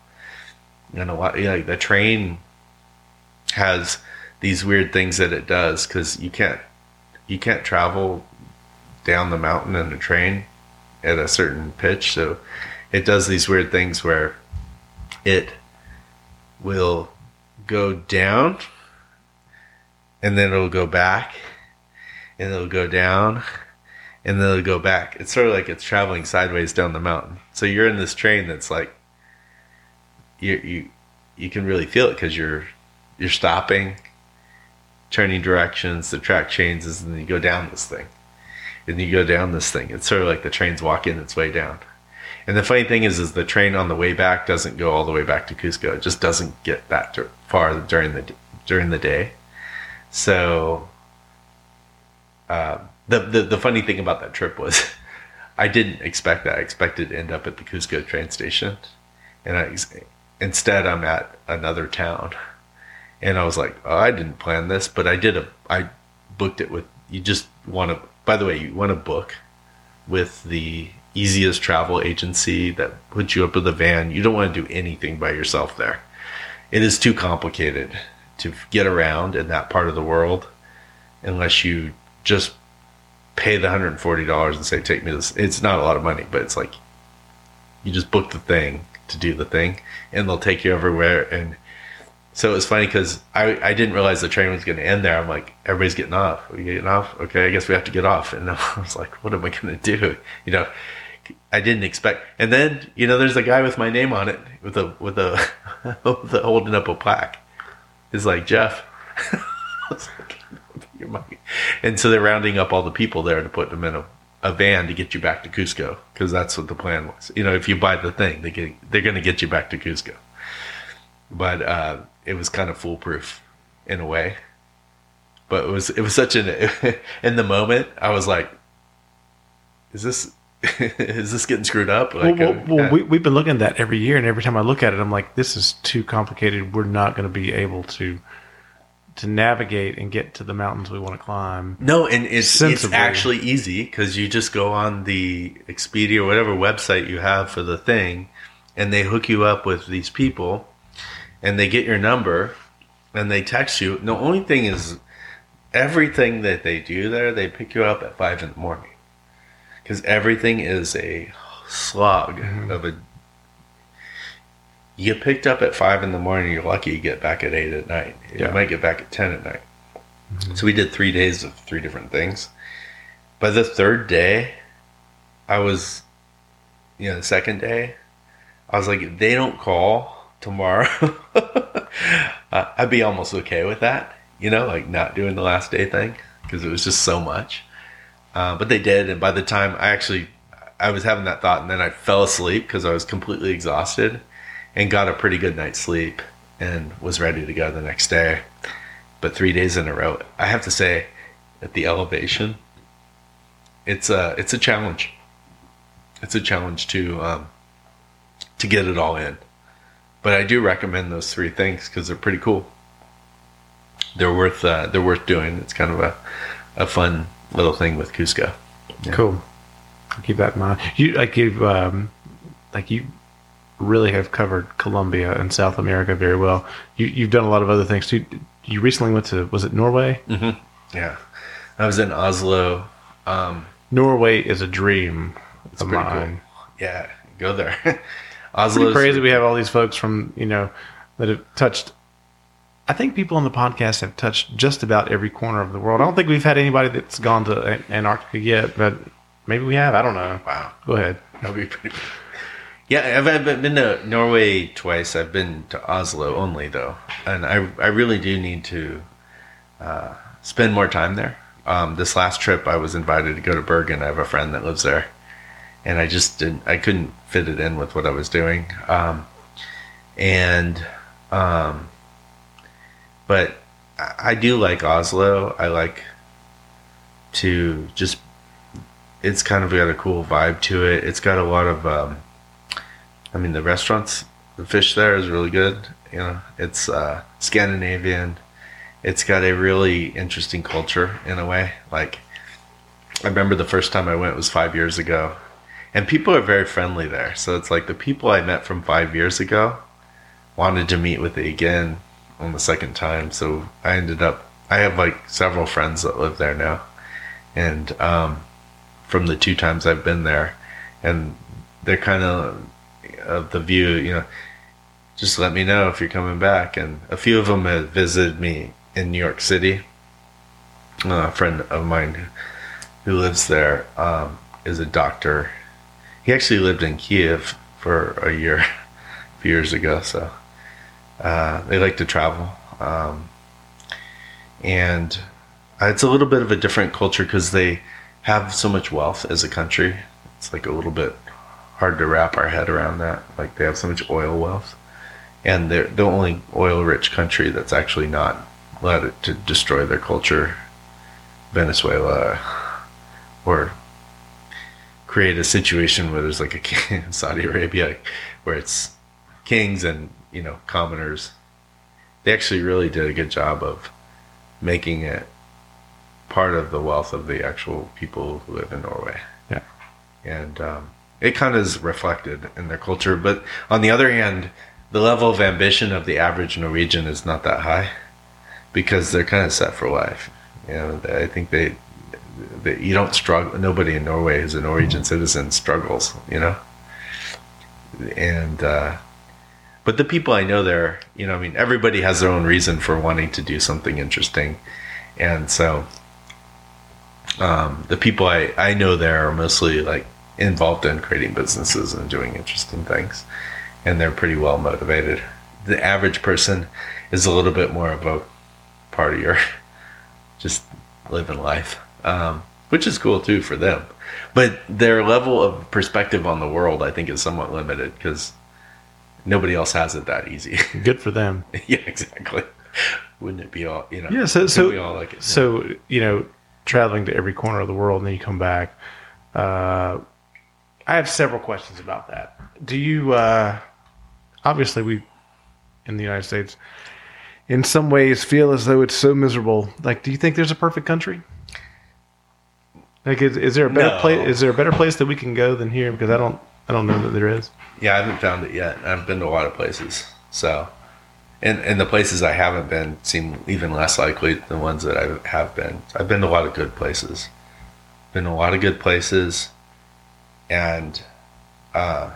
And a lot, yeah, the train has these weird things that it does because you can't you can't travel down the mountain in a train at a certain pitch. So it does these weird things where it will go down and then it'll go back and it'll go down and then it'll go back. It's sort of like it's traveling sideways down the mountain. So you're in this train that's like you you you can really feel it because you're you're stopping, turning directions, the track changes, and then you go down this thing. And you go down this thing. It's sort of like the train's walking its way down. And the funny thing is, is the train on the way back doesn't go all the way back to Cusco. It just doesn't get that far during the during the day. So, uh, the, the the funny thing about that trip was, I didn't expect that. I expected to end up at the Cusco train station, and I instead I'm at another town, and I was like, oh, I didn't plan this, but I did a I booked it with you. Just want to. By the way, you want to book with the easiest travel agency that puts you up with a van. You don't want to do anything by yourself there. It is too complicated to get around in that part of the world unless you just pay the $140 and say, take me this. It's not a lot of money, but it's like you just book the thing to do the thing and they'll take you everywhere. And so it was funny because I, I didn't realize the train was going to end there. I'm like, everybody's getting off. Are we getting off? Okay, I guess we have to get off. And I was like, what am I going to do? You know, I didn't expect. And then, you know, there's a guy with my name on it with a, with a, holding up a plaque. It's like, Jeff. Like, "Your money." and so they're rounding up all the people there to put them in a, a van to get you back to Cusco because that's what the plan was. You know, if you buy the thing, they get, they're going to get you back to Cusco but uh, it was kind of foolproof in a way. But it was it was such an in the moment I was like, is this is this getting screwed up? Like, well, uh, well, we, we've been looking at that every year, and every time I look at it, I'm like, this is too complicated. We're not going to be able to to navigate and get to the mountains we want to climb. no, and it's it's actually easy because you just go on the Expedia or whatever website you have for the thing, and they hook you up with these people, and they get your number, and they text you. The only thing is, everything that they do there, they pick you up at five in the morning, because everything is a slog mm-hmm. of a. You get picked up at five in the morning. You're lucky you get back at eight at night. You Yeah. might get back at ten at night. So we did three days of three different things. By the third day, I was you know, the second day, I was like, if they don't call tomorrow, uh, I'd be almost okay with that. You know, like not doing the last day thing because it was just so much. Uh, but they did, and by the time I actually, I was having that thought, and then I fell asleep because I was completely exhausted, and got a pretty good night's sleep, and was ready to go the next day. But three days in a row, I have to say, at the elevation, it's a it's a challenge. It's a challenge to um, to get it all in. But I do recommend those three things because they're pretty cool. They're worth uh, they're worth doing. It's kind of a a fun little thing with Cusco. Cool. I'll keep that in mind. You like you um, like you really have covered Colombia and South America very well. You you've done a lot of other things too. You recently went to was it Norway? Yeah, I was in Oslo. Um, Norway is a dream it's of mine. cool. Yeah, go there. Pretty Oslo's crazy. We have all these folks from you know that have touched. I think people on the podcast have touched just about every corner of the world. I don't think we've had anybody that's gone to Antarctica yet, but maybe we have. I don't know. Wow. Go ahead. That'd be pretty. Yeah, I've, I've been to Norway twice. I've been to Oslo only though, and I I really do need to uh, spend more time there. Um, this last trip, I was invited to go to Bergen. I have a friend that lives there, and I just didn't. I couldn't fit it in with what I was doing. Um, and um, but I, do like Oslo. I like to just. It's kind of got a cool vibe to it. It's got a lot of. I mean, the restaurants, the fish there is really good. You know, it's uh, Scandinavian. It's got a really interesting culture in a way. Like, I remember the first time I went was five years ago, and people are very friendly there. So it's like the people I met from five years ago wanted to meet with me again on the second time. So I ended up. I have like several friends that live there now, and um, from the two times I've been there, and they're kind of of the view, you know, just let me know if you're coming back. And a few of them have visited me in New York City. Uh, a friend of mine who lives there um, is a doctor. He actually lived in Kiev for a year, a few years ago. So uh, they like to travel. Um, and uh, it's a little bit of a different culture because they have so much wealth as a country. It's like a little bit hard to wrap our head around that. Like they have so much oil wealth, and they're the only oil-rich country that's actually not let it to destroy their culture. Venezuela, or create a situation where there's like a king in Saudi Arabia, where it's kings and you know commoners. They actually really did a good job of making it part of the wealth of the actual people who live in Norway Yeah. and um, it kind of is reflected in their culture. But on the other hand, the level of ambition of the average Norwegian is not that high because they're kind of set for life. You know, I think they, they you don't struggle. Nobody in Norway who's a Norwegian citizen struggles. You know, and uh, but the people I know there, you know, I mean, everybody has their own reason for wanting to do something interesting, and so um, the people I, I know there are mostly like involved in creating businesses and doing interesting things and they're pretty well motivated the average person is a little bit more of a partier just living life um, which is cool too for them but their level of perspective on the world i think is somewhat limited because nobody else has it that easy Good for them. yeah exactly wouldn't it be all you know Yeah. So so we all like it so you know, traveling to every corner of the world and then you come back. Uh, I have several questions about that. Do you? Uh, obviously, we in the United States, in some ways, feel as though it's so miserable. Like, do you think there's a perfect country? Like, is, is there a better No. place? Is there a better place that we can go than here? Because I don't, I don't know that there is. Yeah, I haven't found it yet. I've been to a lot of places. So, and and the places I haven't been seem even less likely than the ones that I have been. I've been to a lot of good places. Been to a lot of good places, and uh,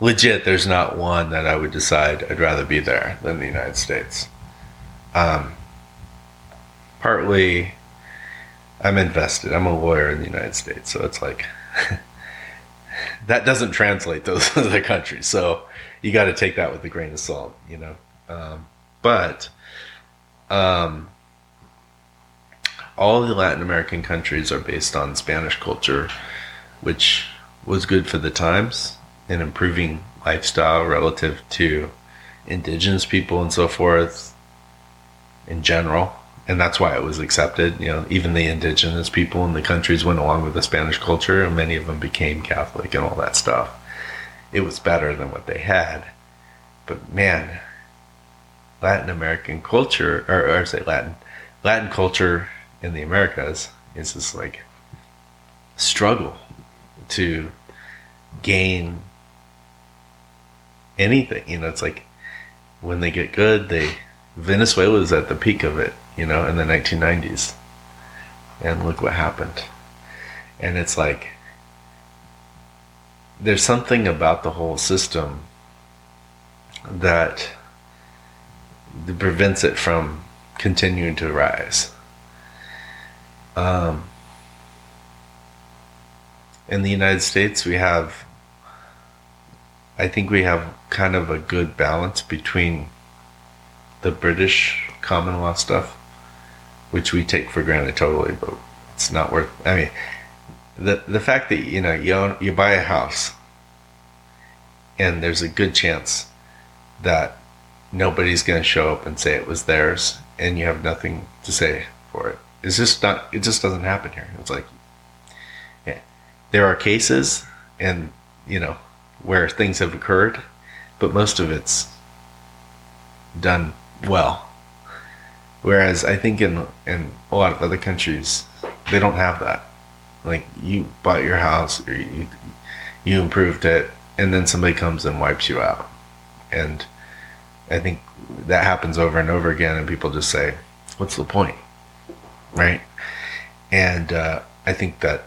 legit, there's not one that I would decide I'd rather be there than the United States. Um, partly, I'm invested. I'm a lawyer in the United States, so it's like that doesn't translate those other countries. So you got to take that with a grain of salt, you know. Um, but um, all the Latin American countries are based on Spanish culture, which was good for the times and improving lifestyle relative to indigenous people and so forth in general. And that's why it was accepted. You know, even the indigenous people in the countries went along with the Spanish culture, and many of them became Catholic and all that stuff. It was better than what they had. But man, Latin American culture, or, or say Latin, Latin culture in the Americas is this like struggle to gain anything. You know, it's like when they get good, they Venezuela is at the peak of it. You know, in the 1990s, and look what happened. And it's like there's something about the whole system that prevents it from continuing to rise. Um, in the United States, we have, I think we have kind of a good balance between the British common law stuff, which we take for granted totally, but it's not worth. I mean, the the fact that you know you own, you buy a house, and there's a good chance that nobody's going to show up and say it was theirs, and you have nothing to say for it. It's just not. It just doesn't happen here. It's like, there are cases, and you know, where things have occurred, but most of it's done well. Whereas I think in in a lot of other countries, they don't have that. Like you bought your house, or you you improved it, and then somebody comes and wipes you out, and I think that happens over and over again, and people just say, "What's the point?" Right? And uh, I think that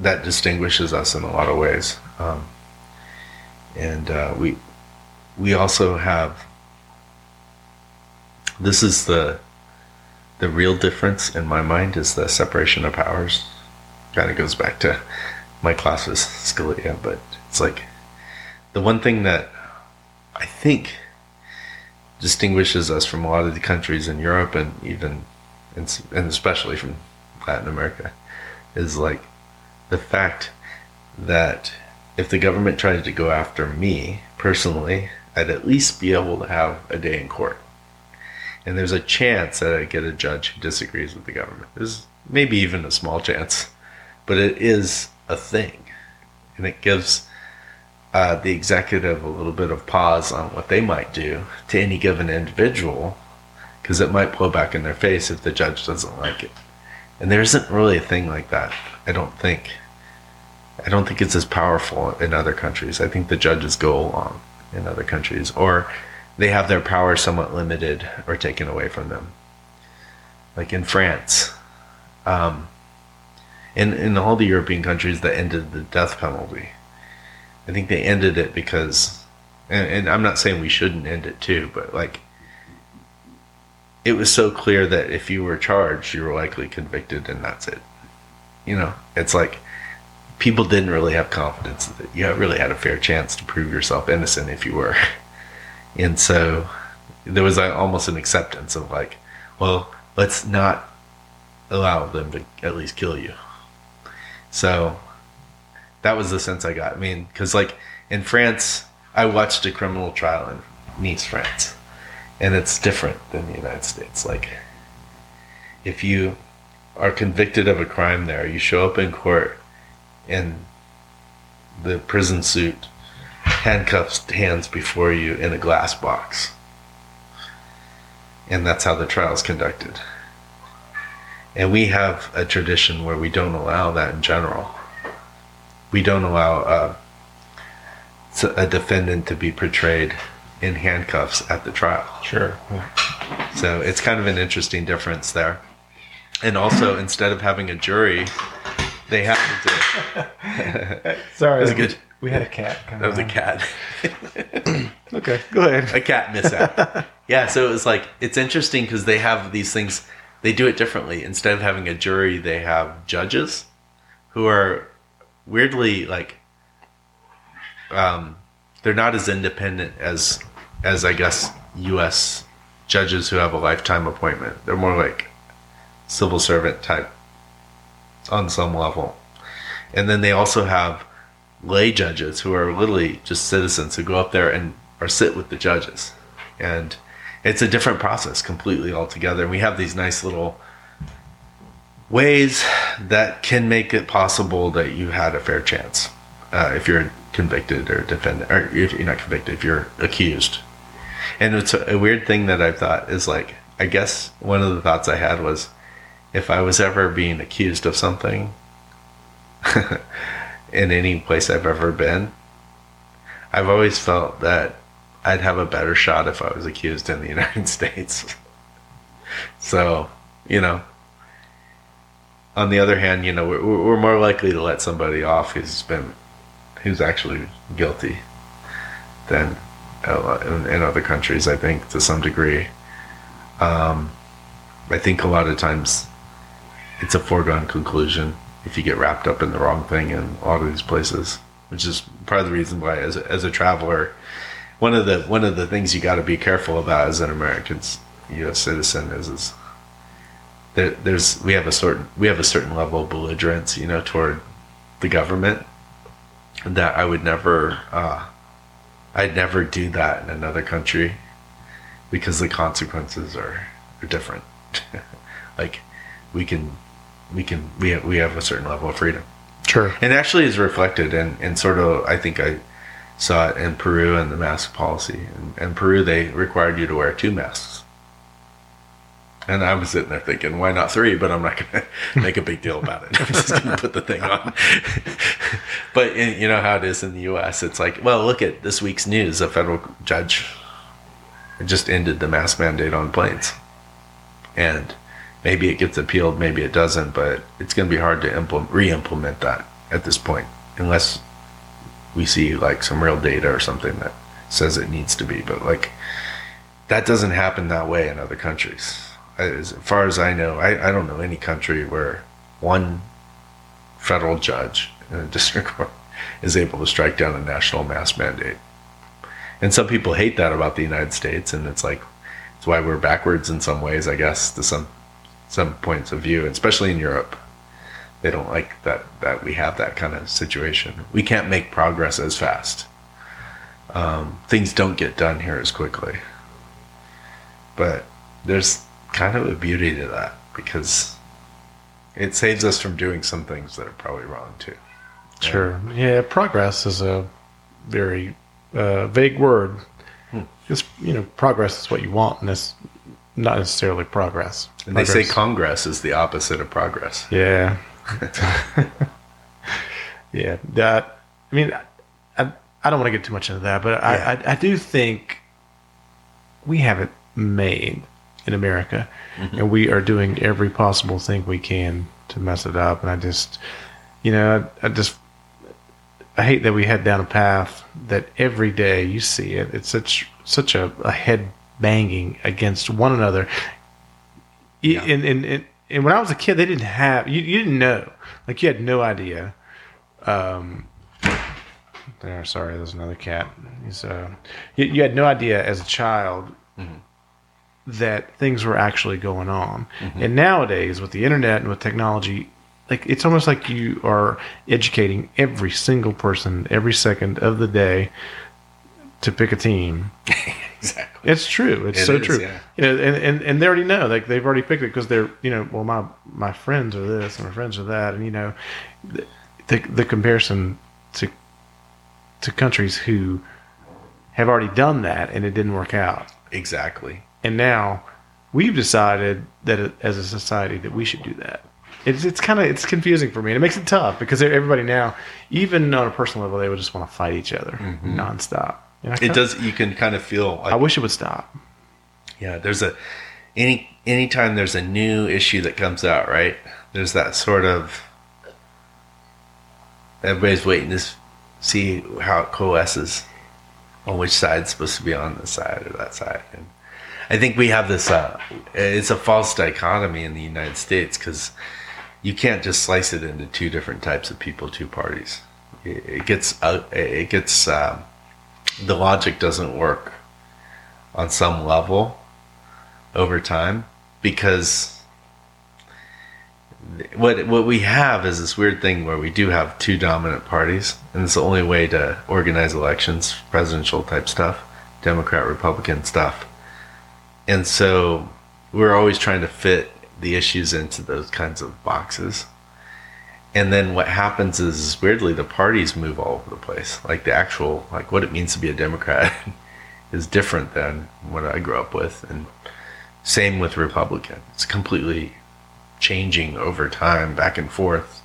that distinguishes us in a lot of ways, um, and uh, we we also have. This is the the real difference in my mind is the separation of powers. Kind of goes back to my classes, Scalia, but it's like the one thing that I think distinguishes us from a lot of the countries in Europe and even and especially from Latin America is like the fact that if the government tried to go after me personally, I'd at least be able to have a day in court. And there's a chance that I get a judge who disagrees with the government. There's maybe even a small chance, but it is a thing. And it gives uh, the executive a little bit of pause on what they might do to any given individual because it might blow back in their face if the judge doesn't like it. And there isn't really a thing like that, I don't think. I don't think it's as powerful in other countries. I think the judges go along in other countries, or they have their power somewhat limited or taken away from them. Like in France, um, in in all the European countries that ended the death penalty, I think they ended it because, and, and I'm not saying we shouldn't end it too, but like it was so clear that if you were charged, you were likely convicted, and that's it. You know, it's like people didn't really have confidence that you really had a fair chance to prove yourself innocent if you were. And so there was a, almost an acceptance of like, well, let's not allow them to at least kill you. So that was the sense I got. I mean, because like in France, I watched a criminal trial in Nice, France, and it's different than the United States. Like, if you are convicted of a crime there, you show up in court in the prison suit, handcuffs hands before you in a glass box. And that's how the trial is conducted. And we have a tradition where we don't allow that in general. We don't allow uh, a defendant to be portrayed in handcuffs at the trial. Sure. So it's kind of an interesting difference there. And also, instead of having a jury, they have to. Sorry. That's good. We had a cat. come That was a cat. Okay, go ahead. a cat mishap. yeah, so it was like it's interesting because they have these things. They do it differently. Instead of having a jury, they have judges who are weirdly like um, they're not as independent as as I guess U.S. judges who have a lifetime appointment. They're more like civil servant type on some level, and then they also have lay judges who are literally just citizens who go up there and or sit with the judges, and it's a different process completely altogether. And we have these nice little ways that can make it possible that you had a fair chance uh, if you're convicted or defended, or if you're not convicted, if you're accused. And it's a, a weird thing that I've thought is like, I guess one of the thoughts I had was if I was ever being accused of something in any place I've ever been, I've always felt that I'd have a better shot if I was accused in the United States. so, you know, on the other hand, you know, we're, we're more likely to let somebody off who's been, who's actually guilty than uh, in, in other countries, I think, to some degree. Um, I think a lot of times it's a foregone conclusion if you get wrapped up in the wrong thing in a lot of these places, which is part of the reason why, as a, as a traveler, one of the one of the things you got to be careful about as an American U.S. citizen is is there, there's we have a certain we have a certain level of belligerence, you know, toward the government that I would never uh, I'd never do that in another country because the consequences are, are different. like we can we can we have, we have a certain level of freedom. Sure. And actually is reflected in, in sort of I think I saw it in Peru and the mask policy. In, in Peru they required you to wear two masks. And I was sitting there thinking, why not three? But I'm not going to make a big deal about it. I'm just going to put the thing on. but in, you know how it is in the U.S. It's like, well, look at this week's news. A federal judge just ended the mask mandate on planes, and maybe it gets appealed, maybe it doesn't. But it's going to be hard to implement, re-implement that at this point, unless we see like some real data or something that says it needs to be. But like that doesn't happen that way in other countries as far as I know, I, I don't know any country where one federal judge in a district court is able to strike down a national mask mandate. And some people hate that about the United States, and it's like it's why we're backwards in some ways, I guess, to some some points of view, especially in Europe. They don't like that that we have that kind of situation. We can't make progress as fast. Um, things don't get done here as quickly. But there's kind of a beauty to that because it saves us from doing some things that are probably wrong too. Sure. Yeah, progress is a very uh, vague word. Hmm. It's you know, progress is what you want, in it's not necessarily progress. And they say congress is the opposite of progress. Yeah. yeah. That. I mean, I, I don't want to get too much into that, but I, Yeah. I, I do think we have it made in America, mm-hmm. and we are doing every possible thing we can to mess it up. And I just, you know, I, I just, I hate that we head down a path that every day you see it. It's such such a, a head banging against one another. Yeah. And, and, and, and when I was a kid, they didn't have you, you didn't know like you had no idea. Um, there, sorry, there's another cat. He's uh, you, you had no idea as a child that things were actually going on. And nowadays, with the internet and with technology, like it's almost like you are educating every single person every second of the day to pick a team. Exactly. It's true. It's It so is, true. yeah. You know, and, and, and they already know. Like they've already picked it because they're you know, well my my friends are this and my friends are that, and you know, the the, the comparison to to countries who have already done that and it didn't work out, Exactly. and now we've decided that as a society that we should do that. It's it's kind of it's confusing for me, and it makes it tough because everybody now, even on a personal level, they would just want to fight each other mm-hmm. nonstop. I It does. You can kind of feel like I wish it would stop. yeah. There's a any anytime there's a new issue that comes out, right? There's that sort of everybody's waiting to see how it coalesces on which side's supposed to be on this side or that side. And I think we have this. Uh, it's a false dichotomy in the United States because you can't just slice it into two different types of people, two parties. it it gets uh, it gets um, the logic doesn't work on some level over time because what what we have is this weird thing where we do have two dominant parties, and it's the only way to organize elections, presidential type stuff, Democrat Republican stuff, and so we're always trying to fit the issues into those kinds of boxes. And then what happens is weirdly the parties move all over the place. Like the actual like what it means to be a Democrat is different than what I grew up with and same with Republican. It's completely changing over time back and forth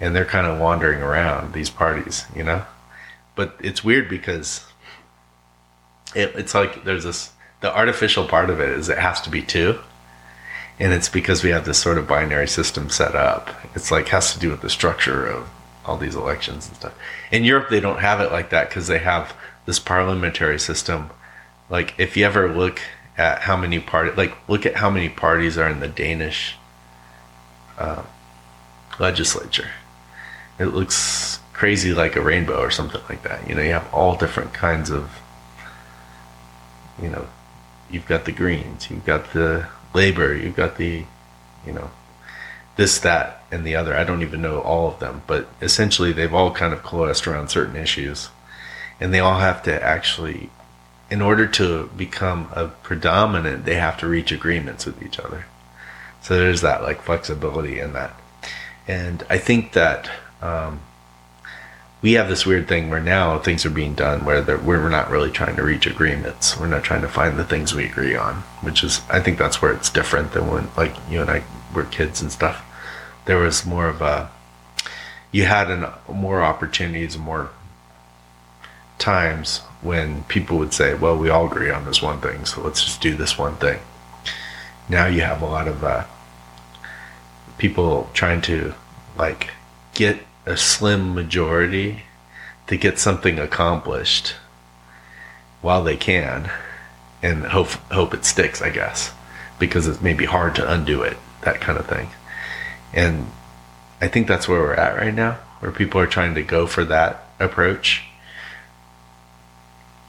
and they're kind of wandering around these parties, you know? But it's weird because it, it's like there's this the artificial part of it is it has to be two and it's because we have this sort of binary system set up. It's like has to do with the structure of all these elections and stuff. In europe they don't have it like that because they have this parliamentary system. Like if you ever look at how many party like look at how many parties are in the danish uh, legislature. It looks crazy like a rainbow or something like that. You know you have all different kinds of you know you've got the greens you've got the labor you've got the you know this that and the other. I don't even know all of them but essentially they've all kind of coalesced around certain issues. And they all have to actually in order to become a predominant they have to reach agreements with each other. So there's that like flexibility in that. And i think that um, we have this weird thing where now things are being done where we're not really trying to reach agreements. We're not trying to find the things we agree on, which is I think that's where it's different than when like you and I were kids and stuff. There was more of a you had an, more opportunities, more times when people would say, "Well, we all agree on this one thing, so let's just do this one thing." Now you have a lot of uh, people trying to like get a slim majority to get something accomplished while they can and hope hope it sticks i guess because it may be hard to undo it that kind of thing. And i think that's where we're at right now where people are trying to go for that approach.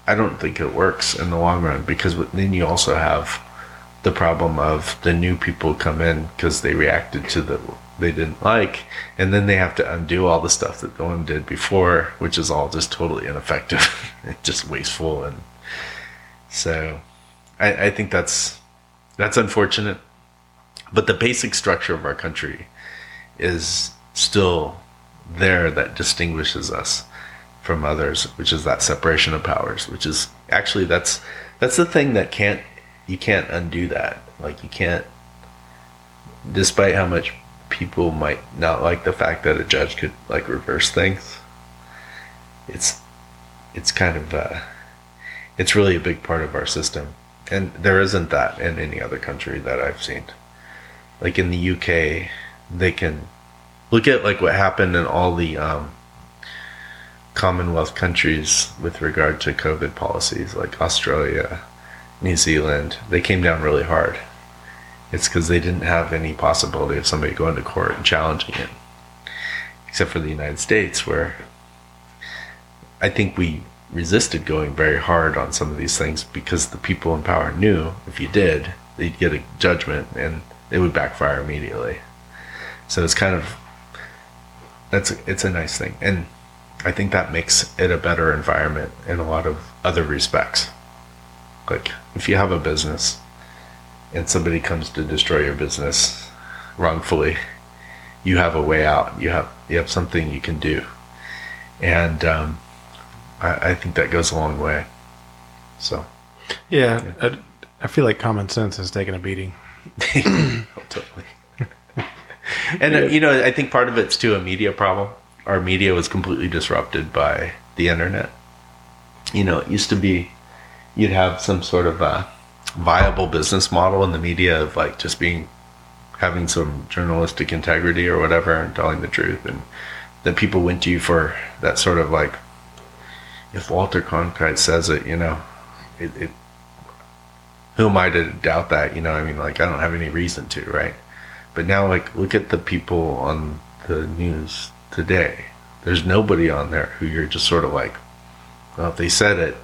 I don't think it works in the long run because then you also have the problem of the new people come in because they reacted to the they didn't like and then they have to undo all the stuff that the one did before which is all just totally ineffective just wasteful and so I, I think that's that's unfortunate. But the basic structure of our country is still there that distinguishes us from others which is that separation of powers which is actually that's that's the thing that can't you can't undo that. Like you can't despite how much people might not like the fact that a judge could like reverse things. It's it's kind of uh it's really a big part of our system. And there isn't that in any other country that i've seen. Like in the uk they can look at like what happened in all the um commonwealth countries with regard to covid policies like australia new zealand. They came down really hard it's because they didn't have any possibility of somebody going to court and challenging it. Except for the United States, where I think we resisted going very hard on some of these things because the people in power knew if you did, they'd get a judgment and it would backfire immediately. So it's kind of that's it's a nice thing, and I think that makes it a better environment in a lot of other respects. Like if you have a business and somebody comes to destroy your business wrongfully, you have a way out. You have you have something you can do, and um, I, I think that goes a long way. So Yeah, I, I feel like common sense has taken a beating. totally. and uh, you know, I think part of it's too a media problem. Our media was completely disrupted by the internet. You know, it used to be you'd have some sort of a viable business model in the media of like just being having some journalistic integrity or whatever and telling the truth and that people went to you for that sort of like if Walter Cronkite says it, you know, it, it who am I to doubt that? You know, I mean, like I don't have any reason to, right? But now, like, look at the people on the news today. There's nobody on there who you're just sort of like, well, if they said it,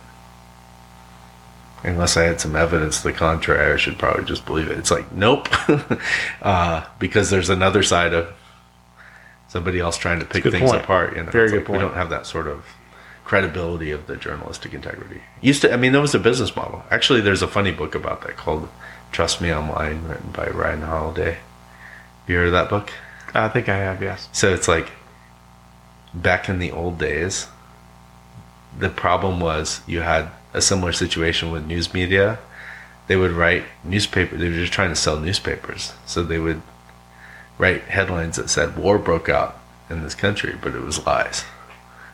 unless I had some evidence to the contrary, I should probably just believe it. It's like, nope, uh, because there's another side of somebody else trying to pick things point. apart. You know, Very It's good like point. We don't have that sort of credibility of the journalistic integrity. Used to, I mean, that was a business model. Actually, there's a funny book about that called "Trust Me, I'm Lying," written by Ryan Holiday. You heard of that book? I think I have. Yes. So it's like back in the old days, the problem was you had a similar situation with news media. They would write newspaper. They were just trying to sell newspapers, so they would write headlines that said war broke out in this country, but it was lies.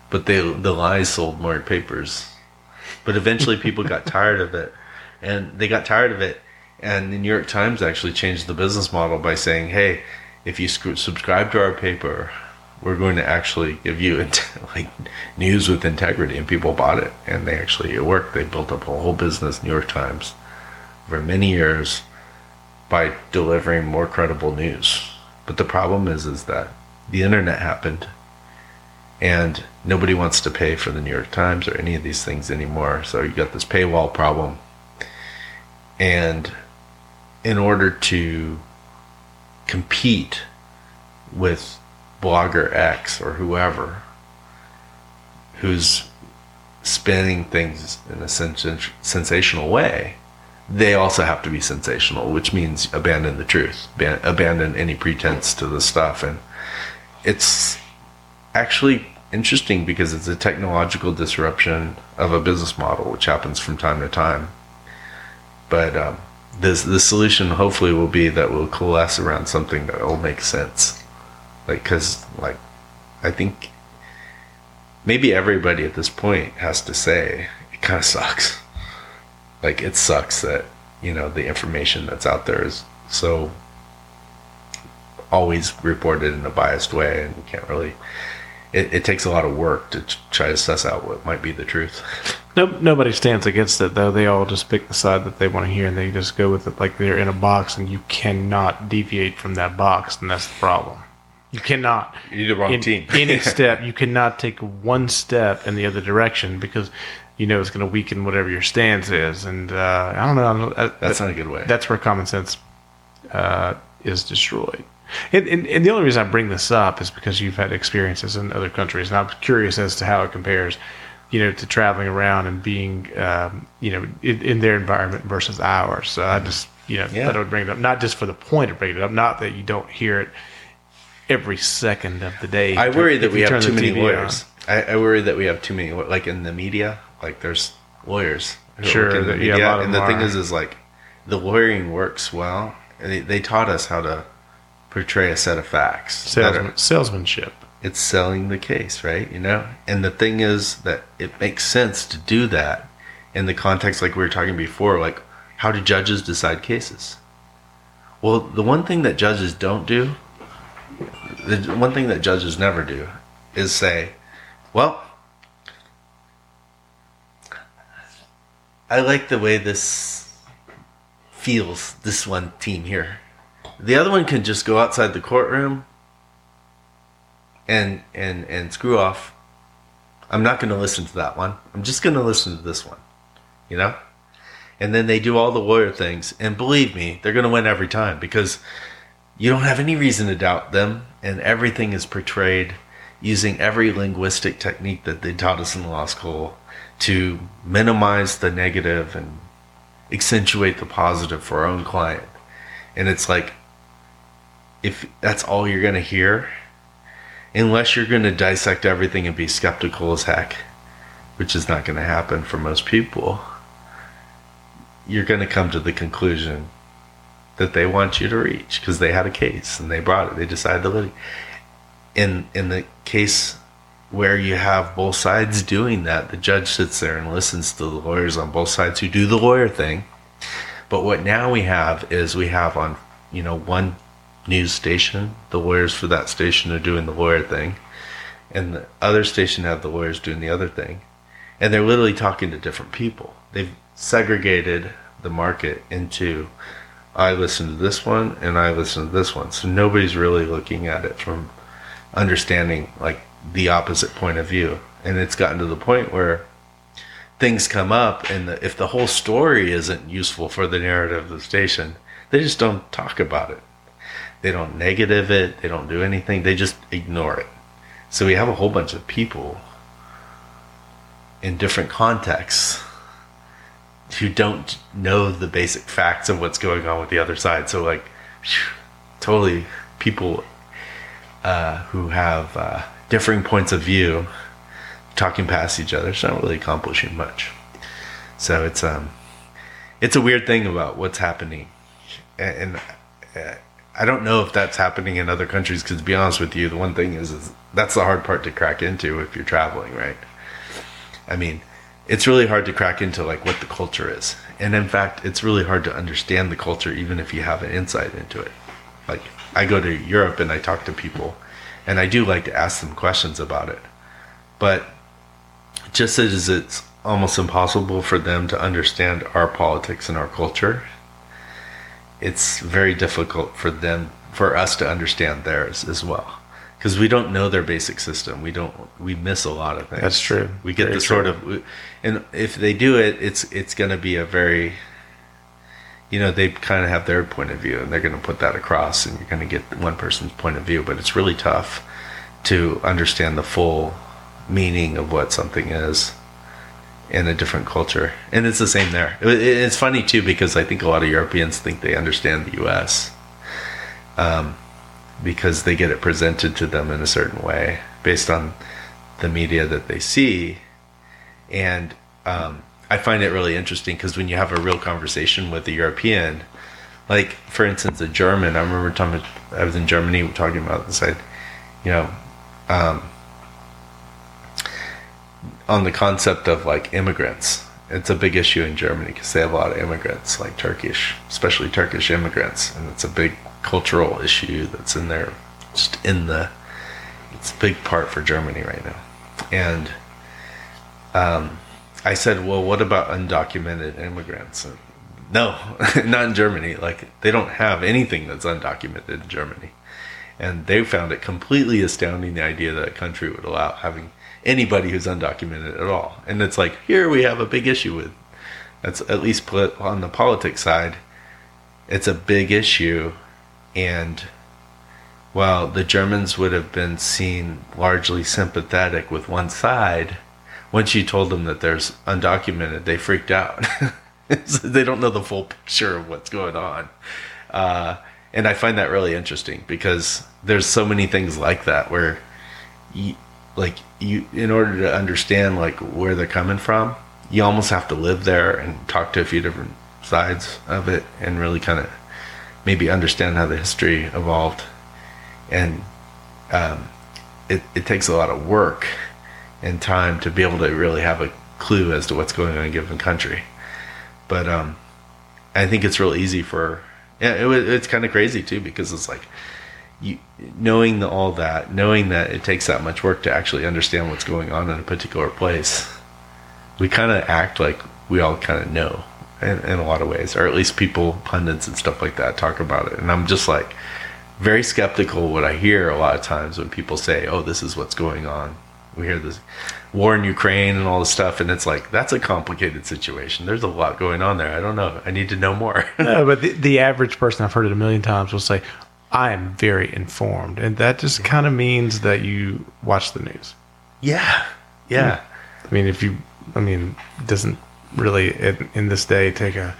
But they the lies sold more papers. But eventually, people got tired of it, and they got tired of it. And the New York Times actually changed the business model by saying, "Hey, if you sc- subscribe to our paper, we're going to actually give you like news with integrity." And people bought it, and they actually it worked. They built up a whole business, New York Times, for many years by delivering more credible news. But the problem is, is that the internet happened, and nobody wants to pay for the New York Times or any of these things anymore. So you got this paywall problem, and in order to compete with blogger X or whoever who's spinning things in a sens- sensational way, they also have to be sensational, which means abandon the truth, ban- abandon any pretense to the stuff. And it's actually interesting because it's a technological disruption of a business model, which happens from time to time. But um, this the solution hopefully will be that we'll coalesce around something that will make sense. Like, cause like, I think maybe everybody at this point has to say it kind of sucks. Like, it sucks that you know the information that's out there is so always reported in a biased way, and you can't really. It, it takes a lot of work to try to suss out what might be the truth. No, nobody stands against it though. They all just pick the side that they want to hear, and they just go with it like they're in a box, and you cannot deviate from that box, and that's the problem. You cannot. You're the wrong in team. any step, you cannot take one step in the other direction because you know it's going to weaken whatever your stance is. And uh, I don't know. I don't know. That's not a good way. That's where common sense uh, is destroyed. And, and, and the only reason I bring this up is because you've had experiences in other countries, and I'm curious as to how it compares, you know, to traveling around and being, um, you know, in, in their environment versus ours. So I just, you know, Yeah. I would bring it up, not just for the point of bringing it up, not that you don't hear it every second of the day. I worry that we have too many TV lawyers. I, I worry that we have too many, like in the media, like there's lawyers. Sure, the yeah, media, of and the them thing is, is like the lawyering works well. They, they taught us how to portray a set of facts. that are- salesmanship. it's selling the case, right? You know? And the thing is that it makes sense to do that in the context like we were talking before, like how do judges decide cases? Well, the one thing that judges don't do, the one thing that judges never do is say, well, I like the way this feels, this one team here. The other one can just go outside the courtroom and and and screw off. I'm not going to listen to that one. I'm just going to listen to this one. You know? And then they do all the lawyer things and believe me, they're going to win every time because you don't have any reason to doubt them and everything is portrayed using every linguistic technique that they taught us in law school to minimize the negative and accentuate the positive for our own client. And it's like if that's all you're going to hear, unless you're going to dissect everything and be skeptical as heck, which is not going to happen for most people, you're going to come to the conclusion that they want you to reach because they had a case and they brought it. They decided to litigate. In in the case where you have both sides doing that, the judge sits there and listens to the lawyers on both sides who do the lawyer thing. But what now we have is we have on you know one news station, the lawyers for that station are doing the lawyer thing, and the other station have the lawyers doing the other thing, and they're literally talking to different people. They've segregated the market into I listen to this one and I listen to this one, so nobody's really looking at it from understanding like the opposite point of view. And it's gotten to the point where things come up, and the, if the whole story isn't useful for the narrative of the station, they just don't talk about it. They don't negative it, they don't do anything, they just ignore it. So we have a whole bunch of people in different contexts who don't know the basic facts of what's going on with the other side. So, like, totally people uh, who have uh, differing points of view talking past each other. It's not really accomplishing much. So it's um, it's a weird thing about what's happening, and, and uh, I don't know if that's happening in other countries. Because to be honest with you, the one thing is, is that's the hard part to crack into if you're traveling, right? I mean, it's really hard to crack into like what the culture is, and in fact, it's really hard to understand the culture even if you have an insight into it. Like I go to Europe and I talk to people, and I do like to ask them questions about it, but just as it's almost impossible for them to understand our politics and our culture, it's very difficult for them for us to understand theirs as well because we don't know their basic system. We don't we miss a lot of things. That's true. we get Very the sort of and if they do it it's it's going to be a very you know they kind of have their point of view and they're going to put that across and you're going to get one person's point of view but it's really tough to understand the full meaning of what something is in a different culture. And it's the same there. It- it- it's funny too because i think a lot of europeans think they understand the us um, because they get it presented to them in a certain way based on the media that they see and um, i find it really interesting because when you have a real conversation with a european like for instance a german i remember talking i was in germany talking about this i you know um, on the concept of like immigrants. It's a big issue in Germany because they have a lot of immigrants, like Turkish, especially Turkish immigrants, and it's a big cultural issue that's in there, just in the. It's a big part for Germany right now, and um, I said, well, what about undocumented immigrants? And no, not in Germany. Like they don't have anything that's undocumented in Germany and they found it completely astounding the idea that a country would allow having anybody who's undocumented at all. And it's like here we have a big issue with that's at least put on the politics side. It's a big issue, and while the Germans would have been seen largely sympathetic with one side, once you told them that there's undocumented, they freaked out. So they don't know the full picture of what's going on. Uh, and I find that really interesting because there's so many things like that where you, like you in order to understand like where they're coming from you almost have to live there and talk to a few different sides of it and really kind of maybe understand how the history evolved. And um, it, it takes a lot of work and time to be able to really have a clue as to what's going on in a given country. But um, I think it's real easy for yeah it, it's kind of crazy too because it's like you knowing the, all that knowing that it takes that much work to actually understand what's going on in a particular place we kind of act like we all kind of know in, in a lot of ways or at least people pundits and stuff like that talk about it. And i'm just like very skeptical what i hear a lot of times when people say oh this is what's going on. We hear this war in ukraine and all this stuff and it's like that's a complicated situation. There's a lot going on there. I don't know. I need to know more. No, but the, the average person, I've heard it a million times, will say, I am very informed. And that just mm-hmm. kind of means that you watch the news. yeah. Yeah. Mm. I mean, if you, I mean, it doesn't really, in, in this day, take a,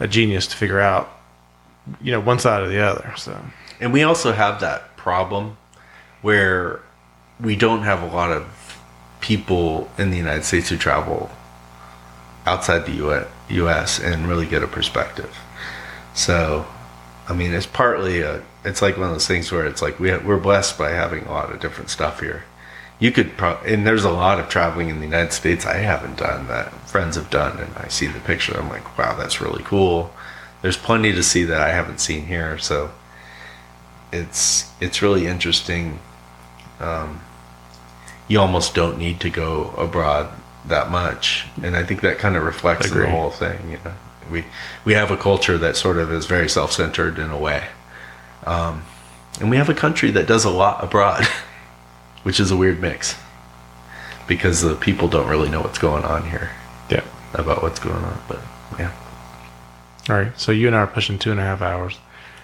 a genius to figure out, you know, one side or the other. So, And we also have that problem where we don't have a lot of people in the United States who travel outside the US, and really get a perspective. So, I mean, it's partly a, it's like one of those things where it's like we we're blessed by having a lot of different stuff here. You could, pro- and there's a lot of traveling in the United States I haven't done that friends have done, and I see the picture. I'm like, wow, that's really cool. There's plenty to see that I haven't seen here, so it's it's really interesting. Um, you almost don't need to go abroad that much, and I think that kind of reflects the whole thing. You know, we we have a culture that sort of is very self-centered in a way, um, and we have a country that does a lot abroad. which is a weird mix because the people don't really know what's going on here Yeah. about what's going on. But yeah, All right. So you and I are pushing two and a half hours.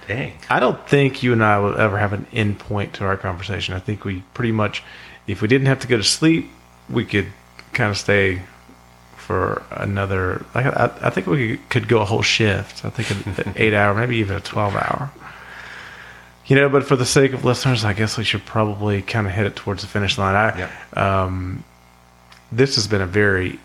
dang. I don't think you and I will ever have an end point to our conversation. I think we pretty much, if we didn't have to go to sleep, we could kind of stay for another. Like I, I think we could go a whole shift. I think an eight hour, maybe even a twelve hour. You know, but for the sake of listeners, I guess we should probably kind of hit it towards the finish line. I, Yep. um, this has been a very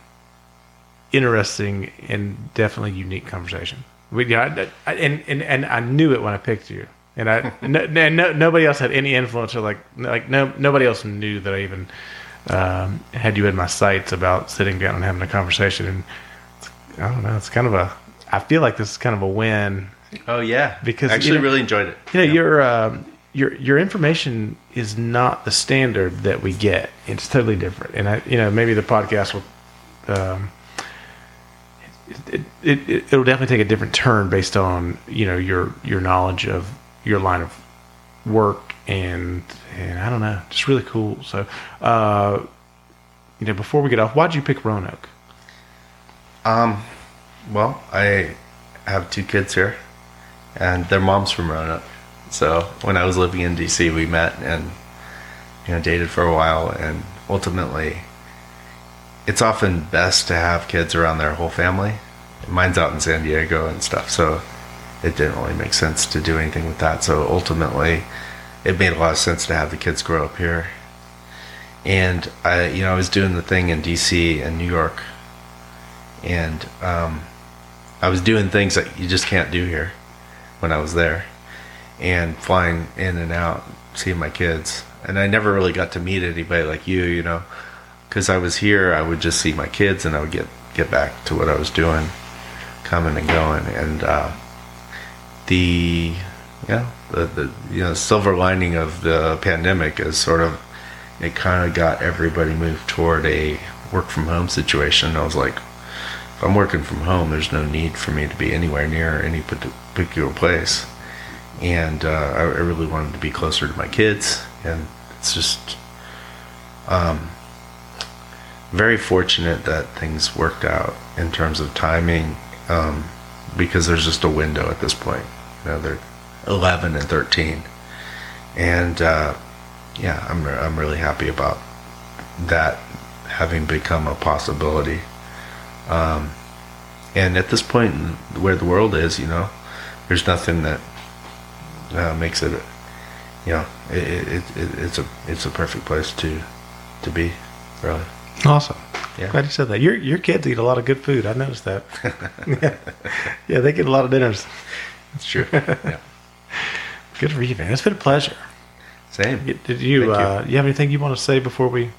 interesting and definitely unique conversation. We, I, I, and, and and I knew it when I picked you, and I no, no, no- nobody else had any influence or like like no nobody else knew that I even um, had you in my sights about sitting down and having a conversation. And it's, I don't know, it's kind of a. I feel like this is kind of a win. Oh yeah, Because, I actually you know- really enjoyed it. You know, your um, your your information is not the standard that we get. It's totally different, and I, you know, maybe the podcast will. Um, it, it, it it'll definitely take a different turn based on you know your your knowledge of your line of work and and I don't know, just really cool. So, uh, you know, before we get off, why'd you pick Roanoke? Um, well, I have two kids here, and their mom's from Roanoke. So when I was living in DC, we met and you know dated for a while, and ultimately, it's often best to have kids around their whole family. Mine's out in San Diego and stuff, so it didn't really make sense to do anything with that. So ultimately, it made a lot of sense to have the kids grow up here. And I, you know, I was doing the thing in DC and New York and um, I was doing things that you just can't do here when I was there, and flying in and out, seeing my kids, and I never really got to meet anybody like you, you know, because I was here, I would just see my kids, and I would get get back to what I was doing, coming and going, and uh, the yeah the, the you know silver lining of the pandemic is sort of it kind of got everybody moved toward a work from home situation. I was like, if I'm working from home, there's no need for me to be anywhere near any particular place. And uh, I, I really wanted to be closer to my kids, and it's just um, very fortunate that things worked out in terms of timing, um, because there's just a window at this point. You know, they're 11 and 13, and uh, yeah, I'm I'm really happy about that having become a possibility. Um, and at this point, where the world is, you know, there's nothing that uh, makes it, you know, it, it, it, it's a it's a perfect place to to be, really. Awesome. Yeah. Glad you said that. Your your kids eat a lot of good food. I noticed that. yeah. yeah, they get a lot of dinners. That's true. yeah. Good for you, man. It's been a pleasure. Same. Did you, you. uh, you have anything you want to say before we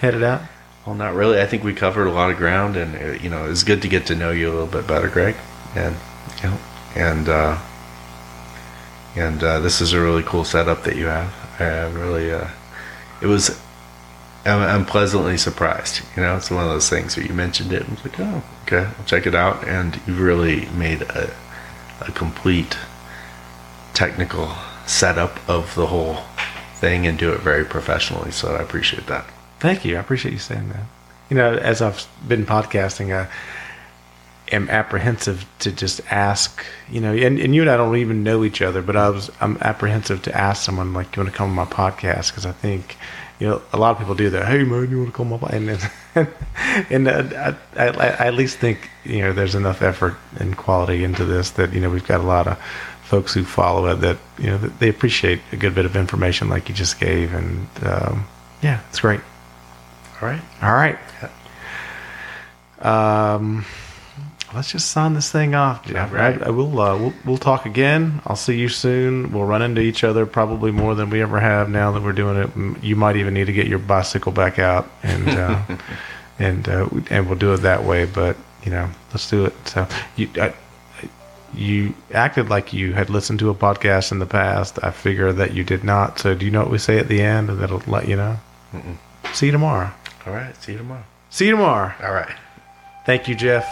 head it out? Well, not really. I think we covered a lot of ground, and uh, you know, it's good to get to know you a little bit better, Greg. And you know, and uh, and uh, this is a really cool setup that you have. I really, uh, it was. I'm, I'm pleasantly surprised. You know, it's one of those things where you mentioned it, and I was like, oh, okay, I'll check it out. And you've really made a, a complete technical setup of the whole thing and do it very professionally. So I appreciate that. Thank you. I appreciate you saying that. You know, as I've been podcasting, I am apprehensive to just ask, you know, and, and you and I don't even know each other, but I was, I'm apprehensive to ask someone like, you want to come on my podcast? Because I think, you know, a lot of people do that. Hey man, you want to come on my and and, and uh, I, I, I at least think you know there's enough effort and quality into this that you know we've got a lot of folks who follow it that you know they appreciate a good bit of information like you just gave, and um, yeah, it's great. All right. All right. Um, let's just sign this thing off. All right. I, I will. Uh, we'll we'll talk again. I'll see you soon. We'll run into each other probably more than we ever have now that we're doing it. You might even need to get your bicycle back out and uh, and uh, and we'll do it that way. But you know, let's do it. So you. I, you acted like you had listened to a podcast in the past. I figure that you did not. So, do you know what we say at the end? And That'll let you know. See you tomorrow. All right. See you tomorrow. See you tomorrow. All right. Thank you, Jeff.